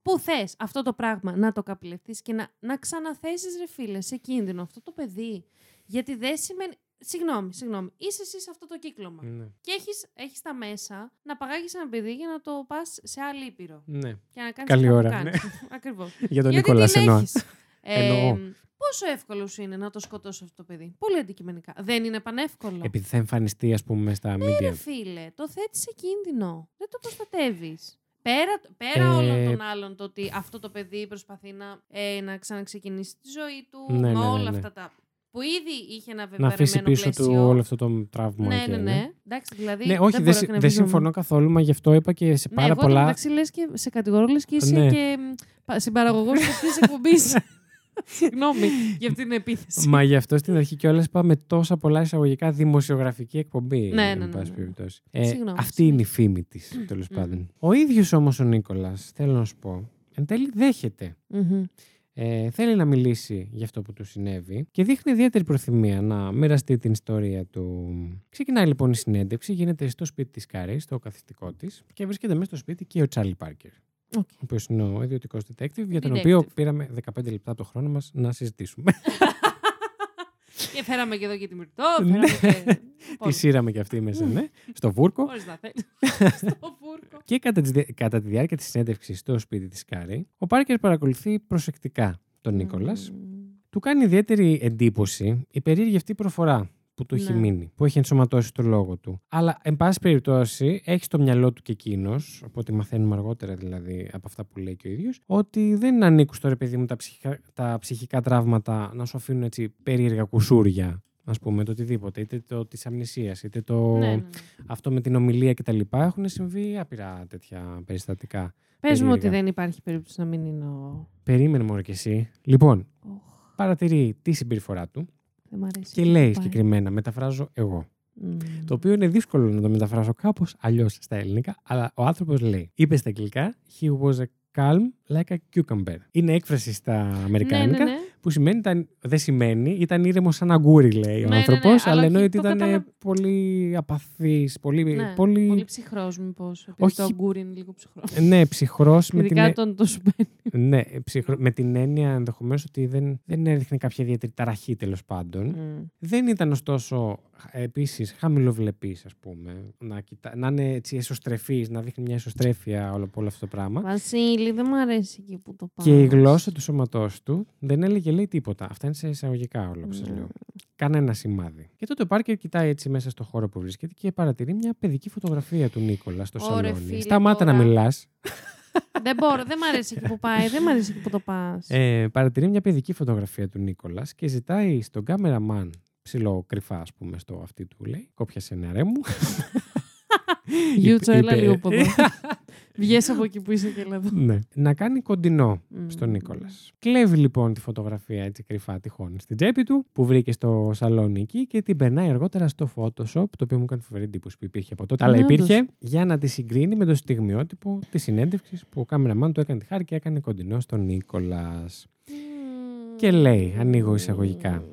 πού θες αυτό το πράγμα να το καπηλευτείς και να, να ξαναθέσεις, ρε φίλε, σε κίνδυνο αυτό το παιδί. Γιατί δεν σημαίνει. Συγγνώμη, συγγνώμη. Είσαι εσύ σε αυτό το κύκλωμα. Ναι. Και έχεις, έχεις τα μέσα να παγάγεις ένα παιδί για να το πας σε άλλη ήπειρο. ναι. Και να κάνεις Καλή αυτά ώρα, που κάνεις. Ακριβώς. Για τον Γιατί Νίκολα την εννοώ. έχεις. Εννοώ. Ε, πόσο εύκολο σου είναι να το σκοτώσει αυτό το παιδί; Πολύ αντικειμενικά. Δεν είναι πανεύκολο. Επειδή θα εμφανιστεί, ας πούμε, στα Ναι, ρε media. φίλε, το θέτεις σε κίνδυνο. Δεν το προστατεύεις. Πέρα, πέρα Ε, όλων των άλλων, το ότι αυτό το παιδί προσπαθεί να, ε, να ξαναξεκινήσει τη ζωή του, Ναι, με ναι, ναι, όλα ναι. αυτά τα. που ήδη είχε ένα Να βεβαιωμένο αφήσει πίσω πλαίσιο. του όλο αυτό το τραύμα. Ναι, και, ναι, ναι. Εντάξει, δηλαδή. Ναι, όχι, δεν, δεν, μπορώ συ- να δεν κνευρίζομαι. συμφωνώ καθόλου, μα γι' αυτό είπα και σε Ναι, πάρα εγώ πολλά. Εντάξει, λες και σε κατηγορώ, λες και είσαι Ναι. και μ, συμπαραγωγός αυτής της εκπομπής. Συγγνώμη για αυτή την επίθεση. Μα γι' αυτό στην αρχή κιόλας είπαμε τόσα πολλά εισαγωγικά δημοσιογραφική εκπομπή. Ναι, εν ναι, ναι, πάση ναι. περιπτώσει. Ε, Συγγνώμη, αυτή είναι η φήμη της, τέλος Μμμ. πάντων. Ο ίδιος όμως ο Νίκολας, θέλω να σου πω, εν τέλει δέχεται. Μμμ. Ε, θέλει να μιλήσει για αυτό που του συνέβη και δείχνει ιδιαίτερη προθυμία να μοιραστεί την ιστορία του. Ξεκινάει λοιπόν η συνέντευξη, γίνεται στο σπίτι της Κάρης, στο καθιστικό της και βρίσκεται μέσα στο σπίτι και ο Τσάρλι Πάρκερ. Οκ. Ο οποίος είναι ο ιδιωτικός detective, για τον Detective. οποίο πήραμε 15 λεπτά από το χρόνο μας να συζητήσουμε. Και φέραμε και εδώ και τη Μυρτώ. Ναι. Φέραμε και... Τη σύραμε και αυτή μέσα, ναι, στο βούρκο. Χωρίς να θέλει. Στο βούρκο. Και κατά, τις, δι- κατά τη διάρκεια της συνέντευξης στο σπίτι της Κάρη, ο Πάρκερ παρακολουθεί προσεκτικά τον Νίκολας. Μμμ. Του κάνει ιδιαίτερη εντύπωση η περίεργη αυτή προφορά που του έχει Ναι. μείνει, που έχει ενσωματώσει το λόγο του. Αλλά, εν πάση περιπτώσει, έχει στο μυαλό του και εκείνος, από ό,τι μαθαίνουμε αργότερα δηλαδή από αυτά που λέει και ο ίδιος, ότι δεν ανήκουν στο ρε παιδί μου τα ψυχικά, τα ψυχικά τραύματα να σου αφήνουν έτσι περίεργα κουσούρια. Α πούμε, το οτιδήποτε, είτε το της αμνησίας, είτε το Ναι, ναι, ναι. αυτό με την ομιλία κτλ. Έχουν συμβεί άπειρα τέτοια περιστατικά. Πες μου ότι Περίεργα. δεν υπάρχει περίπτωση να μην είναι ο... Περίμενε μόνο κι εσύ. Λοιπόν, Οχ, παρατηρεί τη συμπεριφορά του δεν μ' αρέσει. και αυτό λέει που πάει. συγκεκριμένα, μεταφράζω εγώ. Μμμ. Το οποίο είναι δύσκολο να το μεταφράσω κάπως αλλιώς στα ελληνικά, αλλά ο άνθρωπος λέει, είπε στα αγγλικά, He was a calm like a cucumber. Είναι έκφραση στα αμερικάνικα Ναι, ναι, ναι. Που σημαίνει, ήταν, δεν σημαίνει, ήταν ήρεμο σαν αγκούρι, λέει Ναι, ο ναι, άνθρωπος, ναι, αλλά αλλά εννοεί και ότι το ήταν καταλαβα- πολύ απαθής, πολύ. Ναι, πολύ... Πολύ ψυχρός, μήπως. Επειδή Όχι. το αγκούρι είναι λίγο ψυχρό. Ναι, ψυχρός με την. Ειδικά όταν το σου παίρνει. Ναι, ψυχρό... με την έννοια ενδεχομένως ότι δεν, δεν έδειχνε κάποια ιδιαίτερη ταραχή τέλος πάντων. Μμ. Δεν ήταν ωστόσο επίσης χαμηλοβλεπής, ας πούμε. Να, κοιτά... να είναι έτσι εσωστρεφής, να δείχνει μια εσωστρέφεια όλο, όλο αυτό το πράγμα. Βασίλη, δεν μου αρέσει εκεί που το πάω. Και η γλώσσα του σώματός του δεν έλεγε λέει τίποτα. Αυτά είναι σε εισαγωγικά όλα που σας Ναι. λέω. Κανένα σημάδι. Και τότε ο Πάρκερ κοιτάει έτσι μέσα στο χώρο που βρίσκεται και παρατηρεί μια παιδική φωτογραφία του Νίκολα στο Ωρε, σαλόνι. φίλε, Σταμάτα να τώρα. μιλάς. Δεν μπορώ, δεν μ' αρέσει εκεί που πάει, δεν μ' αρέσει εκεί που το πας. Ε, παρατηρεί μια παιδική φωτογραφία του Νίκολας και ζητάει στον κάμεραμαν ψηλό κρυφά, ας πούμε, στο αυτή του λέει. Κόπιασε νεαρέ μου. Γιούτσο, έλα είπε- λίγο από εδώ. Βγες από εκεί που είσαι και έλα εδώ. ναι. Να κάνει κοντινό Μμ. στον Νίκολας. Κλέβει λοιπόν τη φωτογραφία έτσι κρυφά τυχόν στην τσέπη του που βρήκε στο σαλόνι εκεί και την περνάει αργότερα στο Photoshop, το οποίο μου έκανε φοβερή εντύπωση που υπήρχε από τότε. Αλλά Ναι, υπήρχε για να τη συγκρίνει με το στιγμιότυπο της συνέντευξης που ο κάμεραμαν του έκανε τη χάρη και έκανε κοντινό στον Νίκολας. Και λέει, ανοίγω εισαγωγικά.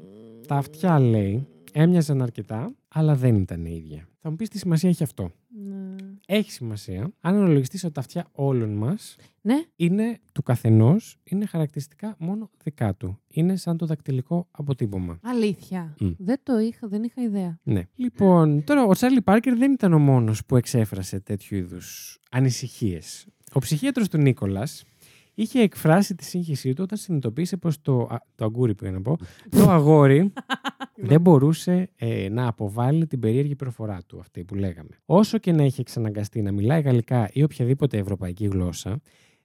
Τα αυτιά λέει έμοιαζαν αρκετά, αλλά δεν ήταν η ίδια. Θα μου πεις τι σημασία έχει αυτό. Ναι. Έχει σημασία αν αναλογιστείς ότι τα αυτιά όλων μας Ναι. είναι του καθενός, είναι χαρακτηριστικά μόνο δικά του. Είναι σαν το δακτυλικό αποτύπωμα. Αλήθεια. Μμ. Δεν το είχα, δεν είχα ιδέα. Ναι. Λοιπόν, τώρα ο Τσάρλι Πάρκερ δεν ήταν ο μόνος που εξέφρασε τέτοιου είδους ανησυχίες. Ο ψυχίατρος του Νίκολας είχε εκφράσει τη σύγχυσή του όταν συνειδητοποίησε πως το, α, το αγκούρι πήγα να πω, το αγόρι δεν μπορούσε ε, να αποβάλει την περίεργη προφορά του, αυτή που λέγαμε. Όσο και να είχε εξαναγκαστεί να μιλάει γαλλικά ή οποιαδήποτε ευρωπαϊκή γλώσσα,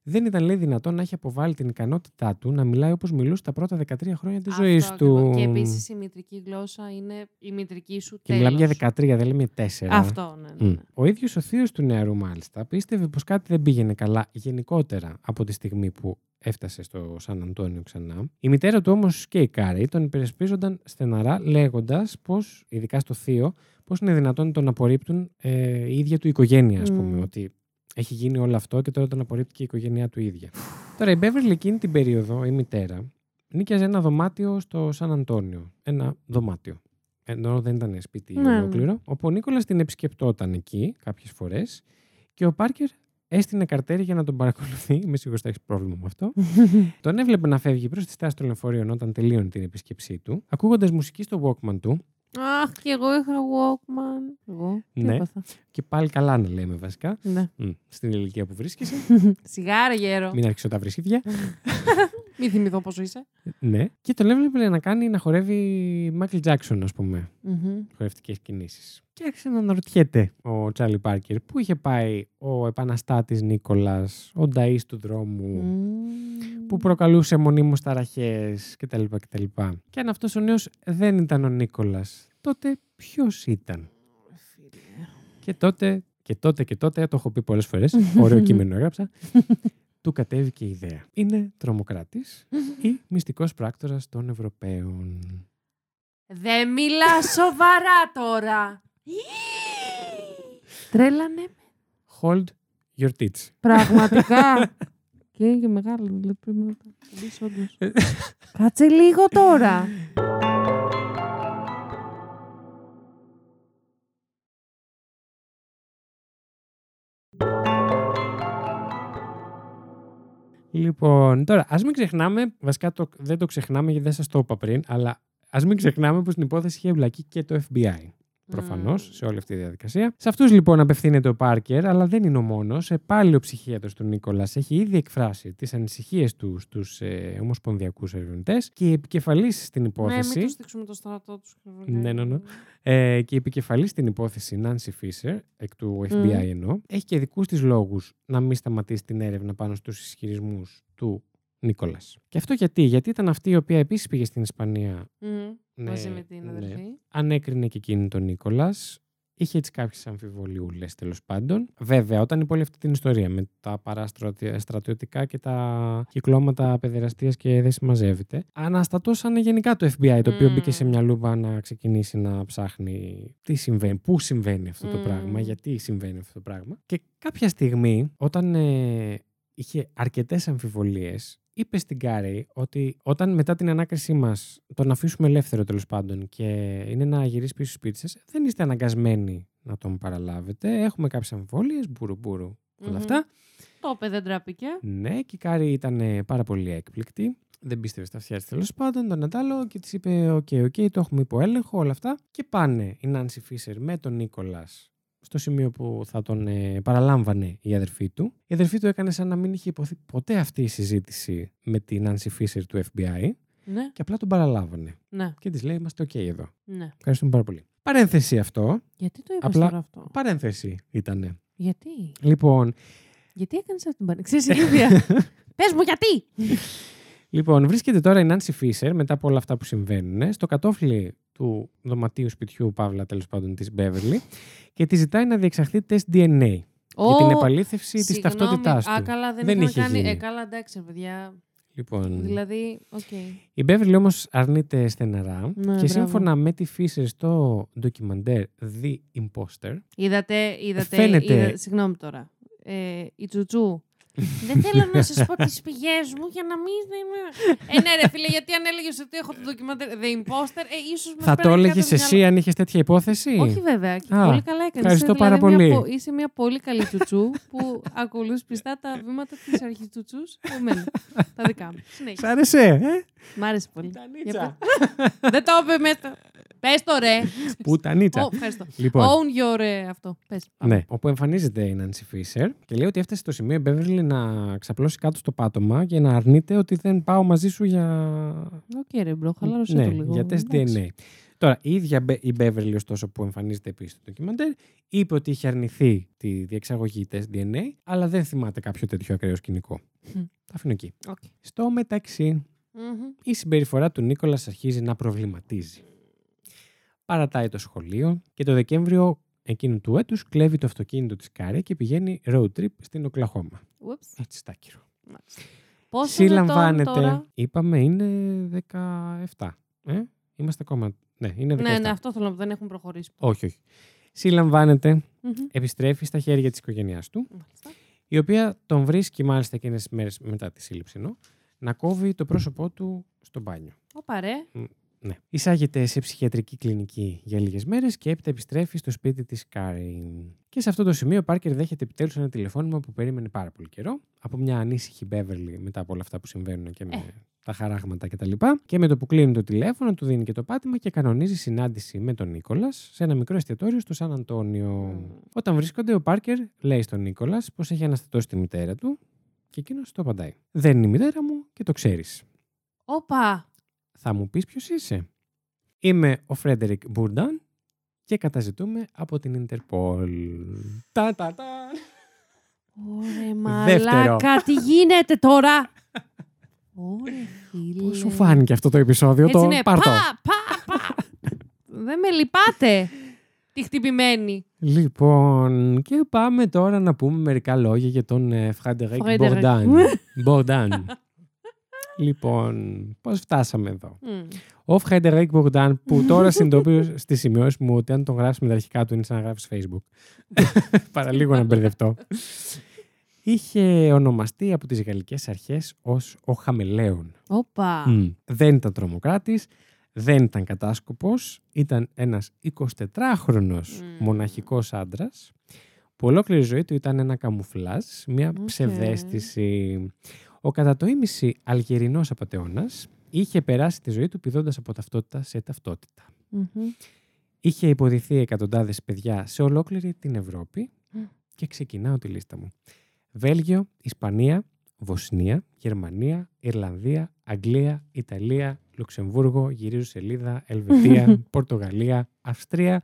δεν ήταν λέει δυνατόν να έχει αποβάλει την ικανότητά του να μιλάει όπως μιλούσε τα πρώτα 13 χρόνια της Αυτό ζωής του. ακριβώς. Και επίσης η μητρική γλώσσα είναι η μητρική σου Και μιλάμε για τέλος. 13, δεν λέμε 4. Αυτό, ναι. ναι, Μμ. ναι. Ο ίδιος ο θείος του νεαρού, μάλιστα, πίστευε πως κάτι δεν πήγαινε καλά γενικότερα από τη στιγμή που έφτασε στο Σαν Αντώνιο ξανά. Η μητέρα του όμως και η Κάρη τον υπερασπίζονταν στεναρά, λέγοντας πως, ειδικά στο θείο, πώ είναι δυνατόν να τον απορρίπτουν ε, η ίδια του οικογένεια, ας πούμε. Μμ. Ότι έχει γίνει όλο αυτό και τώρα τον απορρίπτει και η οικογένειά του ίδια. τώρα, η Μπέβερλ εκείνη την περίοδο, η μητέρα, νίκιαζε ένα δωμάτιο στο Σαν Αντώνιο. Ένα δωμάτιο. Ενώ δεν ήταν σπίτι Ναι, ναι. ολόκληρο. Όπου ο Νίκολας την επισκεπτόταν εκεί κάποιες φορές και ο Πάρκερ έστεινε καρτέρι για να τον παρακολουθεί. Είμαι σίγουρος ότι θα έχεις πρόβλημα με αυτό. τον έβλεπε να φεύγει προς τη στάση των λεωφορείων όταν τελείωνε την επίσκεψή του, ακούγοντας μουσική στο Walkman του Αχ, και εγώ είχα Walkman. Εγώ. Τι Ναι. έπαθα. και πάλι καλά να λέμε βασικά. Ναι. Μμ, στην ηλικία που βρίσκεσαι. Σιγάρα γέρο. Μην άρχισε τα βρίσκεται. Μην θυμηθώ πόσο είσαι. ναι. Και τον έβλεπε να κάνει να χορεύει Μάικλ Τζάξον, ας πούμε. Μμμ. χορευτικές κινήσεις. Και άρχισε να αναρωτιέται ο Τσάρλι Πάρκερ πού είχε πάει ο επαναστάτης Νίκολας, ο νταΐς του δρόμου, Μμμ. που προκαλούσε μονίμως ταραχές κτλ. κτλ. Και αν αυτός ο νέος δεν ήταν ο Νίκολας, τότε ποιος ήταν; Και τότε, και τότε και τότε, το έχω πει πολλές φορές, ωραίο κείμενο έγραψα, του κατέβηκε η ιδέα. Είναι τρομοκράτης ή μυστικός πράκτορας των Ευρωπαίων. Δεν μιλά σοβαρά τώρα. Τρέλανε. Hold your tits. Πραγματικά. και είναι και μεγάλο. δηλαδή πρέπει να το πεις όντως. Κάτσε λίγο τώρα. Λοιπόν, τώρα, ας μην ξεχνάμε, βασικά το, δεν το ξεχνάμε γιατί δεν σας το είπα πριν, αλλά ας μην ξεχνάμε πως στην υπόθεση είχε εμπλακεί και το FBI. Προφανώς Μμμ. σε όλη αυτή τη διαδικασία. Σε αυτούς λοιπόν απευθύνεται ο Πάρκερ, αλλά δεν είναι ο μόνος. Πάλι ο ψυχίατρος του Νίκολας έχει ήδη εκφράσει τις ανησυχίες του στους ε, ομοσπονδιακούς ερευνητές και η επικεφαλής στην Ναι, υπόθεση. μην τους δείξουμε το στρατό τους. Ναι, ναι, ναι. Ε, και η επικεφαλής στην υπόθεση, Nancy Fisher, εκ του FBI Μμ. εννοώ, έχει και δικούς της λόγους να μην σταματήσει την έρευνα πάνω στους ισχυρισμούς του Νίκολα. Και αυτό γιατί, γιατί ήταν αυτή η οποία επίσης πήγε στην Ισπανία. Ναι, Μαζί με την ναι. αδερφή. Ανέκρινε και εκείνη τον Νίκολα. Είχε έτσι κάποιες αμφιβολιούλες τέλος πάντων. Βέβαια, όταν είπε όλη αυτή την ιστορία με τα παραστρατιωτικά και τα κυκλώματα παιδεραστίας και δεν συμμαζεύεται, αναστατώσανε γενικά το FBI, το οποίο Μμμ. μπήκε σε μια λούβα να ξεκινήσει να ψάχνει τι συμβαίνει, πού συμβαίνει αυτό το Μμμ. πράγμα, γιατί συμβαίνει αυτό το πράγμα. Και κάποια στιγμή, όταν ε, είχε αρκετές αμφιβολίες, είπε στην Κάρι ότι όταν μετά την ανάκρισή μας τον αφήσουμε ελεύθερο τέλος πάντων και είναι να γυρίσεις πίσω στο σπίτι σας, δεν είστε αναγκασμένοι να τον παραλάβετε. Έχουμε κάποιες αμφιβολίες, μπουρου-μπουρου, όλα Μμμ. αυτά. Το είπε, δεν ντράπηκε. Ναι, και η Κάρι ήταν ε, πάρα πολύ έκπληκτη. Δεν πίστευε στα αυτιά της τέλος πάντων, τον Νατάλο και της είπε: OK, OK, το έχουμε υπό έλεγχο, όλα αυτά. Και πάνε η Νάνση Φίσερ με τον Νίκολας στο σημείο που θα τον ε, παραλάμβανε η αδερφή του. Η αδερφή του έκανε σαν να μην είχε ειπωθεί ποτέ αυτή η συζήτηση με την Νάνση Φίσερ του FBI Ναι, και απλά τον παραλάβανε. ναι, Και της λέει: Είμαστε οκ εδώ. ναι. Ευχαριστούμε πάρα πολύ. Παρένθεση αυτό. Γιατί το είπες Απλά- τώρα αυτό; Παρένθεση ήτανε. Γιατί; Λοιπόν, Γιατί έκανες αυτή την παρεξήγηση, ηλίθια. Πες μου, γιατί; Λοιπόν, βρίσκεται τώρα η Νάνση Φίσερ μετά από όλα αυτά που συμβαίνουν στο κατώφλι του δωματίου σπιτιού Παύλα τέλος πάντων της Μπέβερλι και τη ζητάει να διεξαχθεί τεστ DNA για την επαλήθευση της Συγγνώμη. ταυτότητάς Α, του. καλά, δεν, Δεν είχαν είχε κάνει. γίνει. Ε, καλά, εντάξει, παιδιά. Λοιπόν, Δηλαδή, οκ. η Μπέβερλι όμως αρνείται στεγνά ρε Ναι, και μπράβο. σύμφωνα με τη Φίσερ στο ντοκιμαντέρ The Imposter. Είδατε, είδατε. Φαίνεται- είδα- Συγγνώμη τώρα. Ε, η Τζουτζού. Δεν θέλω να σας πω τις πηγές μου για να μην. ε, ναι, ρε φίλε, γιατί αν έλεγες ότι έχω το ντοκιμαντέρ The Imposter, ε, ίσως Θα το έλεγες εσύ αν είχες τέτοια υπόθεση; Όχι βέβαια. Και Α, πολύ καλά έκανες. ευχαριστώ πάρα Μια, πολύ. πο- είσαι μια πολύ καλή τσουτσού που ακολουθείς πιστά τα βήματα της αρχιτουτσού. Εμένα. τα δικά μου. Σ' Συνέχισε. άρεσε, ε; Μ' άρεσε πολύ. Πουτανίτσα. Για Δεν το είπε μέσα. Πες το ρε. Πουτανίτσα. Ω, Ευχαριστώ. Λοιπόν, Own your ε, αυτό. Πες. Ναι, όπου εμφανίζεται η Νάνση Φίσερ και λέει ότι έφτασε στο σημείο η Μπέβερλι να ξαπλώσει κάτω στο πάτωμα και να αρνείται ότι δεν πάω μαζί σου για. Οκ, ρε bro, χαλάρωσε ναι, το λίγο. για τεστ Εντάξει. DNA. Τώρα, η ίδια Μπε- η Μπέβερλι, ωστόσο, που εμφανίζεται επίσης στο ντοκιμαντέρ, είπε ότι είχε αρνηθεί τη διεξαγωγή τεστ DNA, αλλά δεν θυμάται κάποιο τέτοιο ακραίο σκηνικό. Μμ. Τα αφήνω εκεί. Οκ. Στο μεταξύ, Μμμ. η συμπεριφορά του Νίκολας αρχίζει να προβληματίζει. Παρατάει το σχολείο και το Δεκέμβριο εκείνου του έτους κλέβει το αυτοκίνητο της Κάρι και πηγαίνει road trip στην Οκλαχώμα. Oops. Έτσι στάκυρο. Μάλιστα. Πόσο ετών Συλλαμβάνεται, τώρα; είπαμε είναι 17. Ε; Είμαστε ακόμα, ναι, είναι 17. Ναι, ναι, αυτό θέλω να πω. Δεν έχουν προχωρήσει. Όχι, όχι. Συλλαμβάνεται, Μμμ. επιστρέφει στα χέρια της οικογένειάς του, Μάλιστα. η οποία τον βρίσκει μάλιστα εκείνες τις μέρες μετά τη σύλληψη, ενώ, να κόβει το πρόσωπό του στο μπάνιο. Ωπα ρε. Ναι. Εισάγεται σε ψυχιατρική κλινική για λίγες μέρες και έπειτα επιστρέφει στο σπίτι της Κάριν. Και σε αυτό το σημείο ο Πάρκερ δέχεται επιτέλους ένα τηλεφώνημα που περίμενε πάρα πολύ καιρό από μια ανήσυχη Μπέβερλι μετά από όλα αυτά που συμβαίνουν και με Ε. τα χαράγματα κτλ. Και, και με το που κλείνει το τηλέφωνο, του δίνει και το πάτημα και κανονίζει συνάντηση με τον Νίκολας σε ένα μικρό εστιατόριο στο Σαν Αντώνιο. Μμμ. Όταν βρίσκονται, ο Πάρκερ λέει στον Νίκολας πως έχει αναστατώσει τη μητέρα του και εκείνος το απαντάει. Δεν είναι η μητέρα μου και το ξέρεις. Όπα. Θα μου πεις ποιος είσαι. Είμαι ο Φρέντερικ Μπουρντάν και καταζητούμε από την Ιντερπολ. Τα, τα, τα. Ωραία, Δεύτερο. μαλάκα. Τι γίνεται τώρα; Ωραία, φίλε. Πώς σου φάνηκε αυτό το επεισόδιο, Έτσι το είναι. part ο; Πα, πα, πα. Δεν με λυπάται. Τη χτυπημένη. Λοιπόν, και πάμε τώρα να πούμε μερικά λόγια για τον ε, Φρέντερικ Φρέντερικ. Μπορντάν. Μπορντάν. λοιπόν, πώς φτάσαμε εδώ; Μμ. Ο Φρέντερικ Μπορντάν, που τώρα συνειδητοποιώ στις σημειώσεις μου ότι αν τον γράψεις με τα αρχικά του είναι σαν να γράφεις Facebook. Παραλίγο να μπερδευτώ. Είχε ονομαστεί από τις γαλλικές αρχές ως ο Χαμαιλέων. Όπα. Μμ. Δεν ήταν τρομοκράτης, δεν ήταν κατάσκοπος, ήταν ένας 24χρονος Μμ. μοναχικός άντρας που ολόκληρη ζωή του ήταν ένα καμουφλάζ, μια Οκ. ψευδαίσθηση. Ο κατά το ήμισυ Αλγερινός απατεώνας είχε περάσει τη ζωή του πηδώντας από ταυτότητα σε ταυτότητα. Μμμ. Είχε υποδυθεί εκατοντάδες παιδιά σε ολόκληρη την Ευρώπη Μμ. και ξεκινάω τη λίστα μου. Βέλγιο, Ισπανία, Βοσνία, Γερμανία, Ιρλανδία, Αγγλία, Ιταλία, Λουξεμβούργο, γυρίζω σελίδα, Ελβετία, Πορτογαλία, Αυστρία,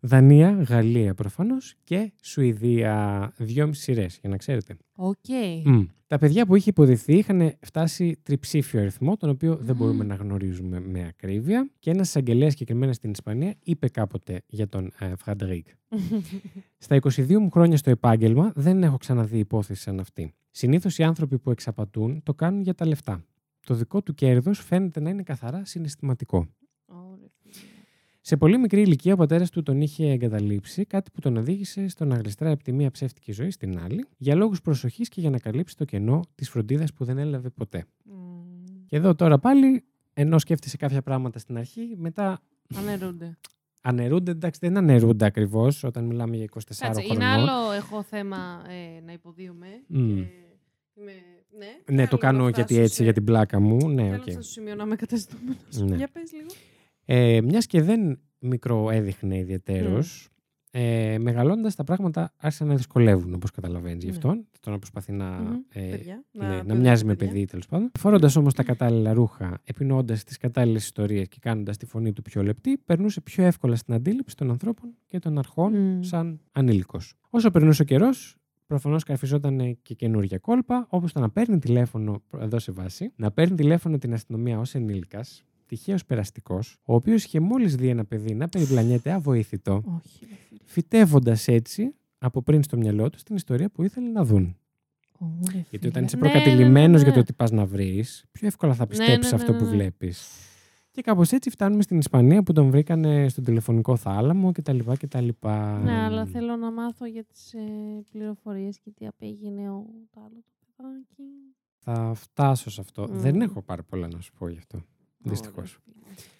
Δανία, Γαλλία προφανώς και Σουηδία. Δυόμιση σειρές, για να ξέρετε. Οκ. Μμ. Τα παιδιά που είχε υποδυθεί είχαν φτάσει τριψήφιο αριθμό, τον οποίο δεν Μμμ. μπορούμε να γνωρίζουμε με ακρίβεια. Και ένας εισαγγελέας συγκεκριμένα στην Ισπανία είπε κάποτε για τον ε, Φρεντερίκ. Στα 22 μου χρόνια στο επάγγελμα δεν έχω ξαναδεί υπόθεση σαν αυτή. Συνήθως οι άνθρωποι που εξαπατούν το κάνουν για τα λεφτά. Το δικό του κέρδος φαίνεται να είναι καθαρά συναισθηματικό. Ωραία, φίλε. Σε πολύ μικρή ηλικία ο πατέρας του τον είχε εγκαταλείψει, κάτι που τον οδήγησε στο να γλιστράει από τη μία ψεύτικη ζωή στην άλλη, για λόγους προσοχής και για να καλύψει το κενό της φροντίδας που δεν έλαβε ποτέ. Και εδώ τώρα πάλι, ενώ σκέφτεσαι κάποια πράγματα στην αρχή, μετά Αναιρούνται. αναιρούνται. Εντάξει, δεν αναιρούνται ακριβώς όταν μιλάμε για 24 Κάτσε, χρονών. είναι άλλο έχω θέμα ε, να υποδίωμαι. Μμ. Και είμαι, ναι, Ναι, θέλω το κάνω να γιατί φτάσω έτσι, σε- για την πλάκα μου. Ναι, Θέλω οκ. να φτάσω στο σημείο να είμαι καταστούμενος. Ναι. Για πες λίγο. Ε, Μιας και δεν μικροέδειχνε ιδιαίτερος, ε, μεγαλώντας τα πράγματα άρχισαν να δυσκολεύουν, όπως καταλαβαίνεις γι' Ναι. αυτόν. Το να προσπαθεί να, Μμμ. ε, Παιδιά, ναι, να να παιδεύει μοιάζει με παιδιά. παιδί τέλος πάντων. Φορώντας όμως τα κατάλληλα ρούχα, επινοώντα τις κατάλληλες ιστορίες και κάνοντας τη φωνή του πιο λεπτή, περνούσε πιο εύκολα στην αντίληψη των ανθρώπων και των αρχών Μμ. σαν ανήλικος. Όσο περνούσε ο καιρός, προφανώς καρφιζόταν και καινούργια κόλπα, όπως το να παίρνει τηλέφωνο, εδώ σε βάση, να παίρνει τηλέφωνο την αστυνομία ως ενήλικας, τυχαίο περαστικός, ο οποίος είχε μόλις δει ένα παιδί να περιπλανιέται αβοήθητο, Όχι. ρε φίλε. φυτεύοντας έτσι από πριν στο μυαλό του την ιστορία που ήθελε να δουν. Ω, ρε Γιατί φίλε. όταν είσαι Ναι, ναι, προκατηλημένος ναι, ναι. για το τι πας να βρεις, πιο εύκολα θα πιστέψεις ναι, αυτό ναι, που ναι. βλέπεις. Και κάπως έτσι φτάνουμε στην Ισπανία που τον βρήκανε στον τηλεφωνικό θάλαμο κτλ. κτλ. Ναι, αλλά θέλω να μάθω για τις ε, πληροφορίες και τι απέγινε ο το άλλο το παιδάκι. Θα φτάσω σε αυτό. Μμ. Δεν έχω πάρα πολλά να σου πω γι' αυτό. Δυστυχώς. Ωραία, φίλε.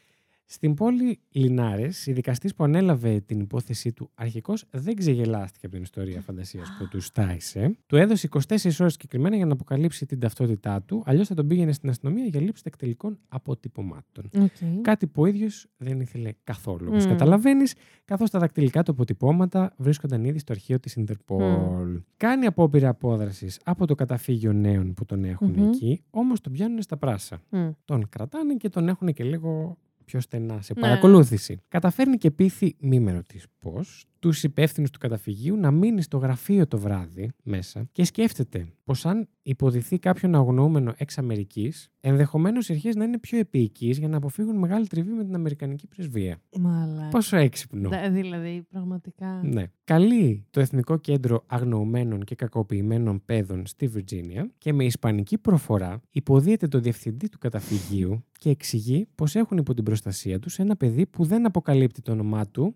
Στην πόλη Λινάρες, η δικαστής που ανέλαβε την υπόθεσή του αρχικώς δεν ξεγελάστηκε από την ιστορία φαντασίας που τους τάισε. Του έδωσε 24 ώρες συγκεκριμένα για να αποκαλύψει την ταυτότητά του, αλλιώς θα τον πήγαινε στην αστυνομία για λήψη δακτυλικών αποτυπωμάτων. Οκ. Κάτι που ο ίδιος δεν ήθελε καθόλου. Όπως Μμ. καταλαβαίνεις, καθώς τα δακτυλικά του αποτυπώματα βρίσκονταν ήδη στο αρχείο της Ιντερπολ. Κάνει απόπειρα απόδρασης από το καταφύγιο νέων που τον έχουν Μμμ. εκεί, όμως τον πιάνουν στα πράσα. Μμ. Τον κρατάνε και τον έχουν και λίγο πιο στενά σε Ναι. παρακολούθηση. Καταφέρνει και πείθει, μη με ρωτήσεις πώς, τους υπεύθυνους του καταφυγίου να μείνει στο γραφείο το βράδυ μέσα και σκέφτεται πως αν υποδηθεί κάποιον αγνοούμενο εξ Αμερικής, ενδεχομένως οι αρχές να είναι πιο επίοικοι για να αποφύγουν μεγάλη τριβή με την Αμερικανική πρεσβεία. Μαλάκα. Πόσο έξυπνο. Δα- Δηλαδή, πραγματικά. Ναι. Καλεί το Εθνικό Κέντρο Αγνοωμένων και Κακοποιημένων Παιδών στη Βιρτζίνια και με ισπανική προφορά υποδίεται το διευθυντή του καταφυγίου και εξηγεί πως έχουν υπό την προστασία τους ένα παιδί που δεν αποκαλύπτει το όνομά του,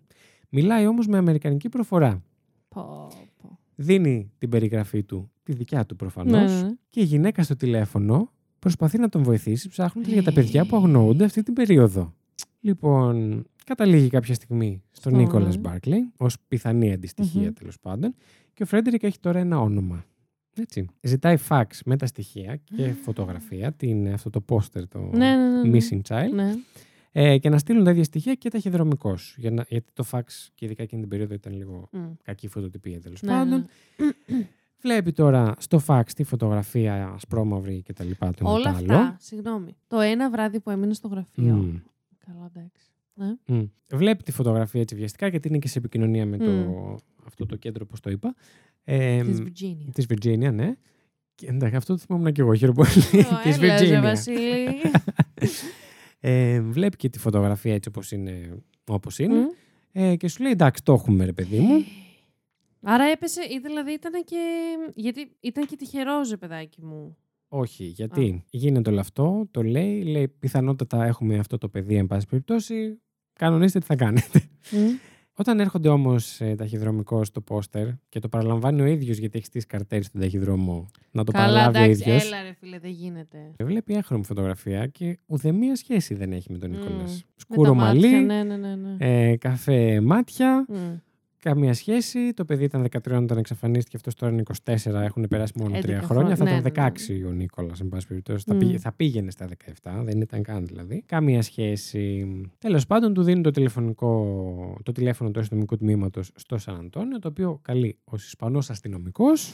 μιλάει όμως με αμερικανική προφορά. Πω, πω. Δίνει την περιγραφή του, τη δικιά του Ναι, προφανώς, ναι, ναι. και η γυναίκα στο τηλέφωνο προσπαθεί να τον βοηθήσει ψάχνοντας για τα παιδιά που αγνοούνται αυτή την περίοδο. Λοιπόν, καταλήγει κάποια στιγμή στον Στο, Νίκολας ναι. Μπάρκλey ως πιθανή αντιστοιχεία Μμμ. τέλος πάντων και ο Φρέντερικ έχει τώρα ένα όνομα. Έτσι. Ζητάει φάξ με τα στοιχεία και φωτογραφία, την, αυτό το πόστερ, το Ναι, ναι, ναι, ναι. Missing Child, Ναι. Ε, και να στείλουν τα ίδια στοιχεία και ταχυδρομικός. Για να, γιατί το φάξ και ειδικά εκείνη την περίοδο ήταν λίγο Μμ. κακή φωτοτυπία τέλος Ναι, πάντων. ναι. Βλέπει τώρα στο φάξ τη φωτογραφία ασπρόμαυρη και τα λοιπά. Το Όλα ένα το άλλο. αυτά, συγγνώμη. Το ένα βράδυ που έμεινε στο γραφείο. Μμ. Καλά, εντάξει. Ναι. Μμ. Βλέπει τη φωτογραφία έτσι βιαστικά γιατί είναι και σε επικοινωνία με το, Μμ. αυτό το κέντρο, όπως το είπα. Ε, Της Virginia. της Virginia, ναι. Και, εντάξει, αυτό το θυμόμουν και εγώ, χαίρομαι πολύ. Ω, της έλα, ρε, Virginia. Βασίλη. Ε, βλέπει και τη φωτογραφία έτσι όπως είναι, όπως είναι Μμ. ε, και σου λέει εντάξει το έχουμε ρε παιδί μου. Άρα έπεσε, ή δηλαδή ήταν και. Γιατί ήταν και τυχερός, ρε παιδάκι μου. Όχι, γιατί γίνεται όλο αυτό, το λέει, λέει πιθανότατα έχουμε αυτό το παιδί εν πάση περιπτώσει, κανονίστε τι θα κάνετε. Όταν έρχονται όμως ε, ταχυδρομικό στο πόστερ και το παραλαμβάνει ο ίδιος γιατί έχεις στήσει καρτέρι στον ταχυδρόμο να το Καλά, παραλάβει ο εντάξει, ίδιος. έλα ρε φίλε, δεν γίνεται. Βλέπει έγχρωμη φωτογραφία και ουδέμια σχέση δεν έχει με τον Μμ. Νίκολα. Με Σκούρο τα μάτια, μαλλί, Ναι, ναι, ναι. ναι. ε, καφέ μάτια, Μμ. Καμία σχέση. Το παιδί ήταν 13 όταν εξαφανίστηκε, αυτός τώρα είναι 24, έχουν περάσει μόνο 3 11 χρόνια. Θα χρόνια, ήταν ναι, 16 ο Νίκολας, εν πάση περιπτώσει. Θα, Μμ. πήγε, θα πήγαινε στα 17, δεν ήταν καν δηλαδή. Καμία σχέση. Τέλος πάντων, του δίνει το, τηλεφωνικό, το τηλέφωνο του αστυνομικού τμήματος στο Σαν Αντώνιο, το οποίο καλεί ως Ισπανός αστυνομικός.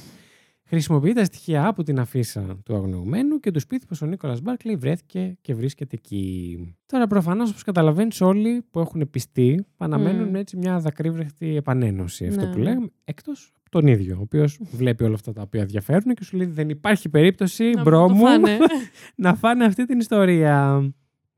Χρησιμοποιεί τα στοιχεία από την αφίσα του αγνοωμένου και τους πείθει πως ο Νίκολας Μπάρκλey βρέθηκε και βρίσκεται εκεί. Τώρα, προφανώς, όπως καταλαβαίνεις, όλοι που έχουν πειστεί αναμένουν Μμ. έτσι μια δακρύβρεχτη επανένωση. Αυτό Ναι. που λέγαμε, εκτός τον ίδιο, ο οποίος βλέπει όλα αυτά τα οποία διαφέρουν και σου λέει: Δεν υπάρχει περίπτωση, Να bro μου το μου, φάνε. να φάνε αυτή την ιστορία.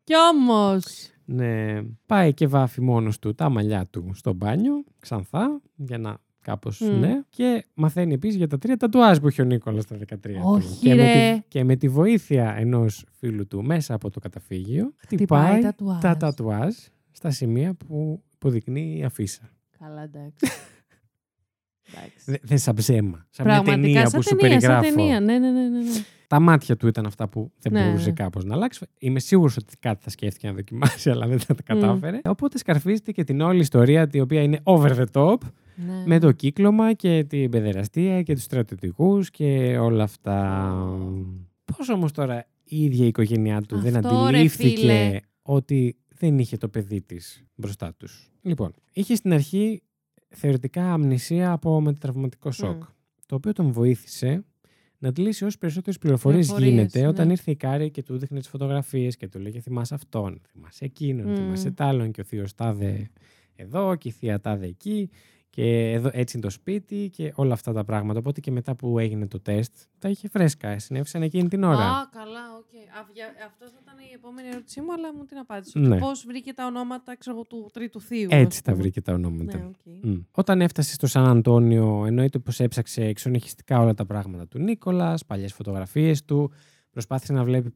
Κι όμως. Ναι. Πάει και βάφει μόνος του τα μαλλιά του στο μπάνιο, ξανθά, για να κάπως. Μμ. Ναι. Και μαθαίνει επίσης για τα τρία τατουάζ που έχει ο Νίκολας στα 13. του. Όχι, και, με ρε. τη, και με τη βοήθεια ενός φίλου του μέσα από το καταφύγιο, Χτυπάει χτυπάει τατουάζ. τα τατουάζ στα σημεία που υποδεικνύει η αφίσα. Καλά, εντάξει. Εντάξει. Δε- Δεν σαν ψέμα. Σαν μια Πραγματικά, ταινία σαν που σου ταινία, σαν περιγράφω. ταινία. Ναι, ναι, ναι, ναι, ναι. Τα μάτια του ήταν αυτά που δεν Ναι, μπορούσε ναι. κάπως να αλλάξει. Είμαι σίγουρος ότι κάτι θα σκέφτηκε να δοκιμάσει, αλλά δεν θα τα κατάφερε. Οπότε σκαρφίζεται και την όλη ιστορία, η οποία είναι over the top, Ναι. με το κύκλωμα και την παιδεραστία και τους στρατιωτικούς και όλα αυτά. Πώς όμως τώρα η ίδια η οικογένειά του δεν Αυτό, ρε αντιλήφθηκε φίλε. ότι δεν είχε το παιδί της μπροστά τους; Λοιπόν, είχε στην αρχή θεωρητικά αμνησία από μετατραυματικό σοκ, Μμ. το οποίο τον βοήθησε να αντλήσει όσο περισσότερες πληροφορίες Πληροφορίες, γίνεται όταν ναι. ήρθε η Κάρη και του δείχνε τις φωτογραφίες και του λέγε θυμάσαι αυτόν, θυμάσαι εκείνον, Μμ. θυμάσαι τ' άλλον και ο θείος τάδε εδώ και η θεία τάδε εκεί και εδώ, έτσι είναι το σπίτι και όλα αυτά τα πράγματα. Οπότε και μετά που έγινε το τεστ, τα είχε φρέσκα. Συνέβησαν εκείνη την ώρα. Α, καλά, οκ. Α, για- Αυτός θα ήταν η επόμενη ερώτησή μου, αλλά μου την απάντησε. Ναι. Πώς βρήκε τα ονόματα ξέρω, εγώ, του τρίτου θείου. Έτσι ας τα πούμε. βρήκε τα ονόματα. Ναι, οκ. Μμ. Όταν έφτασε στο Σαν Αντώνιο, εννοείται πως έψαξε εξονυχιστικά όλα τα πράγματα του Νίκολας, παλιές φωτογραφίες του, προσπάθησε να βλέπει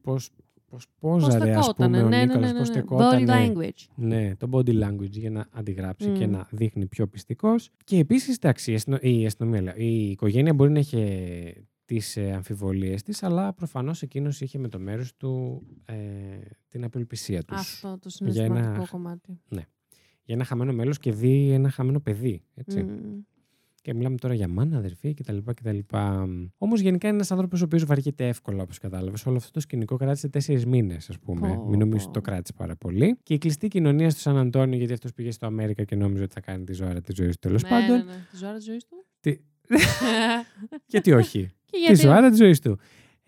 πώς, πώς Πώς πόζαρε, ας στεκότανε, πούμε, ο ναι, ναι, Νίκολας, ναι, πώς ναι, ναι. στεκότανε. Body language. Ναι, το body language για να αντιγράψει και Μμ. να δείχνει πιο πιστικός. Και επίσης, εντάξει, η, αστυνο- η αστυνομία, λέω, η οικογένεια μπορεί να είχε τις ε, αμφιβολίες της, αλλά προφανώς εκείνος είχε με το μέρος του ε, την απελπισία τους. Αυτό το Για ένα- συναισθηματικό κομμάτι. Για ένα χαμένο μέλος και δει ένα χαμένο παιδί, έτσι. Μμ. Και μιλάμε τώρα για μάνα, αδερφή κτλ. κτλ. Όμως γενικά είναι ένας άνθρωπος ο οποίος βαριέται εύκολα, όπως κατάλαβες. Όλο αυτό το σκηνικό κράτησε τέσσερις μήνες, ας πούμε. Πω, Μην νομίζω πω. ότι το κράτησε πάρα πολύ. Και η κλειστή κοινωνία στο Σαν Αντώνιο, γιατί αυτός πήγε στο Αμέρικα και νόμιζε ότι θα κάνει τη ζωή της ζωής του τέλος Ναι, πάντων. ναι, ναι. Τη ζωή της ζωής του; Τι- Γιατί όχι. Και τη γιατί. ζωή της ζωής του.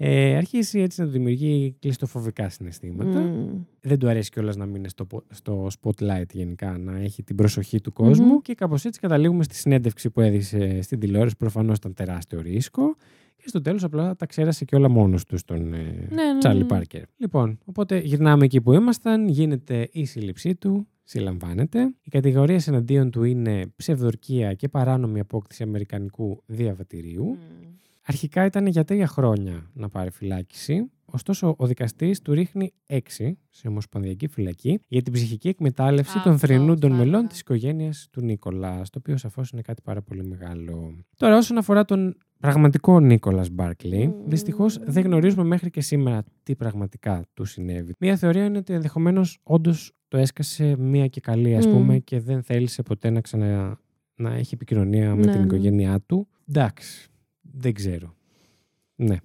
Ε, αρχίζει έτσι να του δημιουργεί κλειστοφοβικά συναισθήματα. Μμ. Δεν του αρέσει κιόλας να μείνει στο, πο- στο spotlight γενικά, να έχει την προσοχή του κόσμου. Μμμ. Και κάπως έτσι καταλήγουμε στη συνέντευξη που έδειξε στην τηλεόραση. Προφανώς ήταν τεράστιο ρίσκο. Και στο τέλος απλά τα ξέρασε και όλα μόνος τους στον ε, Ναι, ναι, Τσάρλι ναι. Πάρκερ. Λοιπόν, οπότε γυρνάμε εκεί που ήμασταν. Γίνεται η σύλληψή του. Συλλαμβάνεται. Οι κατηγορίε εναντίον του είναι ψευδορκία και παράνομη απόκτηση αμερικανικού διαβατηρίου. Μμ. Αρχικά ήταν για τρία χρόνια να πάρει φυλάκιση. Ωστόσο, ο δικαστής του ρίχνει έξι σε ομοσπονδιακή φυλακή για την ψυχική εκμετάλλευση των Αυτός, θρηνούν των θα μελών έλεγα. της οικογένειας του Νίκολας, το οποίο σαφώς είναι κάτι πάρα πολύ μεγάλο. Τώρα, όσον αφορά τον πραγματικό Νίκολας Μπάρκλι, Μμμ. δυστυχώς δεν γνωρίζουμε μέχρι και σήμερα τι πραγματικά του συνέβη. Μία θεωρία είναι ότι ενδεχομένως όντως το έσκασε μία και καλή, ας Μμ. πούμε, και δεν θέλησε ποτέ να ξανα να έχει επικοινωνία με Ναι, την ναι. οικογένειά του. Εντάξει. Δεν ξέρω. Ναι.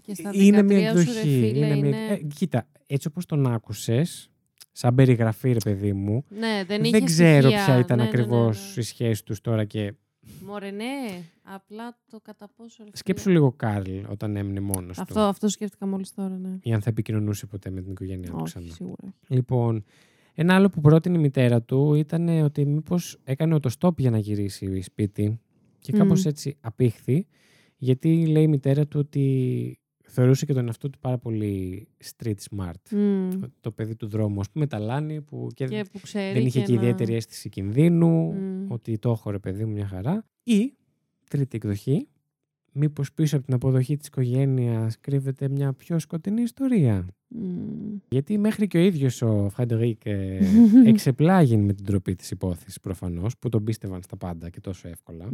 Και στα είναι μια 13 σου, ρε εκδοχή. φίλε, είναι μια... είναι- Ε, κοίτα, έτσι όπως τον άκουσες, σαν περιγραφή ρε παιδί μου, Ναι, δεν, δεν, είχε ξέρω στοιχεία. ποια ήταν Ναι, ναι, ναι, ακριβώς ναι. η σχέση τους τώρα και Μωρέ, ναι. Απλά το κατά πόσο. ρε φίλε. σκέψου λίγο Κάρλ όταν έμεινε μόνος Αυτό, του. αυτό σκέφτηκα μόλις τώρα, ναι. Ή αν θα επικοινωνούσε ποτέ με την οικογένειά του Όχι, ξανά. σίγουρα. Λοιπόν, ένα άλλο που πρότεινε η μητέρα του ήταν ότι μήπως έκανε οτοστόπ για να γυρίσει σπίτι και κάπως Μμ. έτσι απήχθη γιατί λέει η μητέρα του ότι θεωρούσε και τον εαυτό του πάρα πολύ street smart. Μμ. Το παιδί του δρόμου, ας πούμε, ταλάνι που και, Και που ξέρει. δεν είχε και, να- ιδιαίτερη αίσθηση κινδύνου, Μμ. ότι το έχω ρε παιδί μου μια χαρά. Ή, τρίτη εκδοχή, μήπως πίσω από την αποδοχή της οικογένειας κρύβεται μια πιο σκοτεινή ιστορία. Μμ. Γιατί μέχρι και ο ίδιος ο Φρεντερίκ ε, εξεπλάγη με την τροπή της υπόθεσης προφανώς, που τον πίστευαν στα πάντα και τόσο εύκολα.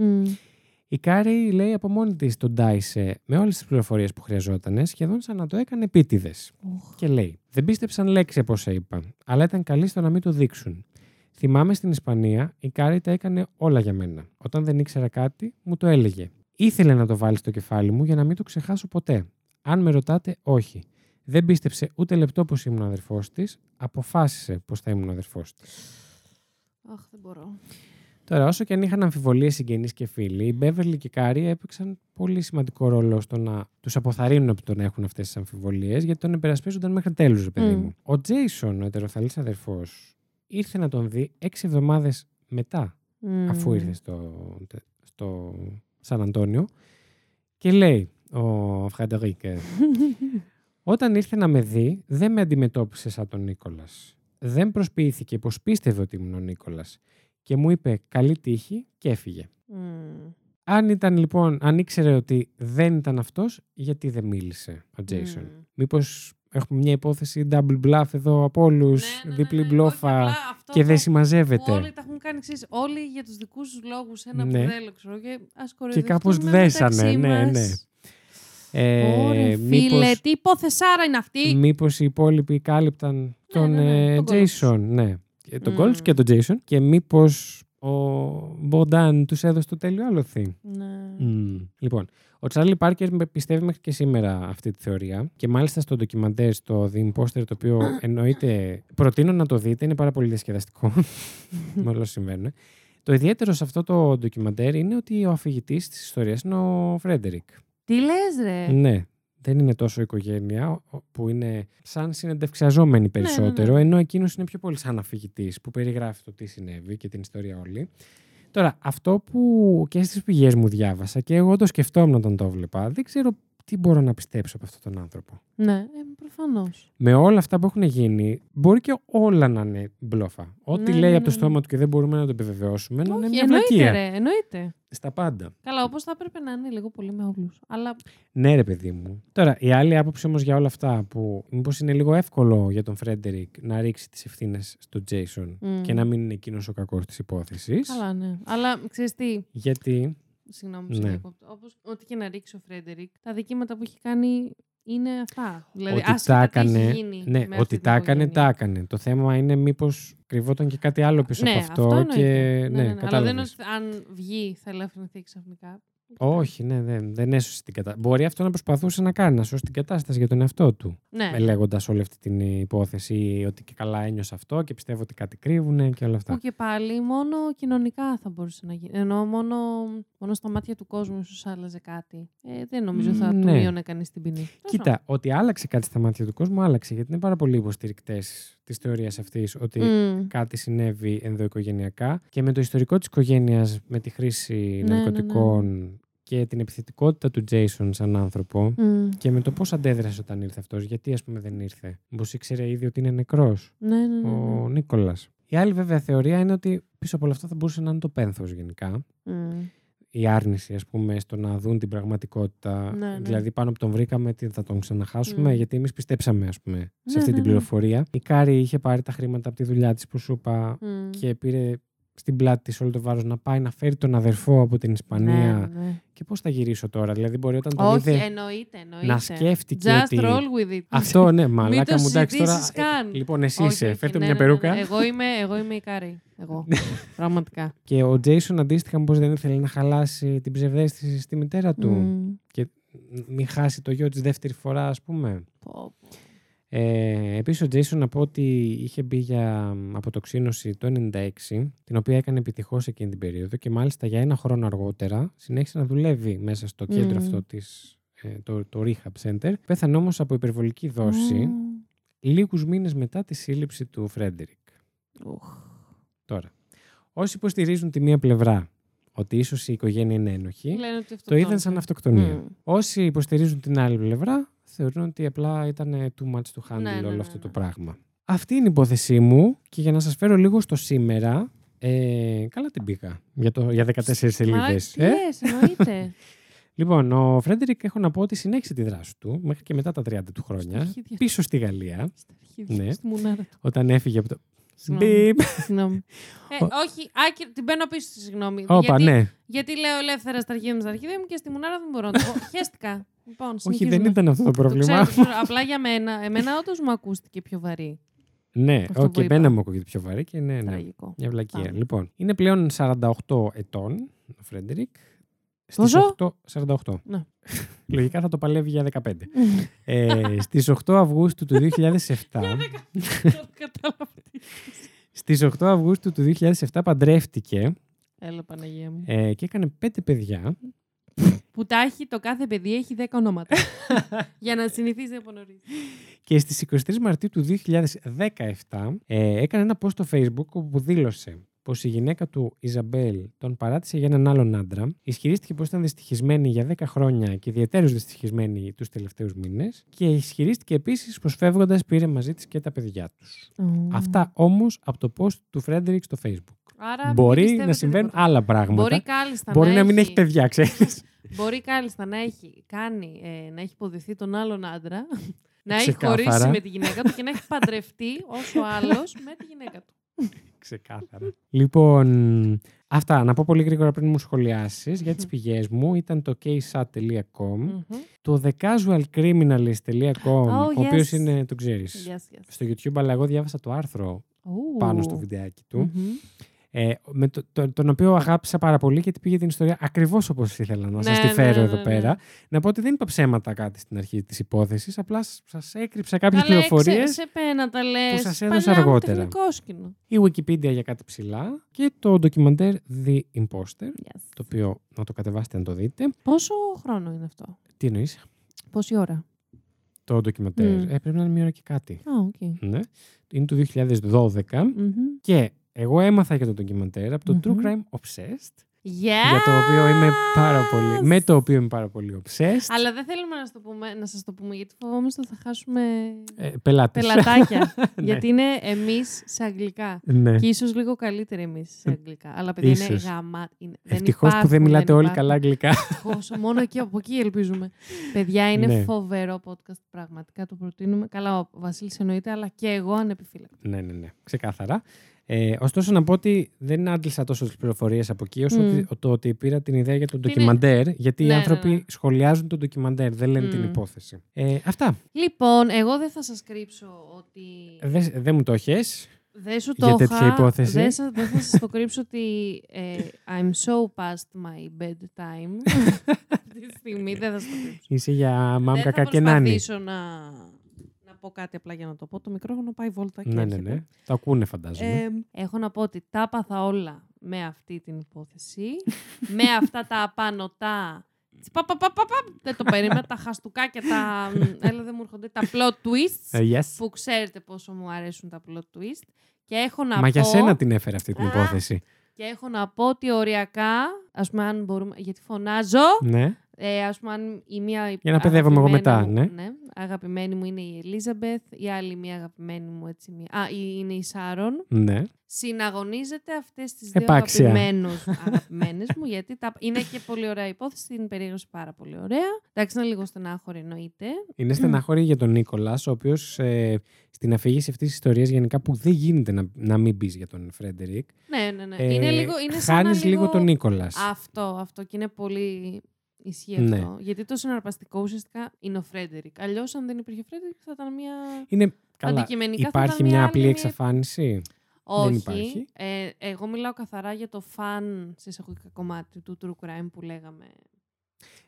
Μμ. Η Κάρη λέει από μόνη της τον τάισε με όλες τις πληροφορίες που χρειαζόταν, σχεδόν σαν να το έκανε επίτηδες. Οχ. Και λέει: Δεν πίστεψαν λέξη από όσα είπα, αλλά ήταν καλοί στο να μην το δείξουν. Θυμάμαι στην Ισπανία, η Κάρη τα έκανε όλα για μένα. Όταν δεν ήξερα κάτι, μου το έλεγε. Ήθελε να το βάλει στο κεφάλι μου για να μην το ξεχάσω ποτέ. Αν με ρωτάτε, όχι. Δεν πίστεψε ούτε λεπτό πως ήμουν αδερφός της, αποφάσισε πως θα ήμουν αδερφός της. Αχ, δεν μπορώ. Τώρα, όσο και αν είχαν αμφιβολίες συγγενείς και φίλοι, οι Μπέβερλι και η Κάρη έπαιξαν πολύ σημαντικό ρόλο στο να τους αποθαρρύνουν από το να έχουν αυτές τις αμφιβολίες, γιατί τον υπερασπίζονταν μέχρι τέλους, ρε παιδί Μμ. μου. Ο Τζέισον, ο ετεροθαλής αδερφός, ήρθε να τον δει έξι εβδομάδες μετά, αφού Μμ. ήρθε στο, στο Σαν Αντώνιο, και λέει ο Φρεντερίκ, ε, όταν ήρθε να με δει, δεν με αντιμετώπισε σαν τον Νίκολας. Δεν προσποιήθηκε πως πίστευε ότι ήμουν ο Νίκολας. Και μου είπε καλή τύχη και έφυγε. Μμ. Αν ήταν λοιπόν, αν ήξερε ότι δεν ήταν αυτός, γιατί δεν μίλησε ο Τζέισον; Μμ. Μήπως έχουμε μια υπόθεση double bluff εδώ από όλους, Ναι, ναι, ναι, διπλή ναι. μπλόφα Όχι, απλά αυτό και το δεν που συμμαζεύεται; Όλοι τα έχουν κάνει εξής. Όλοι για τους δικούς τους λόγους ένα Ναι. μπουρδέλο, ξέρω και ας Και κάπως δέσανε, ναι, ναι. Ε, Ωραία, μήπως- φίλε, τι υπόθεσάρα είναι αυτή; Μήπως οι υπόλοιποι κάλυπταν τον ναι, ναι, ε, τον Golds. Jason. Ναι. Και τον Μμμ. Golds και τον Jason. Και μήπως ο Μποντάν τους έδωσε το τέλειο άλοθη. Ναι. Μμ. Λοιπόν, ο Τσάρλι Πάρκερ με πιστεύει μέχρι και σήμερα αυτή τη θεωρία. Και μάλιστα στο ντοκιμαντέρ, στο The Imposter, το οποίο εννοείται. Προτείνω να το δείτε, είναι πάρα πολύ διασκεδαστικό. με όλα όσα συμβαίνουν. Το ιδιαίτερο σε αυτό το ντοκιμαντέρ είναι ότι ο αφηγητής της ιστορίας είναι ο Φρέντερικ. Τι λες ρε; Ναι. Δεν είναι τόσο οικογένεια, ο- που είναι σαν συνεντευξιαζόμενη περισσότερο, ναι. ενώ εκείνος είναι πιο πολύ σαν αφηγητής που περιγράφει το τι συνέβη και την ιστορία όλη. Τώρα, αυτό που και στις πηγές μου διάβασα και εγώ το σκεφτόμουν όταν το βλέπα, δεν ξέρω τι μπορώ να πιστέψω από αυτόν τον άνθρωπο; Ναι, ε, προφανώς. Με όλα αυτά που έχουν γίνει, μπορεί και όλα να είναι μπλόφα. Ό,τι Ναι, λέει ναι, από το ναι, στόμα του και δεν μπορούμε να το επιβεβαιώσουμε, να είναι Όχι, μια εννοείται βλακεία. ρε, εννοείται. Στα πάντα. Καλά, όπως θα έπρεπε να είναι λίγο πολύ με όλους. Αλλά Ναι, ρε παιδί μου. Τώρα, η άλλη άποψη όμως για όλα αυτά που μήπως είναι λίγο εύκολο για τον Φρέντερικ να ρίξει τις ευθύνες στον Τζέισον Μμ. και να μην είναι εκείνος ο κακός της υπόθεσης. καλά, ναι. Αλλά ξέρεις τι. Γιατί; Συγγνώμη, Ναι. ναι. διακόπτω. Όπως ό,τι και να ρίξει ο Φρέντερικ, τα αδικήματα που έχει κάνει είναι αυτά. Δηλαδή, ότι άσχετα τα τι έχει έκανε. γίνει Ναι, με ότι αυτή τα την έκανε, οικογένεια. τα έκανε. Το θέμα είναι μήπως κρυβόταν και κάτι άλλο πίσω ναι, από αυτό. εννοείται. και... Ναι, ναι, ναι. Αλλά κατάλαβες. δεν είναι ότι αν βγει θα ελαφρυνθεί ξαφνικά. Όχι, ναι, δεν, δεν έσωσε την κατάσταση. Μπορεί αυτό να προσπαθούσε να κάνει, να σώσει την κατάσταση για τον εαυτό του. Ναι. Λέγοντας όλη αυτή την υπόθεση ότι και καλά ένιωσε αυτό και πιστεύω ότι κάτι κρύβουν και όλα αυτά. Που και πάλι μόνο κοινωνικά θα μπορούσε να γίνει. Ενώ μόνο, μόνο στα μάτια του κόσμου ίσως άλλαζε κάτι. Ε, δεν νομίζω θα του Ναι. μείωνε κανείς την ποινή. Κοίτα, ότι άλλαξε κάτι στα μάτια του κόσμου, άλλαξε. Γιατί είναι πάρα πολλοί υποστηρικτές της θεωρίας αυτής ότι Μμ. κάτι συνέβη ενδοοικογενειακά και με το ιστορικό της οικογένειας, με τη χρήση Ναι, ναι, ναι. ναρκωτικών και την επιθετικότητα του Jason σαν άνθρωπο Μμ. και με το πώς αντέδρασε όταν ήρθε αυτός, γιατί ας πούμε δεν ήρθε. Μήπως ήξερε ήδη ότι είναι νεκρός Ναι, ναι, ναι. ο ναι. Νίκολας. Η άλλη βέβαια θεωρία είναι ότι πίσω από όλο αυτό θα μπορούσε να είναι το πένθος γενικά. Μμ. Η άρνηση, ας πούμε, στο να δουν την πραγματικότητα. Ναι, ναι. Δηλαδή, πάνω που τον βρήκαμε, τι θα τον ξαναχάσουμε, Μμ. γιατί εμείς πιστέψαμε, ας πούμε, σε Ναι, αυτή ναι, την ναι. πληροφορία. Η Κάρη είχε πάρει τα χρήματα από τη δουλειά της που σου είπα Μμ. και πήρε στην πλάτη της όλο το βάρος να πάει να φέρει τον αδερφό από την Ισπανία. Ναι, ναι. Και πώς θα γυρίσω τώρα, Δηλαδή, μπορεί όταν τον Όχι, είδε εννοείται, εννοείται. να σκέφτηκε Just ότι. roll with it. Αυτό ναι, μαλάκα το μου εντάξει τώρα. συζητήσεις καν. λοιπόν, εσύ Όχι, είσαι, όχι, φέρτε ναι, μια ναι, ναι, περούκα. ναι. Εγώ, είμαι, εγώ είμαι η Κάρη. Εγώ. Πραγματικά. Και ο Τζέισον αντίστοιχα, μήπως δεν ήθελε να χαλάσει την ψευδέστηση στη μητέρα του. Μμ. και μην χάσει το γιο της δεύτερη φορά, ας πούμε. Πω, πω. Ε, επίσης ο Jason να πω ότι είχε μπει για αποτοξίνωση το 96, την οποία έκανε επιτυχώς εκείνη την περίοδο και μάλιστα για ένα χρόνο αργότερα συνέχισε να δουλεύει μέσα στο κέντρο Μμμ. αυτό της, ε, το, το Rehab Center. Πέθανε όμως από υπερβολική δόση Μμ. λίγους μήνες μετά τη σύλληψη του Φρέντερικ. Ουχ. Τώρα, όσοι υποστηρίζουν τη μία πλευρά ότι ίσως η οικογένεια είναι ένοχη, Λένε ότι το αυτό είδαν σαν αυτοκτονία. Μμ. Όσοι υποστηρίζουν την άλλη πλευρά, θεωρούν ότι απλά ήταν too much to handle Ναι, ναι, όλο ναι, αυτό το ναι. πράγμα. Αυτή είναι η υπόθεσή μου και για να σας φέρω λίγο στο σήμερα, ε, καλά την πήγα για, το, για 14 Μα σελίδες. τι Ε; λες, εννοείται. Λοιπόν, ο Φρέντερικ έχω να πω ότι συνέχισε τη δράση του μέχρι και μετά τα 30 του Στα χρόνια, αρχίδια. πίσω στη Γαλλία, Στα αρχίδια, Ναι. στη μουνάρα του. όταν έφυγε από το... Συγγνώμη. Μπιπ. Συγγνώμη. Ε, Ο- όχι, άκυρα, την μπαίνω πίσω στη συγγνώμη. Όπα, γιατί, ναι. γιατί λέω ελεύθερα στα αρχίδια μου, στα αρχίδια μου και στη μουνάρα δεν μπορώ να το πω. Χαίστηκα. Λοιπόν, Όχι, συνεχίζουμε. δεν ήταν αυτό το Το πρόβλημα. ξέρω, το ξέρω. Απλά για μένα. Εμένα όντως μου ακούστηκε πιο βαρύ. ναι, Αυτό ο, που και είπα. εμένα μου ακούγεται πιο βαρύ και ναι, ναι. Τραγικό. Μια βλακεία. Πάμε. Λοιπόν, είναι πλέον 48 ετών ο Φρέντερικ. Στις Πόσο; 8, 48. Ναι. Λογικά θα το παλεύει για 15. ε, στις 8 Αυγούστου του 2007, Κατάλαβα. στις 8 Αυγούστου του 2007 παντρεύτηκε Έλα Παναγία μου. ε, και έκανε πέντε παιδιά. Που τα έχει το κάθε παιδί έχει 10 ονόματα. για να συνηθίζει από νωρίς. Και στις 23 Μαρτίου του 2017 ε, έκανε ένα post στο Facebook όπου δήλωσε πως η γυναίκα του Ιζαμπέλ τον παράτησε για έναν άλλον άντρα. Ισχυρίστηκε πως ήταν δυστυχισμένη για 10 χρόνια και ιδιαίτερως δυστυχισμένη τους τελευταίους μήνες. Και ισχυρίστηκε επίσης πως φεύγοντας πήρε μαζί της και τα παιδιά τους. Αυτά όμως από το post του Φρέντερικ στο Facebook. Άρα μην Μπορεί πιστεύετε να συμβαίνουν τίποτα. άλλα πράγματα. Μπορεί κάλλιστα Μπορεί να, να μην έχει παιδιά, ξέρεις. Μπορεί κάλλιστα να έχει κάνει, ε, να έχει υποδηθεί τον άλλον άντρα να έχει Ξεκάθαρα. χωρίσει με τη γυναίκα του και να έχει παντρευτεί όσο άλλος με τη γυναίκα του. Ξεκάθαρα. λοιπόν, αυτά. Να πω πολύ γρήγορα πριν μου σχολιάσεις για τις πηγές μου. Ήταν το ksat.com, Μμμ. το thecasualcriminalist.com, Oh, ο οποίος yes. είναι, το ξέρεις, Yes, yes. στο YouTube, αλλά εγώ διάβασα το άρθρο Ου. πάνω στο βιντεάκι του. Μμμ. Ε, με το, το- τον οποίο αγάπησα πάρα πολύ γιατί πήγε την ιστορία ακριβώς όπως ήθελα να Ναι, σας σα τη ναι, φέρω ναι, εδώ ναι. πέρα. Να πω ότι δεν είπα ψέματα κάτι στην αρχή της υπόθεσης, απλά σας έκρυψα κάποιες Καλέ, πληροφορίες. Σε, σε πένα τα λες. σας έδωσα Πανιά μου αργότερα. τεχνικόσκηνο. Η Wikipedia για κάτι ψηλά και το ντοκιμαντέρ The Imposter, Yes. το οποίο να το κατεβάσετε να το δείτε. Πόσο χρόνο είναι αυτό; Τι εννοείς, Πόση ώρα; το ντοκιμαντέρ. Μμ. Ε, πρέπει να είναι μία ώρα και κάτι. Α, οκ. Ναι. Είναι του 2012 Μμμ. και εγώ έμαθα για το ντοκιμαντέρ από το Μμμ. True Crime Obsessed. Yes! Για το οποίο είμαι πάρα πολύ. Με το οποίο είμαι πάρα πολύ obsessed. Αλλά δεν θέλουμε να, σας το πούμε, να σας το πούμε γιατί φοβόμαστε ότι θα χάσουμε Ε, πελάτες. πελατάκια. Ναι. γιατί είναι εμείς σε αγγλικά. Ναι. Και ίσως λίγο καλύτεροι εμείς σε αγγλικά. Αλλά παιδιά είναι Ίσως. γάμα. Είναι, Ευτυχώς που δεν μιλάτε όλοι καλά αγγλικά. Ευτυχώς, μόνο εκεί, από εκεί ελπίζουμε. Παιδιά, είναι Ναι. φοβερό podcast. Πραγματικά το προτείνουμε. Καλά, ο Βασίλης εννοείται, αλλά και εγώ ανεπιφύλακτα. ναι, ναι, ναι. Ξεκάθαρα. Ε, ωστόσο, να πω ότι δεν άντλησα τόσο τι πληροφορίες από εκεί, όσο Μμ. ότι, το ότι πήρα την ιδέα για το Είναι- ντοκιμαντέρ, γιατί Ναι, οι ναι, άνθρωποι ναι. σχολιάζουν το ντοκιμαντέρ, δεν λένε την Μμ. υπόθεση. Ε, αυτά. Λοιπόν, εγώ δεν θα σας κρύψω ότι Δεν δεν μου το έχεις. Δεν σου το Για είχα. τέτοια υπόθεση. Δεν, σα- δεν θα σας το κρύψω ότι ε, I'm so past my bedtime. Αυτή τη στιγμή δεν θα σας το κρύψω. Είσαι για μάμ δεν κακά θα και νάνι. προσπαθήσω να, να πω κάτι απλά για να το πω. Το μικρόφωνο πάει βόλτα και Ναι, ναι, έρχεται. ναι. Το ακούνε, φαντάζομαι. Ε, έχω να πω ότι τα έπαθα όλα με αυτή την υπόθεση. με αυτά τα απανοτά. Πα, πα, πα, πα, πα, δεν το περίμενα. τα χαστούκάκια, τα. μ, Έλα, δεν μου έρχονται. Τα plot twists. Ε, yes. που ξέρετε πόσο μου αρέσουν τα plot twist. Και έχω να Μα για πω... σένα την έφερε αυτή την Α. υπόθεση. Και έχω να πω ότι οριακά, ας πούμε αν μπορούμε, γιατί φωνάζω, Ναι. Ε, ας πούμε αν η μία Για να παιδεύομαι εγώ μετά, αγαπημένη ναι. μου- αγαπημένη μου είναι η Ελίζαμπεθ, η άλλη μία αγαπημένη μου έτσι μία, α, η- είναι η Σάρον. Ναι. Συναγωνίζεται αυτές τις δύο Επάξια. αγαπημένους, αγαπημένες μου, γιατί τα, είναι και πολύ ωραία υπόθεση, την περιέγραψε πάρα πολύ ωραία. Εντάξει, είναι λίγο στενάχωρη εννοείται. Είναι στενάχωρη για τον Νίκολας, ο οποίος ε, στην αφήγηση αυτής της ιστορίας γενικά που δεν γίνεται να, να μην μπει για τον Φρέντερικ. Ναι, ναι, ναι. Ε, είναι λίγο, είναι σαν να χάνεις λίγο τον Νίκολας. Αυτό, αυτό και είναι πολύ ισχύει Ναι. αυτό. Γιατί το συναρπαστικό ουσιαστικά είναι ο Φρέντερικ. Αλλιώς, αν δεν υπήρχε ο Φρέντερικ, θα ήταν μια. Είναι καλά. Αντικειμενικά θα Υπάρχει ήταν μια μια άλλη απλή μία- εξαφάνιση; Όχι. υπάρχει. Ε, εγώ μιλάω καθαρά για το fun σε εισαγωγικά κομμάτι του true crime που λέγαμε.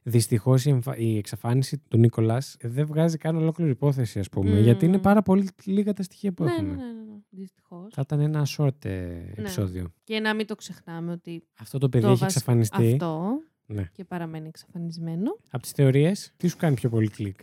Δυστυχώς η, εμφα- η εξαφάνιση του Νίκολας δεν βγάζει καν ολόκληρη υπόθεση, ας πούμε. Μμμ. Γιατί είναι πάρα πολύ λίγα τα στοιχεία που Ναι, έχουμε. ναι, ναι, ναι, ναι. Δυστυχώς. Θα ήταν ένα short ε, επεισόδιο. Και να μην το ξεχνάμε ότι Αυτό το παιδί το έχει βασι- εξαφανιστεί. αυτό Ναι. και παραμένει εξαφανισμένο. Από τις θεωρίες, τι σου κάνει πιο πολύ κλικ;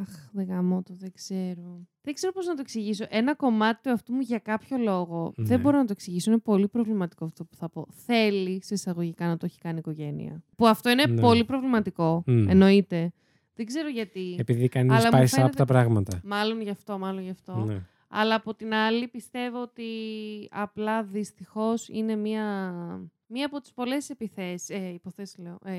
Αχ, δεν γαμώ το, δεν ξέρω. Δεν ξέρω πώς να το εξηγήσω. Ένα κομμάτι του αυτού μου για κάποιο λόγο Ναι. δεν μπορώ να το εξηγήσω. Είναι πολύ προβληματικό αυτό που θα πω. Θέλει σε εισαγωγικά να το έχει κάνει η οικογένεια. Που αυτό είναι Ναι. πολύ προβληματικό. Μμ. Εννοείται. Δεν ξέρω γιατί. Επειδή κάνει Αλλά μου spice up φαίνεται- τα πράγματα. Μάλλον γι' αυτό, μάλλον γι' αυτό. Ναι. Αλλά από την άλλη πιστεύω ότι απλά δυστυχώς είναι μία, μία από τις πολλές επιθέσεις, ε, υποθέσεις λέω, ε,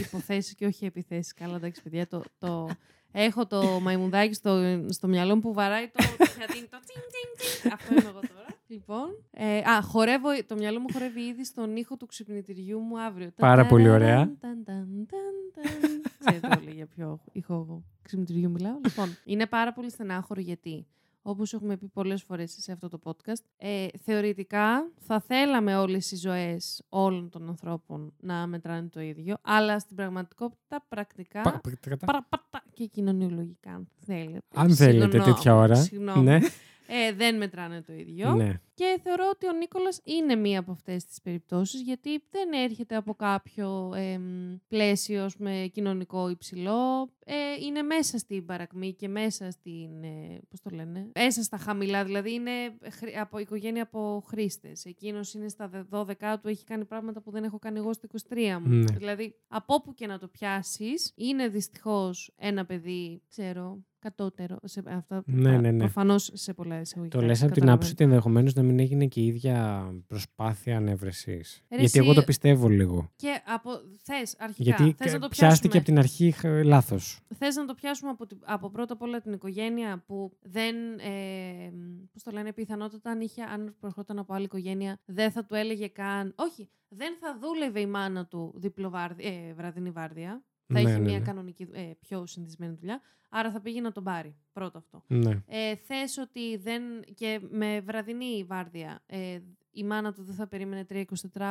υποθέσεις και όχι επιθέσεις. Καλά εντάξει παιδιά, το, το, έχω το μαϊμουδάκι στο, στο μυαλό μου που βαράει το, το πιατίνι, το τσιν τσιν τσιν. Αυτό είμαι εγώ τώρα. Λοιπόν, ε, α, χορεύω, το μυαλό μου χορεύει ήδη στον ήχο του ξυπνητηριού μου αύριο. Πάρα πολύ ωραία. Ταν, ταν, ταν, ταν. Ξέρετε όλοι για ποιο ήχο ξυπνητηριού μιλάω. Λοιπόν, είναι πάρα πολύ στενάχωρο γιατί όπως έχουμε πει πολλές φορές σε αυτό το podcast, ε, θεωρητικά θα θέλαμε όλες οι ζωές όλων των ανθρώπων να μετράνε το ίδιο, αλλά στην πραγματικότητα πρακτικά Πα- πα- κατά- παραπατά και κοινωνιολογικά, αν θέλετε. Αν θέλετε Συγγνώμη, τέτοια ώρα. συγγνώμη. Ναι. Ε, δεν μετράνε το ίδιο. ναι. Και θεωρώ ότι ο Νίκολας είναι μία από αυτές τις περιπτώσεις, γιατί δεν έρχεται από κάποιο εμ, πλαίσιο ας πούμε, κοινωνικό υψηλό. Ε, είναι μέσα στην παρακμή και μέσα στην, ε, πώς το λένε, μέσα στα χαμηλά. Δηλαδή είναι χρη- από οικογένεια από χρήστες. Εκείνος είναι στα δε- 12 του, έχει κάνει πράγματα που δεν έχω κάνει εγώ στα 23 μου. Ναι. Δηλαδή, από όπου και να το πιάσεις, είναι δυστυχώς ένα παιδί, ξέρω, κατώτερο. Σε, αυτά, Ναι, ναι, ναι. Προφανώς σε πολλά εισαγωγικά. Το λες από την καταλαβαίνω. άποψη ότι ενδεχομένως να μην έγινε και η ίδια προσπάθεια ανέβρεσή. Ρε Γιατί εγώ εσύ- το πιστεύω λίγο. Και από. Θες αρχικά. Γιατί θες να το πιάστηκε πιάσουμε. από την αρχή λάθος. Θες να το πιάσουμε από, την- από πρώτα απ' όλα την οικογένεια που δεν. Ε, πώς το λένε, πιθανότατα αν, είχε, αν προερχόταν από άλλη οικογένεια, δεν θα του έλεγε καν. Όχι, δεν θα δούλευε η μάνα του διπλοβάρδι, ε, βραδινή βάρδια. Θα Ναι, είχε ναι, μια ναι. κανονική, ε, πιο συνηθισμένη δουλειά. Άρα θα πήγε να τον πάρει. Πρώτο αυτό. Ναι. Ε, θες ότι δεν. και με βραδινή βάρδια ε, η μάνα του δεν θα περίμενε 3-24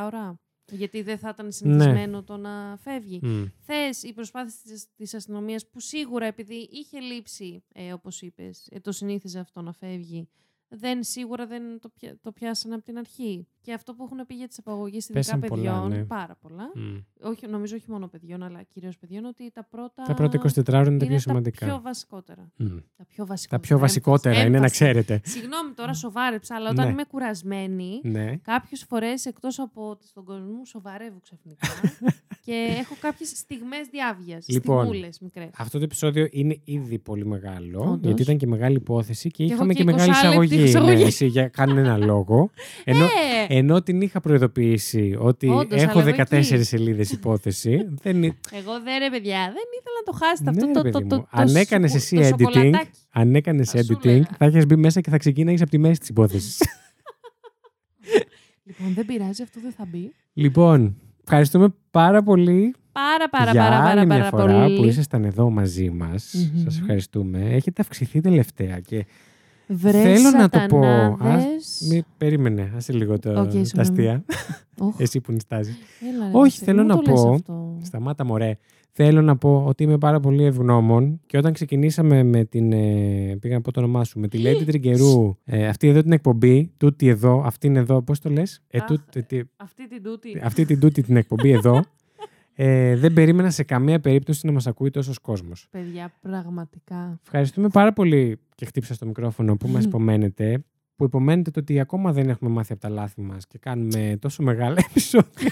ώρα. Γιατί δεν θα ήταν συνηθισμένο το να φεύγει. Μμ. Θες οι προσπάθειες της, της αστυνομίας που σίγουρα επειδή είχε λείψει, ε, όπως είπες, ε, το συνήθιζε αυτό να φεύγει, δεν, σίγουρα δεν το, πια, το πιάσανε από την αρχή. Και αυτό που έχουν πει για τις απαγωγές ειδικά Πέσαν πολλά, παιδιών, ναι. πάρα πολλά, Μμ. όχι, νομίζω όχι μόνο παιδιών, αλλά κυρίως παιδιών, ότι τα πρώτα, Τα πρώτα 24 ώρα είναι τα πιο τα σημαντικά. πιο βασικότερα. Μμ. Τα πιο βασικότερα. Τα πιο βασικότερα είναι να έμφαση. ξέρετε. Συγγνώμη τώρα, σοβάρεψα, αλλά όταν Ναι. είμαι κουρασμένη, Ναι. Κάποιες φορές εκτός από ότι στον κόσμο μου σοβαρεύω ξαφνικά και έχω κάποιες στιγμές διάβγειας. Λοιπόν, Στιγμούλες μικρές. Αυτό το επεισόδιο είναι ήδη πολύ μεγάλο, Όντως. γιατί ήταν και μεγάλη υπόθεση και Και είχαμε έχω και και μεγάλη 20 λεπτή εισαγωγή. Εισαγωγή. Ναι, εσύ για κανένα λόγο. Ενώ, Ε, ενώ την είχα προειδοποιήσει ότι Όντως, έχω αλλά εγώ 14 εκεί. σελίδες υπόθεση. δεν είναι... εγώ δεν ρε παιδιά, δεν ήθελα να το χάσετε Ναι, αυτό ρε το, παιδί το, το, μου. το, Αν σοκο- έκανες εσύ το editing, σοκολατάκι. Αν έκανες Θα σου editing, λέγα. θα έχει μπει μέσα και θα ξεκίναγε από τη μέση της υπόθεσης. Λοιπόν, δεν πειράζει, αυτό δεν θα μπει. λοιπόν, ευχαριστούμε πάρα πολύ Πάρα πάρα για πάρα πάρα, άλλη μια πάρα φορά πολύ. που ήσασταν εδώ μαζί μας. Μμμ. Σας ευχαριστούμε. Έχετε αυξηθεί τελευταία και Βρες Θέλω να το πω. σατανάδες. μη, περίμενε, άσε λίγο το, Οκ, τα συγγνώμη. αστεία. Οχ, Εσύ που νυστάζεις. έλα, ρε, Όχι, Βασίλη, θέλω μην να το λες πω- αυτό. Σταμάτα μωρέ. Θέλω να πω ότι είμαι πάρα πολύ ευγνώμων και όταν ξεκινήσαμε με την. Ε, πήγα να πω το όνομά σου. Με τη Lady Τριγκερού. Ε, αυτή εδώ την εκπομπή. Τούτη εδώ. Αυτή είναι εδώ. Πώς το λες; Ε, Αχ, τούτη- ε, τι- Αυτή την τούτη. αυτή την τούτη την εκπομπή εδώ. Ε, δεν περίμενα σε καμία περίπτωση να μας ακούει τόσος κόσμος. Παιδιά, πραγματικά. Ευχαριστούμε πάρα πολύ και χτύψα στο μικρόφωνο που μας υπομένετε. Που υπομένετε το ότι ακόμα δεν έχουμε μάθει από τα λάθη μας και κάνουμε τόσο μεγάλα επεισόδια.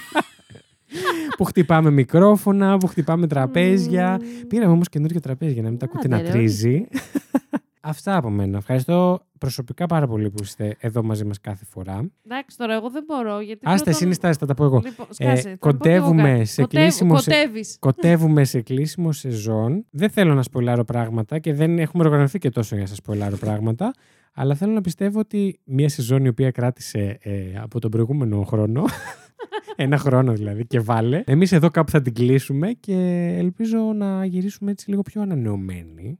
που χτυπάμε μικρόφωνα, που χτυπάμε τραπέζια. Μμμ. Πήραμε όμως καινούργιο τραπέζι για να μην τα ακούτε Άντε να ρε, τρίζει. Αυτά από μένα. Ευχαριστώ προσωπικά πάρα πολύ που είστε εδώ μαζί μας κάθε φορά. Εντάξει, τώρα εγώ δεν μπορώ. Γιατί Άστε, πρώτον- εσύ νιστάζεις, θα τα πω εγώ. Λοιπόν, σκάσε, θα πω κοντεύουμε και εγώ κάτι. σε Κοντεύω- κλείσιμο σε- Κοντεύεις. Κοτεύουμε σε κλείσιμο σεζόν. Δεν θέλω να σποιλάρω πράγματα και δεν έχουμε οργανωθεί και τόσο για να σας σποιλάρω πράγματα. Αλλά θέλω να πιστεύω ότι μια σεζόν η οποία κράτησε ε, από τον προηγούμενο χρόνο. ένα χρόνο δηλαδή και βάλε. Εμείς εδώ κάπου θα την κλείσουμε και ελπίζω να γυρίσουμε έτσι λίγο πιο ανανεωμένοι.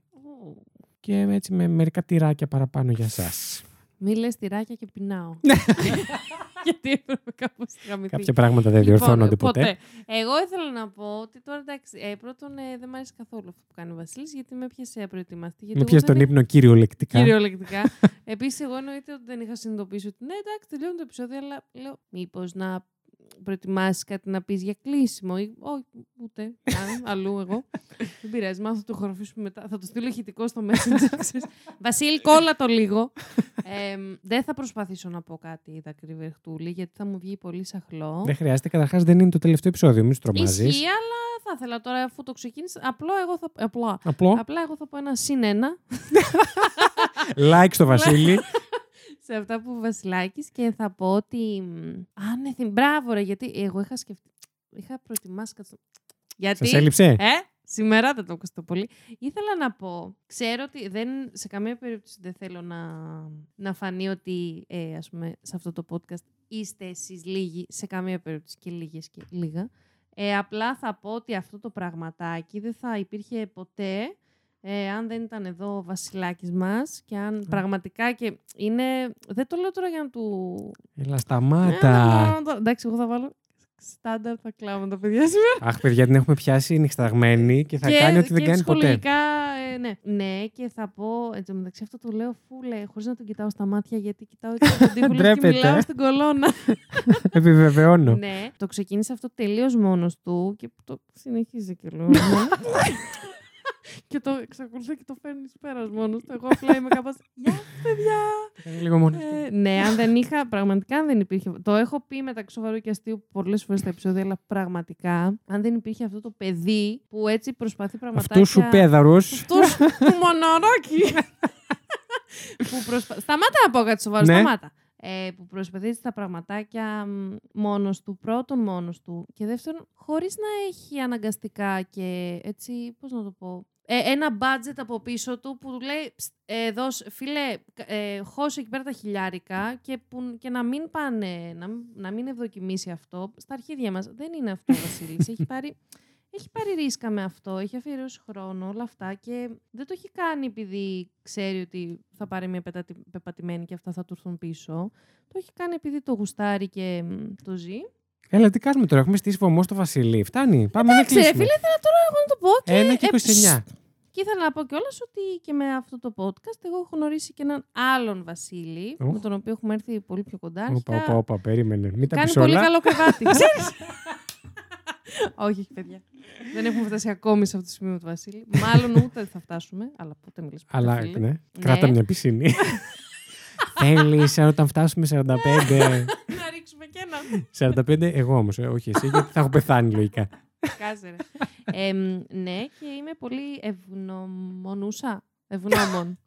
Και έτσι με μερικά τυράκια παραπάνω για σας. Μη λες τυράκια και πεινάω. Γιατί έπρεπε κάπως να γαμηθεί. Κάποια πράγματα δεν Λοιπόν, διορθώνονται ποτέ. Εγώ ήθελα να πω ότι τώρα εντάξει, ε, πρώτον ε, δεν μου αρέσει καθόλου αυτό που κάνει ο Βασίλης γιατί με πιάσε απροετοιμαστή. Γιατί Με εγώ πιέζει τον δεν- ύπνο κυριολεκτικά. Κυριολεκτικά. Επίσης, εγώ εννοείται ότι δεν είχα συνειδητοποιήσει ότι ναι, εντάξει, τελειώνει το επεισόδιο, αλλά λέω, μήπως να προετοιμάσεις κάτι να πεις για κλείσιμο. Ή, όχι, ούτε. καν, αλλού εγώ. δεν πειράζει, μάθω το χοροφήσουμε μετά. Θα το στείλω ηχητικό στο Messenger. ξέρεις. Βασίλη, κόλλα το λίγο. Ε, δεν θα προσπαθήσω να πω κάτι δακρυβερχτούλη, γιατί θα μου βγει πολύ σαχλό. Δεν χρειάζεται. Καταρχάς δεν είναι το τελευταίο επεισόδιο. Μην σου τρομάζει. Ισχύει, αλλά θα ήθελα τώρα αφού το ξεκίνησα. Απλό εγώ θα, απλά, Απλό. απλά εγώ θα πω ένα συν ένα. Like στο Βασίλη. Σε αυτά που Βασιλάκης και θα πω ότι. μ, Α, ναι, θυμ- μπράβο, ρε, γιατί εγώ είχα σκεφτεί. Είχα προετοιμάσει κάτι. στο- Γιατί. Σας έλειψε; Ε, σήμερα δεν το ακούστε πολύ. Ήθελα να πω, ξέρω ότι δεν, σε καμία περίπτωση δεν θέλω να, να φανεί ότι, ε, ας πούμε, σε αυτό το podcast είστε εσείς λίγοι, σε καμία περίπτωση και λίγες και λίγα. Ε, απλά θα πω ότι αυτό το πραγματάκι δεν θα υπήρχε ποτέ ε, αν δεν ήταν εδώ ο Βασιλάκης μας και αν πραγματικά και είναι... Δεν το λέω τώρα για να του... Έλα, Ε, σταμάτα. να- Εντάξει, εγώ θα βάλω στάνταρ τα κλάματα, παιδιά, σήμερα. Αχ, παιδιά, την έχουμε πιάσει νυχταγμένη και θα κάνει ό,τι δεν και κάνει ποτέ. ψυχολογικά, ε, ναι. ναι, και θα πω, εν τω μεταξύ αυτό το λέω φούλε, χωρίς να τον κοιτάω στα μάτια, γιατί κοιτάω και τον τοίχο λες και Ντρέπεται. μιλάω στην κολόνα. Επιβεβαιώνω. ναι, το ξεκίνησε αυτό τελείως μόνος του και το συνεχίζει και λέω. ναι. και το εξακολουθεί και το φέρνεις πέρας μόνος του. Εγώ απλά είμαι κάπως. Γεια σας, παιδιά! Ε, Λίγο μόνος. Ε, ναι, αν δεν είχα, πραγματικά αν δεν υπήρχε. Το έχω πει μεταξύ σοβαρού και αστείου πολλές φορές στα επεισόδια, αλλά πραγματικά, αν δεν υπήρχε αυτό το παιδί που έτσι προσπαθεί πραγματικά. Αυτού σου πέδαρου. Αυτούς του μοναράκι. που προσπα... Σταμάτα να πω κάτι σοβαρό, Ναι. σταμάτα. Ε, που προσπαθεί τα πραγματάκια μ, μόνος του, πρώτον μόνος του και δεύτερον χωρίς να έχει αναγκαστικά και έτσι, πώς να το πω, ε, ένα budget από πίσω του που του λέει «Ψ, ε, δώσ, φίλε, κα- ε, χώσε εκεί πέρα τα χιλιάρικα και, που, και να μην πάνε, να, μην- να μην ευδοκιμήσει αυτό στα αρχίδια μας. Δεν είναι αυτό ο Βασίλης. έχει πάρει έχει πάρει ρίσκα με αυτό, έχει αφιερώσει χρόνο, όλα αυτά και δεν το έχει κάνει επειδή ξέρει ότι θα πάρει μια πετατη- πεπατημένη και αυτά θα του έρθουν πίσω. Το έχει κάνει επειδή το γουστάρει και μ, το ζει. Έλα, τι κάνουμε τώρα. Έχουμε στήσει βωμό στο Βασίλη. Φτάνει. Πάμε να Εντάξει, ρε κλείσουμε. φίλε, ήθελα τώρα εγώ να το πω και... Ένα και ε, 29. ψ, και ήθελα να πω κιόλας ότι και με αυτό το podcast εγώ έχω γνωρίσει και έναν άλλον Βασίλη, Οχ. με τον οποίο έχουμε έρθει πολύ πιο κοντά. Όπα, Αρχικά όπα, όπα, περίμενε. Μην τα Κάνει πεις πολύ όλα. καλό κρεβάτι. Ξέρεις. όχι, όχι, παιδιά. Δεν έχουμε φτάσει ακόμη σε αυτό το σημείο του Βασίλη. Μάλλον ούτε δεν θα φτάσουμε, αλλά πότε μιλήσουμε. Αλλά, ναι. Κράτα μια πισίνη. Θέλεις όταν φτάσουμε 45. Να ρίξουμε και έναν. 45, εγώ όμως, όχι εσύ, γιατί θα έχω πεθάνει λογικά. Κάσε ρε. Εμ, ναι, και είμαι πολύ ευγνωμονούσα. Ευγνώμων.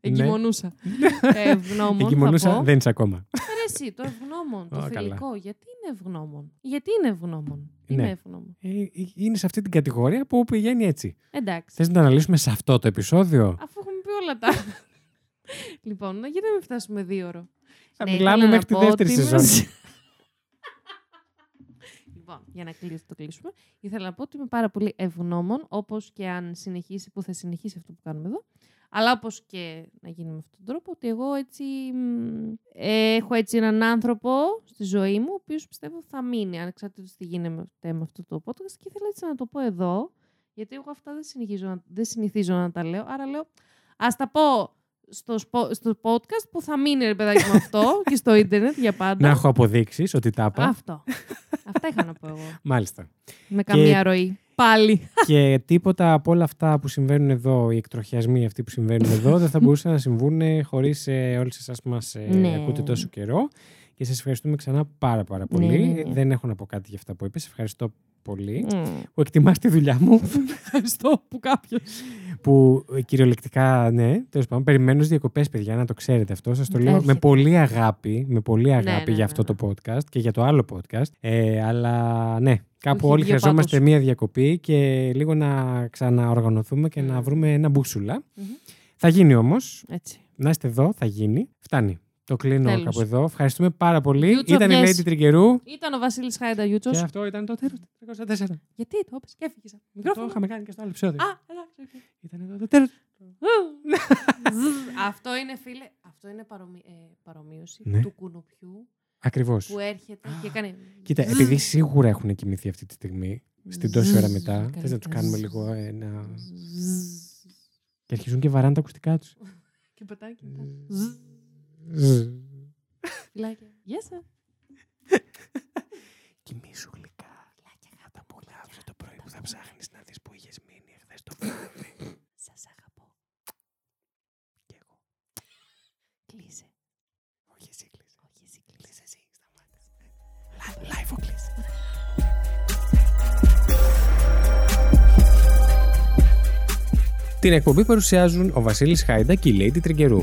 Εγκυμονούσα. Ευγνώμων. θα Εγκυμονούσα, πω. δεν είσαι ακόμα. Ρε εσύ, το ευγνώμων, το Α, καλά. φιλικό. Γιατί είναι ευγνώμων; Γιατί είναι ευγνώμων; Ναι. Είμαι ευγνώμων. Ε, είναι σε αυτή την κατηγορία που πηγαίνει έτσι. Εντάξει. Θες να το αναλύσουμε σε αυτό το επεισόδιο; Αφού έχουμε πει όλα τα. λοιπόν, γιατί να μην φτάσουμε δύο ώρο. Θα Ναι, μιλάμε ήθελα να μέχρι τη πω δεύτερη ότι είμαι- σεζόν. λοιπόν, για να κλείσω, το κλείσουμε. Ήθελα να πω ότι είμαι πάρα πολύ ευγνώμων, όπως και αν συνεχίσει, που θα συνεχίσει αυτό που κάνουμε εδώ. Αλλά όπως και να γίνει με αυτόν τον τρόπο, ότι εγώ έτσι μ, ε, έχω έτσι έναν άνθρωπο στη ζωή μου, ο οποίος πιστεύω θα μείνει, ανεξάρτητα τι γίνεται με αυτό το podcast. Και ήθελα έτσι να το πω εδώ, γιατί εγώ αυτά δεν, συνεχίζω, να- δεν συνηθίζω να τα λέω. Άρα λέω, ας τα πω στο, σπο- στο podcast που θα μείνει ρε παιδάκι με αυτό και στο ίντερνετ για πάντα. Να έχω αποδείξεις ότι τα είπα. Αυτό. Αυτά είχα να πω εγώ. Μάλιστα. Με καμία ροή. Πάλι. και τίποτα από όλα αυτά που συμβαίνουν εδώ, οι εκτροχιασμοί αυτοί που συμβαίνουν εδώ, δεν θα μπορούσαν να συμβούν χωρίς ε, όλες εσάς που μας Ναι. ακούτε τόσο καιρό. Και σας ευχαριστούμε ξανά πάρα πάρα πολύ. Ναι, ναι, ναι. Δεν έχω να πω κάτι για αυτά που είπες. Ευχαριστώ πολύ. Μμ. Που εκτιμάς τη δουλειά μου. Ευχαριστώ που κάποιος. που ε, κυριολεκτικά, ναι, τέλος πάντων, περιμένω στις διακοπές, παιδιά, να το ξέρετε αυτό. Σας το λέω Έρχεται. με πολύ αγάπη, με πολύ αγάπη ναι, για ναι, αυτό ναι. το podcast και για το άλλο podcast. Ε, αλλά ναι, κάπου Όχι, όλοι δύο χρειαζόμαστε πάτους. μία διακοπή και λίγο να ξαναοργανωθούμε και να Μμμ. βρούμε ένα μπούσουλα. Μμμ. Θα γίνει όμως. Έτσι. Να είστε εδώ, θα γίνει. Φτάνει. Το κλείνω Τέλος. κάπου εδώ. Ευχαριστούμε πάρα πολύ. Γιούτσο, Ήταν η βγες. Lady Τριγκερού. Ήταν ο Βασίλης Χάιντα Γιούτσος. Και αυτό ήταν το τέλο του 304. Γιατί το είπες και έφυγες. Το Μικρόφωνο. είχαμε κάνει και στο άλλο επεισόδιο. Α, εντάξει. οκ. Ήταν εδώ το τέλο. Ζζζ. Αυτό είναι, φίλε, αυτό είναι παρομοι- ε, παρομοίωση Ναι. του κουνουπιού Ακριβώς. που έρχεται και κάνει. Κοίτα, ζζζ. επειδή σίγουρα έχουν κοιμηθεί αυτή τη στιγμή, στην τόση ώρα μετά, Ζζζ. θες να τους κάνουμε λίγο ένα. Ζζζ. και αρχίζουν και βαράνε τα ακουστικά τους. Και πετάει και μετά. Ζζζ. Φιλάκια. Γεια σας. Κοιμήσου γλυκά. Θα τα πολλά αύριο το πρωί που θα ψάχνεις να δεις που είχες μείνει εχθές το βράδυ. Σας αγαπώ. Και εγώ. Κλείσε. Όχι, εσύ κλείσε. Όχι, εσύ κλείσε. Κλείσε εσύ, σταμάτησε. Λα- Live ο κλείσε. Την εκπομπή παρουσιάζουν ο Βασίλης Χάιντα και η Lady Τριγκερού.